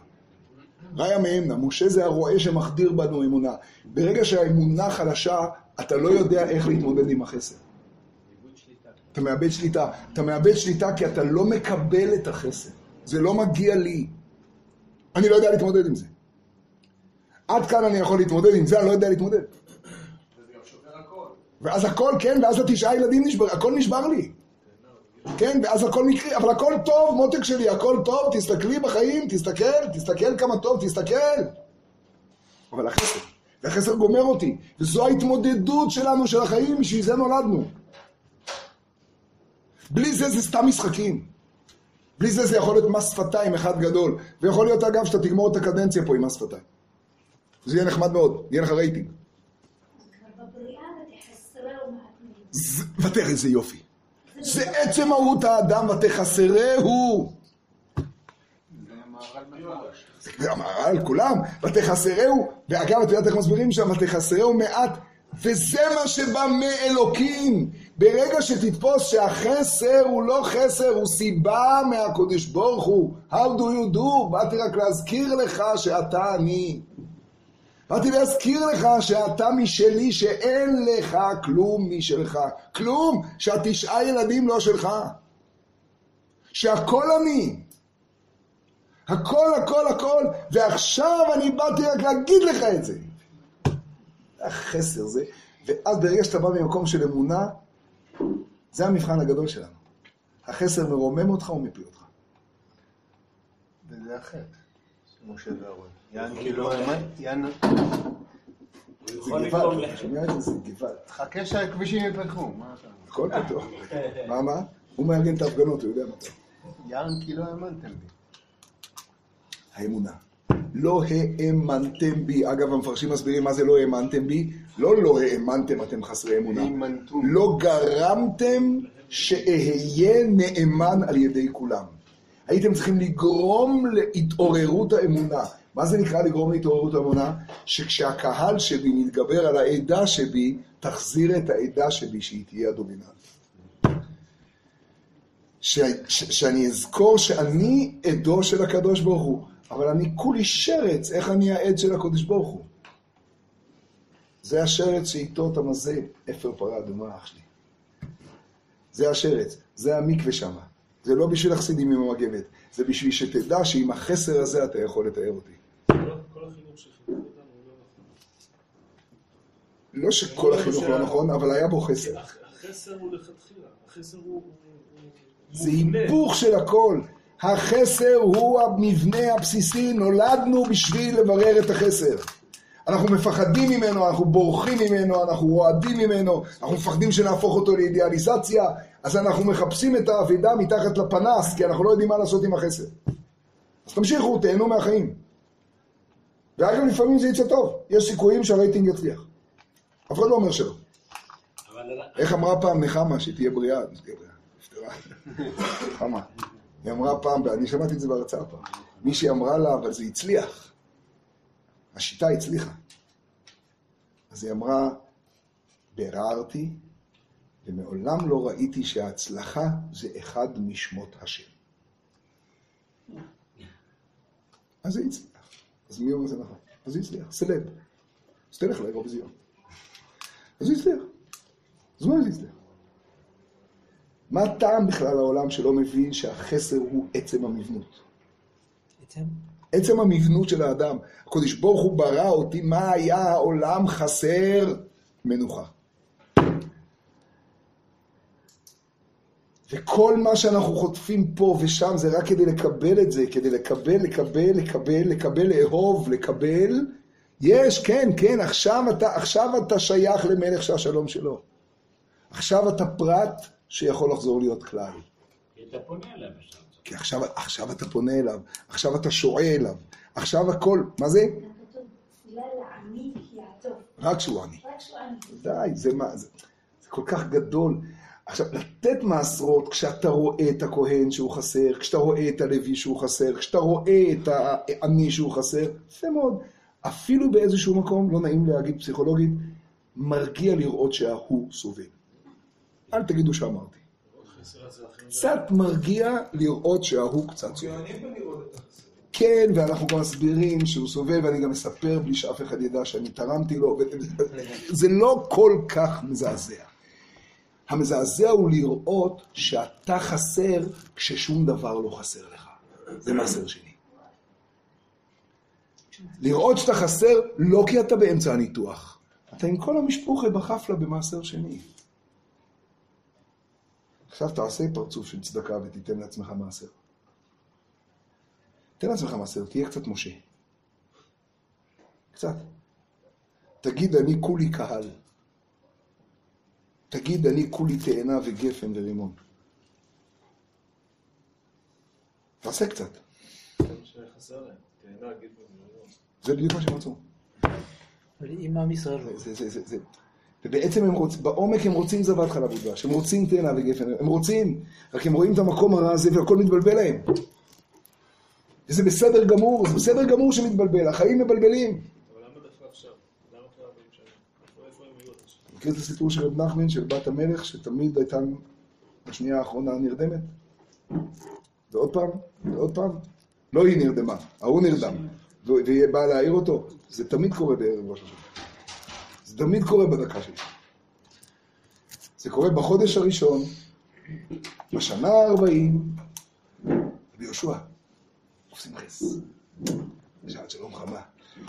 ראיה מאמנה, משה זה הרועה שמחדיר בנו אמונה. ברגע שהאמונה חלשה, אתה לא יודע איך להתמודד עם החסר. אתה מאבד שליטה. אתה מאבד שליטה כי אתה לא מקבל את החסר. זה לא מגיע לי. אני לא יודע להתמודד עם זה. עד כאן אני יכול להתמודד, עם זה אני לא יודע להתמודד. ואז הכל, כן, ואז התשעה ילדים נשבר, הכל נשבר לי. כן, ואז הכל מקרי, אבל הכל טוב, מותק שלי, הכל טוב, תסתכלי בחיים, תסתכל, תסתכל כמה טוב, תסתכל. אבל החסר, והחסר גומר אותי, וזו ההתמודדות שלנו, של החיים, בשביל זה נולדנו. בלי זה זה סתם משחקים. בלי זה זה יכול להיות מס שפתיים אחד גדול, ויכול להיות אגב שאתה תגמור את הקדנציה פה עם מס שפתיים. זה יהיה נחמד מאוד, יהיה לך רייטינג. ותראה איזה יופי. זה עצם מהות האדם ותחסרהו. זה מהר"ל מפרש. זה המהר"ל, כולם, ותחסרהו, ואגב, את יודעת איך מסבירים שם? ותחסרהו מעט, וזה מה שבא מאלוקים. ברגע שתתפוס שהחסר הוא לא חסר, הוא סיבה מהקודש ברוך הוא. How do you do? באתי רק להזכיר לך שאתה אני. באתי להזכיר לך שאתה משלי, שאין לך כלום משלך. כלום, שהתשעה ילדים לא שלך. שהכל אני. הכל, הכל, הכל, ועכשיו אני באתי רק להגיד לך את זה. זה החסר, זה... ואז ברגע שאתה בא ממקום של אמונה, זה המבחן הגדול שלנו. החסר מרומם אותך ומפיל אותך. וזה החטא, משה ואהרון. יען כאילו, יען... את זה? זה גוואלד. חכה שהכבישים ייפתחו, מה אתה... הכל פתוח. מה, מה? הוא מארגן את ההפגנות, הוא יודע מתי. יען כי לא האמנתם בי. האמונה. לא האמנתם בי. אגב, המפרשים מסבירים מה זה לא האמנתם בי. לא לא האמנתם, אתם חסרי אמונה. לא גרמתם שאהיה נאמן על ידי כולם. הייתם צריכים לגרום להתעוררות האמונה. מה זה נקרא לגרום להתעוררות האמונה? שכשהקהל שבי מתגבר על העדה שבי, תחזיר את העדה שבי שהיא תהיה הדומיננט. ש, ש, שאני אזכור שאני עדו של הקדוש ברוך הוא, אבל אני כולי שרץ, איך אני העד של הקדוש ברוך הוא? זה השרץ שאיתו אתה מזה אפר פרה אדומה, אח שלי. זה השרץ, זה המקווה שמה. זה לא בשביל החסידים עם המגבת, זה בשביל שתדע שעם החסר הזה אתה יכול לתאר אותי. כל החינוך שחינכו אותנו הוא לא נכון. לא שכל החינוך לא נכון, אבל היה בו חסר. החסר הוא לכתחילה, החסר. הוא- זה היפוך של הכל. החסר הוא המבנה הבסיסי, נולדנו בשביל לברר את החסר. אנחנו מפחדים ממנו, אנחנו בורחים ממנו, אנחנו רועדים ממנו, אנחנו מפחדים שנהפוך אותו לאידיאליזציה, אז אנחנו מחפשים את האבידה מתחת לפנס, כי אנחנו לא יודעים מה לעשות עם החסר. אז תמשיכו, תהנו מהחיים. ואגב, לפעמים זה יצא טוב, יש סיכויים שהרייטינג יצליח. אף אחד לא אומר שלא. איך אמרה פעם נחמה, שתהיה בריאה, שתהיה בריאה, נפטרה. נחמה. היא אמרה פעם, אני שמעתי את זה בהרצאה פעם, מישהי אמרה לה, אבל זה הצליח. השיטה הצליחה. אז היא אמרה, ביררתי, ומעולם לא ראיתי שההצלחה זה אחד משמות השם. אז זה הצליח. אז מי אומר זה נכון? אז זה הצליח, סלב. אז תלך לאירוויזיון. אז זה הצליח. אז מה זה הצליח? מה הטעם בכלל העולם שלא מבין שהחסר הוא עצם המבנות? עצם? עצם המבנות של האדם. הקדוש ברוך הוא ברא אותי, מה היה העולם חסר? מנוחה. וכל מה שאנחנו חוטפים פה ושם זה רק כדי לקבל את זה, כדי לקבל, לקבל, לקבל, לקבל, לאהוב, לקבל. יש, כן, כן, עכשיו אתה, עכשיו אתה שייך למלך שהשלום שלו. עכשיו אתה פרט שיכול לחזור להיות כלל. כי אתה פונה אליו עכשיו. כי עכשיו, עכשיו אתה פונה אליו, עכשיו אתה שועה אליו, עכשיו הכל, מה זה? רק שהוא עני. די, זה מה, זה, זה כל כך גדול. עכשיו, לתת מעשרות כשאתה רואה את הכהן שהוא חסר, כשאתה רואה את הלוי שהוא חסר, כשאתה רואה את העני שהוא חסר, יפה מאוד. אפילו באיזשהו מקום, לא נעים להגיד פסיכולוגית, מרגיע לראות שההוא סובל. אל תגידו שאמרתי. קצת מרגיע לראות שההוא קצת סובל. כן, ואנחנו גם מסבירים שהוא סובל, ואני גם מספר בלי שאף אחד ידע שאני תרמתי לו. זה לא כל כך מזעזע. המזעזע הוא לראות שאתה חסר כששום דבר לא חסר לך. זה מעשר שני. לראות שאתה חסר לא כי אתה באמצע הניתוח. אתה עם כל המשפוחה בחפלה במעשר שני. עכשיו תעשה פרצוף של צדקה ותיתן לעצמך מעשר. תן לעצמך מעשר, תהיה קצת משה. קצת. תגיד, אני כולי קהל. תגיד, אני כולי תאנה וגפן ורימון. תעשה קצת. ומריון. זה בדיוק מה שהם רצו. אבל אם עם ישראל... זה, זה, זה, זה. ובעצם הם רוצים, בעומק הם רוצים זבת חלב ודבש, הם רוצים תאנה וגפן, הם רוצים, רק הם רואים את המקום הרע הזה והכל מתבלבל להם. וזה בסדר גמור, זה בסדר גמור שמתבלבל, החיים מבלבלים. אבל למה דווקא עכשיו? למה כבר 40 שנה? איפה- איפה הם היו עד עכשיו? מכיר את הסיפור של רב נחמן, של בת המלך, שתמיד הייתה בשנייה האחרונה נרדמת? ועוד פעם, ועוד פעם. לא היא נרדמה, ההוא נרדם. והיא באה להעיר אותו. זה תמיד קורה בערב ראש השנה. זה תמיד קורה בדקה שלי. זה קורה בחודש הראשון, בשנה הארבעים, ביהושע. עושים חס. שעת שלום חמה.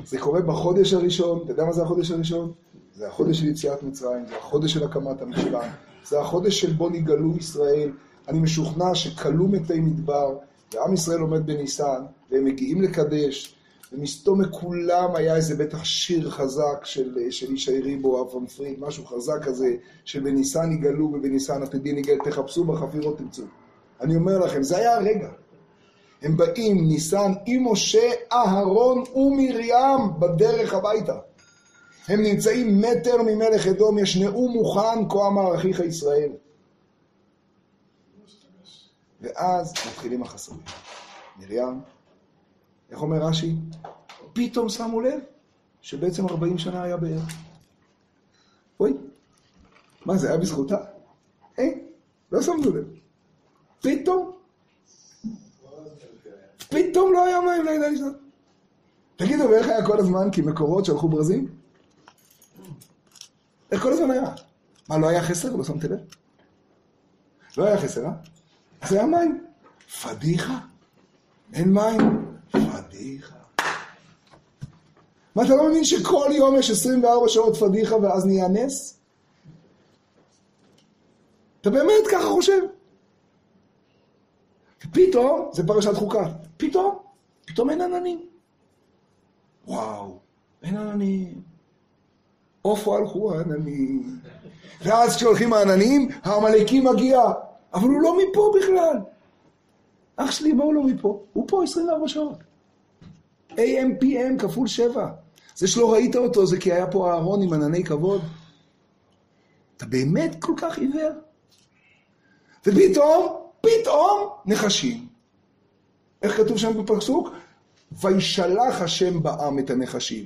זה קורה בחודש הראשון, אתה יודע מה זה החודש הראשון? זה החודש של יציאת מצרים, זה החודש של הקמת המשכן, זה החודש של בו נגאלו ישראל. אני משוכנע שכלו מתי מדבר, ועם ישראל עומד בניסן, והם מגיעים לקדש, ומסתום מכולם היה איזה בטח שיר חזק של, של ישי ריבו, אברהם פריד, משהו חזק כזה, שבניסן יגאלו ובניסן עתידין יגאל, תחפשו בחפירות תמצאו. אני אומר לכם, זה היה הרגע. הם באים, ניסן, עם משה, אהרון ומרים בדרך הביתה. הם נמצאים מטר ממלך אדום, יש נאום מוכן, כה אמר אחיך ישראל. ואז מתחילים החסרים. מרים, איך אומר רש"י? פתאום שמו לב שבעצם 40 שנה היה באר. אוי, מה זה היה בזכותה? היי, לא שמנו לב. פתאום, פתאום לא היה מים לילה ראשון. תגידו, ואיך היה כל הזמן? כי מקורות שלחו ברזים? איך כל הזמן היה? מה, לא היה חסר? לא שמתי לב? לא היה חסר, אה? אז היה מים. פדיחה. אין מים. פדיחה. מה, אתה לא מבין שכל יום יש 24 שעות פדיחה ואז נהיה נס? אתה באמת ככה חושב? ופתאום, זה פרשת חוקה, פתאום, פתאום אין עננים. וואו, אין עננים. עופו הלכו העננים. ואז כשהולכים העננים, העמלקים מגיע. אבל הוא לא מפה בכלל. אח שלי, מה הוא לא מפה? הוא פה 24 שעות. AM, PM כפול 7. זה שלא ראית אותו, זה כי היה פה אהרון עם ענני כבוד. אתה באמת כל כך עיוור? ופתאום, פתאום, נחשים. איך כתוב שם בפסוק? וישלח השם בעם את הנחשים.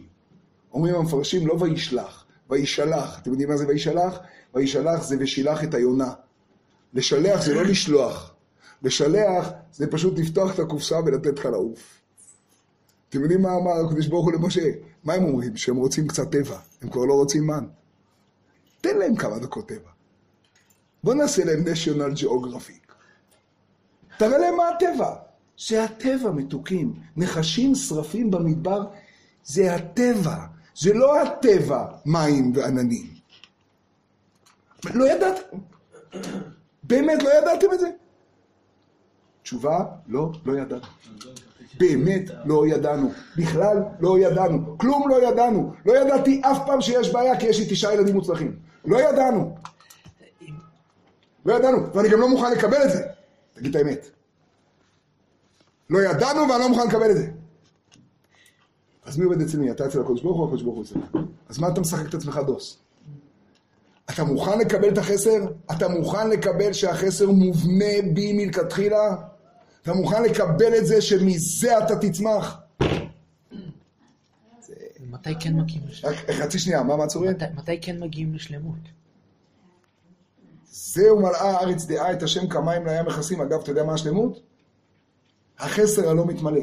אומרים המפרשים, לא וישלח, וישלח. אתם יודעים מה זה וישלח? וישלח זה ושילח את היונה. לשלח זה לא לשלוח. לשלח זה פשוט לפתוח את הקופסה ולתת לך לעוף. אתם יודעים מה אמר הקדוש ברוך הוא למשה? מה הם אומרים? שהם רוצים קצת טבע. הם כבר לא רוצים מן. תן להם כמה דקות טבע. בוא נעשה להם national geographic. תראה להם מה הטבע. זה הטבע, מתוקים. נחשים שרפים במדבר, זה הטבע. זה לא הטבע, מים ועננים. לא ידעתם. באמת לא ידעתם את זה? תשובה, לא, לא ידענו. באמת לא ידענו. בכלל לא ידענו. כלום לא ידענו. לא ידעתי אף פעם שיש בעיה כי יש לי תשעה ילדים מוצלחים. לא ידענו. לא ידענו, ואני גם לא מוכן לקבל את זה. תגיד את האמת. לא ידענו ואני לא מוכן לקבל את זה. אז מי עובד אצל מי? אתה אצל הקדוש ברוך הוא או הקדוש ברוך הוא אצלך? אז מה אתה משחק את עצמך דוס? אתה מוכן לקבל את החסר? אתה מוכן לקבל שהחסר מובנה בי מלכתחילה? אתה מוכן לקבל את זה שמזה אתה תצמח? מתי כן מגיעים לשלמות? חצי שנייה, מה, מה צורי? מתי- מתי כן מגיעים לשלמות? זהו מלאה הארץ דעה את השם כמים לים מכסים. אגב, אתה יודע מה השלמות? החסר הלא מתמלא.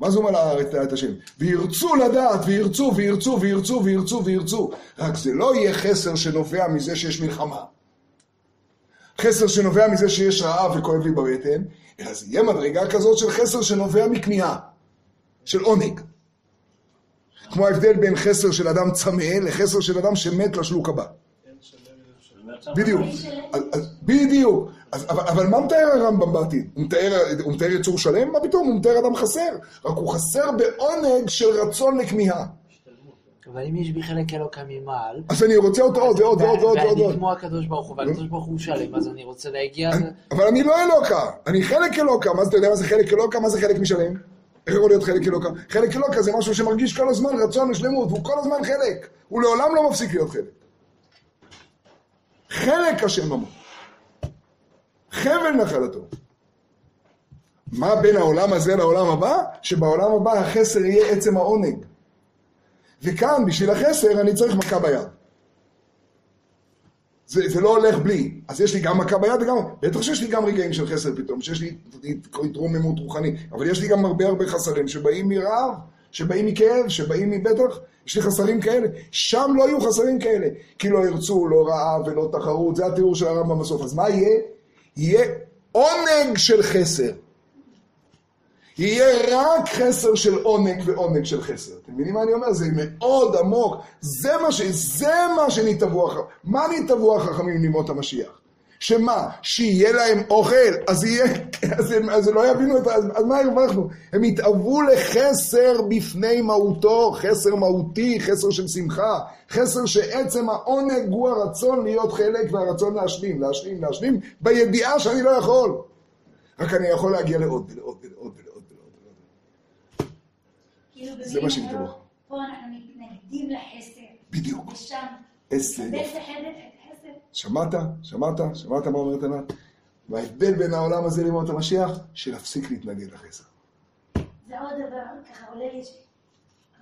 מה מלאה הארץ דעה את השם? וירצו לדעת, וירצו, וירצו, וירצו, וירצו, וירצו. רק זה לא יהיה חסר שנובע מזה שיש מלחמה. חסר שנובע מזה שיש רעב וכואב לי בבטן, אלא זה יהיה מדרגה כזאת של חסר שנובע מכמיהה, של עונג. כמו ההבדל בין חסר של אדם צמא לחסר של אדם שמת לשלוק הבא. בדיוק. אז- אז- בדיוק. אז, אבל, אבל מה מתאר הרמב"ם בעתיד? הוא מתאר, הוא מתאר יצור שלם? מה פתאום? הוא מתאר אדם חסר. רק הוא חסר בעונג של רצון לכמיהה. אבל אם יש בי חלק אלוקא ממעל... אז אני רוצה אותו עוד ועוד ועוד ועוד ועוד. ואני כמו הקדוש ברוך הוא, והקדוש ברוך הוא שלם, אז אני רוצה להגיע... אבל אני לא אלוקה, אני חלק אלוקה. מה זה, אתה יודע מה זה חלק אלוקה? מה זה חלק משלם? איך יכול להיות חלק אלוקה? חלק אלוקה זה משהו שמרגיש כל הזמן רצון לשלמות, והוא כל הזמן חלק. הוא לעולם לא מפסיק להיות חלק. חלק השם עמו. חבל נחלתו. מה בין העולם הזה לעולם הבא? שבעולם הבא החסר יהיה עצם העונג. וכאן, בשביל החסר, אני צריך מכה ביד. זה, זה לא הולך בלי. אז יש לי גם מכה ביד וגם... בטח שיש לי גם רגעים של חסר פתאום, שיש לי התרוממות רוחנית, אבל יש לי גם הרבה הרבה חסרים שבאים מרעב, שבאים מכאב, שבאים מבטח, יש לי חסרים כאלה. שם לא יהיו חסרים כאלה, כי לא ירצו, לא רעב ולא תחרות, זה התיאור של הרמב"ם בסוף. אז מה יהיה? יהיה עונג של חסר. יהיה רק חסר של עונג ועונג של חסר. אתם מבינים מה אני אומר? זה מאוד עמוק. זה מה, ש... זה מה שנתעבו החכמים. מה נתעבו החכמים לימות המשיח? שמה? שיהיה להם אוכל, אז יהיה, אז הם, אז לא יבינו את ה... אז, אז מה הרווחנו? הם יתאבו לחסר בפני מהותו, חסר מהותי, חסר של שמחה, חסר שעצם העונג הוא הרצון להיות חלק והרצון להשלים, להשלים, להשלים, בידיעה שאני לא יכול. רק אני יכול להגיע לעוד ולעוד ולעוד ולעוד. כאילו זה מה שהתאבו. פה אנחנו מתנגדים לחסר. בדיוק. ושם, איזה שמעת? שמעת? שמעת מה אומרת ענת? וההבדל בין העולם הזה לימות המשיח, שנפסיק להתנגד לחסר. זה עוד דבר, ככה עולה לי,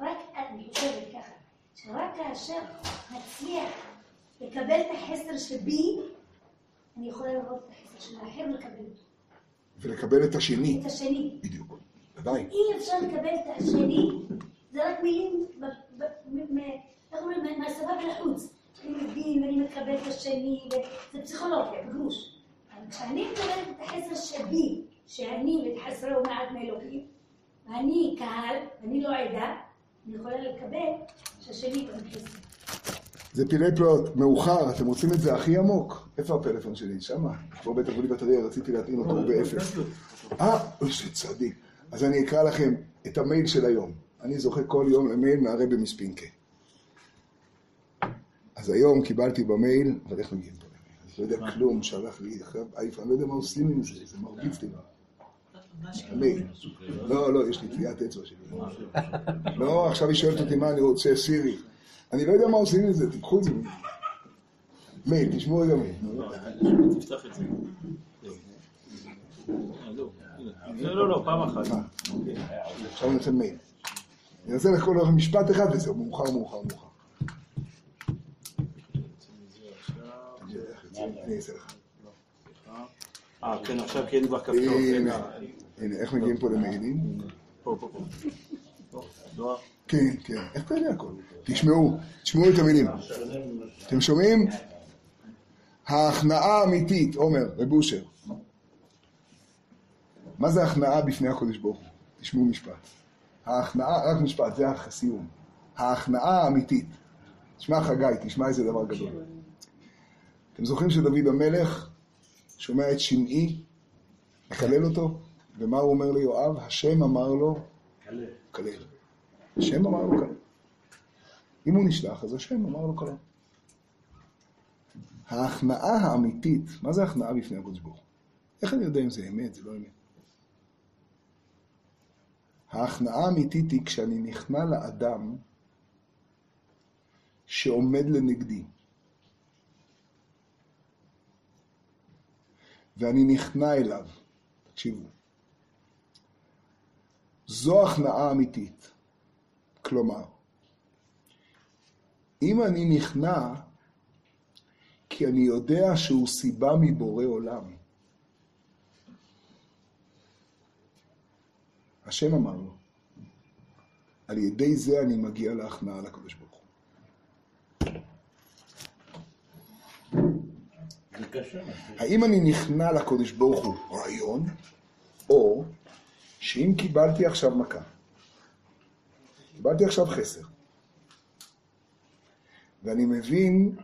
רק אני חושבת ככה, שרק כאשר נצליח לקבל את החסר שבי, אני יכולה לראות את החסר של האחר ולקבל אותו. ולקבל את השני. את השני. בדיוק. ודאי. אי אפשר לקבל את השני, זה רק מילים, איך אומרים, מה- מהשפה מבין ואני מקבל את השני, וזה פסיכולוגיה, בגרוש. אבל כשאני מקבלת את החסר שבי, שאני ואת חסרי ומעט מאלוהים, ואני קהל, ואני לא עדה, אני יכולה לקבל שהשני גם חסר. זה פילי פלאות. מאוחר, אתם רוצים את זה הכי עמוק? איפה הפלאפון שלי? שמה. כבר בטח בלי בטריה, רציתי להטעין אותו באפס. אה, איזה צדיק. אז אני אקרא לכם את המייל של היום. אני זוכה כל יום למייל מהרבי מספינקה. אז היום קיבלתי במייל, אבל איך מגיעים פה למייל? אני לא יודע כלום, שלח לי אני לא יודע מה עושים עם זה, זה אותי. המייל. לא, לא, יש לי טביעת אצבע שלי. לא, עכשיו היא שואלת אותי מה אני רוצה, סירי. אני לא יודע מה עושים עם זה, תיקחו את זה. מייל, תשמעו רגע מייל. תפתח את זה. לא, לא, לא, פעם אחת. עכשיו אני אעשה מייל. אני אנסה לקרוא לכם משפט אחד וזהו, מאוחר, מאוחר, מאוחר. אני אעשה לך. אה, כן, עכשיו כי אין כבר כפתור. הנה, הנה, איך מגיעים פה למיילים? פה, פה, פה. כן, כן, איך אתה יודע הכל? תשמעו, תשמעו את המילים. אתם שומעים? ההכנעה האמיתית, עומר, רב אושר. מה זה הכנעה בפני הקודש ברוך הוא? תשמעו משפט. ההכנעה, רק משפט, זה הסיום. ההכנעה האמיתית. תשמע חגי, תשמע איזה דבר גדול. אתם זוכרים שדוד המלך שומע את שמעי, מקלל אותו, ומה הוא אומר ליואב? השם אמר לו, כלל. השם אמר לו כלל. אם הוא נשלח, אז השם אמר לו כלל. ההכנעה האמיתית, מה זה הכנעה בפני הקדוש ברוך הוא? איך אני יודע אם זה אמת, זה לא אמת? ההכנעה האמיתית היא כשאני נכנע לאדם שעומד לנגדי. ואני נכנע אליו. תקשיבו. זו הכנעה אמיתית. כלומר, אם אני נכנע כי אני יודע שהוא סיבה מבורא עולם, השם אמר לו, על ידי זה אני מגיע להכנעה לקדוש ברוך הוא. זה קשה. האם אני נכנע לקודש ברוך הוא רעיון, או שאם קיבלתי עכשיו מכה, קיבלתי עכשיו חסר, ואני מבין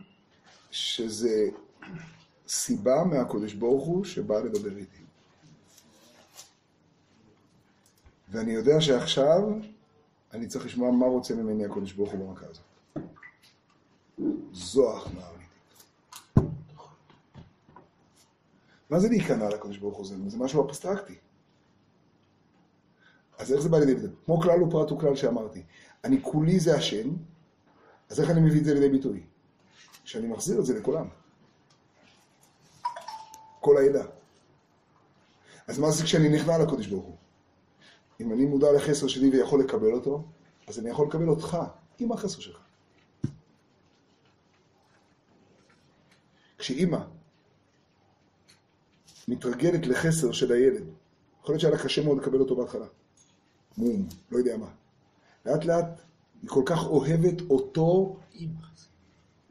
שזה סיבה מהקודש ברוך הוא שבא לדבר איתי. ואני יודע שעכשיו אני צריך לשמוע מה רוצה ממני הקודש ברוך הוא במכה הזאת. זו ההכנעה האמיתית. מה זה להיכנע לקדוש ברוך הוא? זה, זה משהו אבסטרקטי. אז איך זה בא לידי ביטוי? כמו כלל ופרט הוא כלל שאמרתי. אני כולי זה השם, אז איך אני מביא את זה לידי ביטוי? שאני מחזיר את זה לכולם. כל העדה. אז מה זה כשאני נכנע לקדוש ברוך הוא? אם אני מודע לחסר שלי ויכול לקבל אותו, אז אני יכול לקבל אותך עם החסר שלך. כשאימא מתרגלת לחסר של הילד, יכול להיות שהיה לה קשה מאוד לקבל אותו בהתחלה. מום, לא יודע מה. לאט לאט היא כל כך אוהבת אותו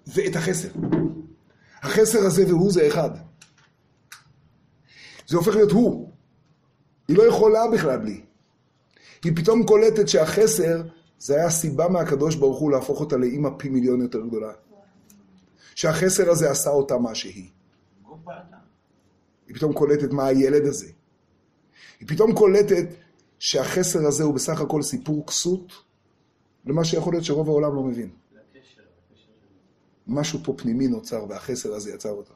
ואת החסר. החסר הזה והוא זה אחד. זה הופך להיות הוא. היא לא יכולה בכלל בלי. היא פתאום קולטת שהחסר זה היה סיבה מהקדוש ברוך הוא להפוך אותה לאימא פי מיליון יותר גדולה. שהחסר הזה עשה אותה מה שהיא. היא פתאום קולטת מה הילד הזה. היא פתאום קולטת שהחסר הזה הוא בסך הכל סיפור כסות למה שיכול להיות שרוב העולם לא מבין. משהו פה פנימי נוצר והחסר הזה יצר אותו.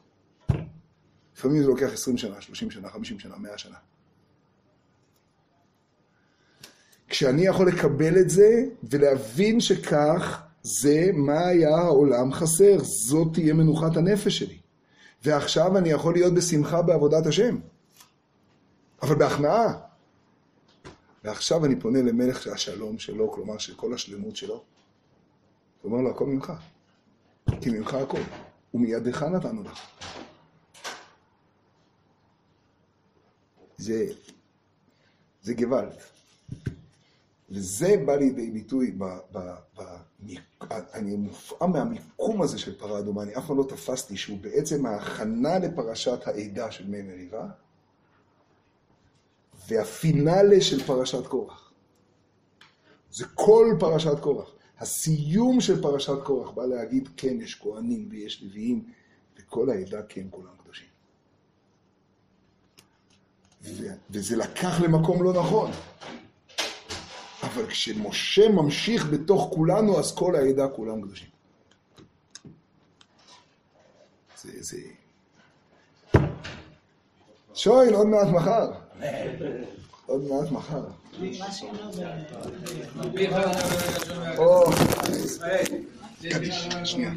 לפעמים זה לוקח 20 שנה, 30 שנה, 50 שנה, 100 שנה. כשאני יכול לקבל את זה ולהבין שכך זה מה היה העולם חסר, זאת תהיה מנוחת הנפש שלי. ועכשיו אני יכול להיות בשמחה בעבודת השם, אבל בהכנעה. ועכשיו אני פונה למלך השלום שלו, כלומר של כל השלמות שלו, ואומר לו, הכל ממך, כי ממך הכל, ומידך נתנו לך. זה, זה גוואלד. וזה בא לידי ביטוי, ב, ב, ב, אני מופעם מהמיקום הזה של פרה אדומה, אני אף פעם לא תפסתי שהוא בעצם ההכנה לפרשת העדה של מי מריבה, והפינאלה של פרשת קורח. זה כל פרשת קורח. הסיום של פרשת קורח בא להגיד, כן, יש כהנים ויש לוויים, וכל העדה, כן, כולם קדושים. וזה לקח למקום לא נכון. אבל כשמשה ממשיך בתוך כולנו, אז כל העדה כולם קדושים. זה, זה... שוין, עוד מעט מחר. עוד מעט מחר. או. שנייה.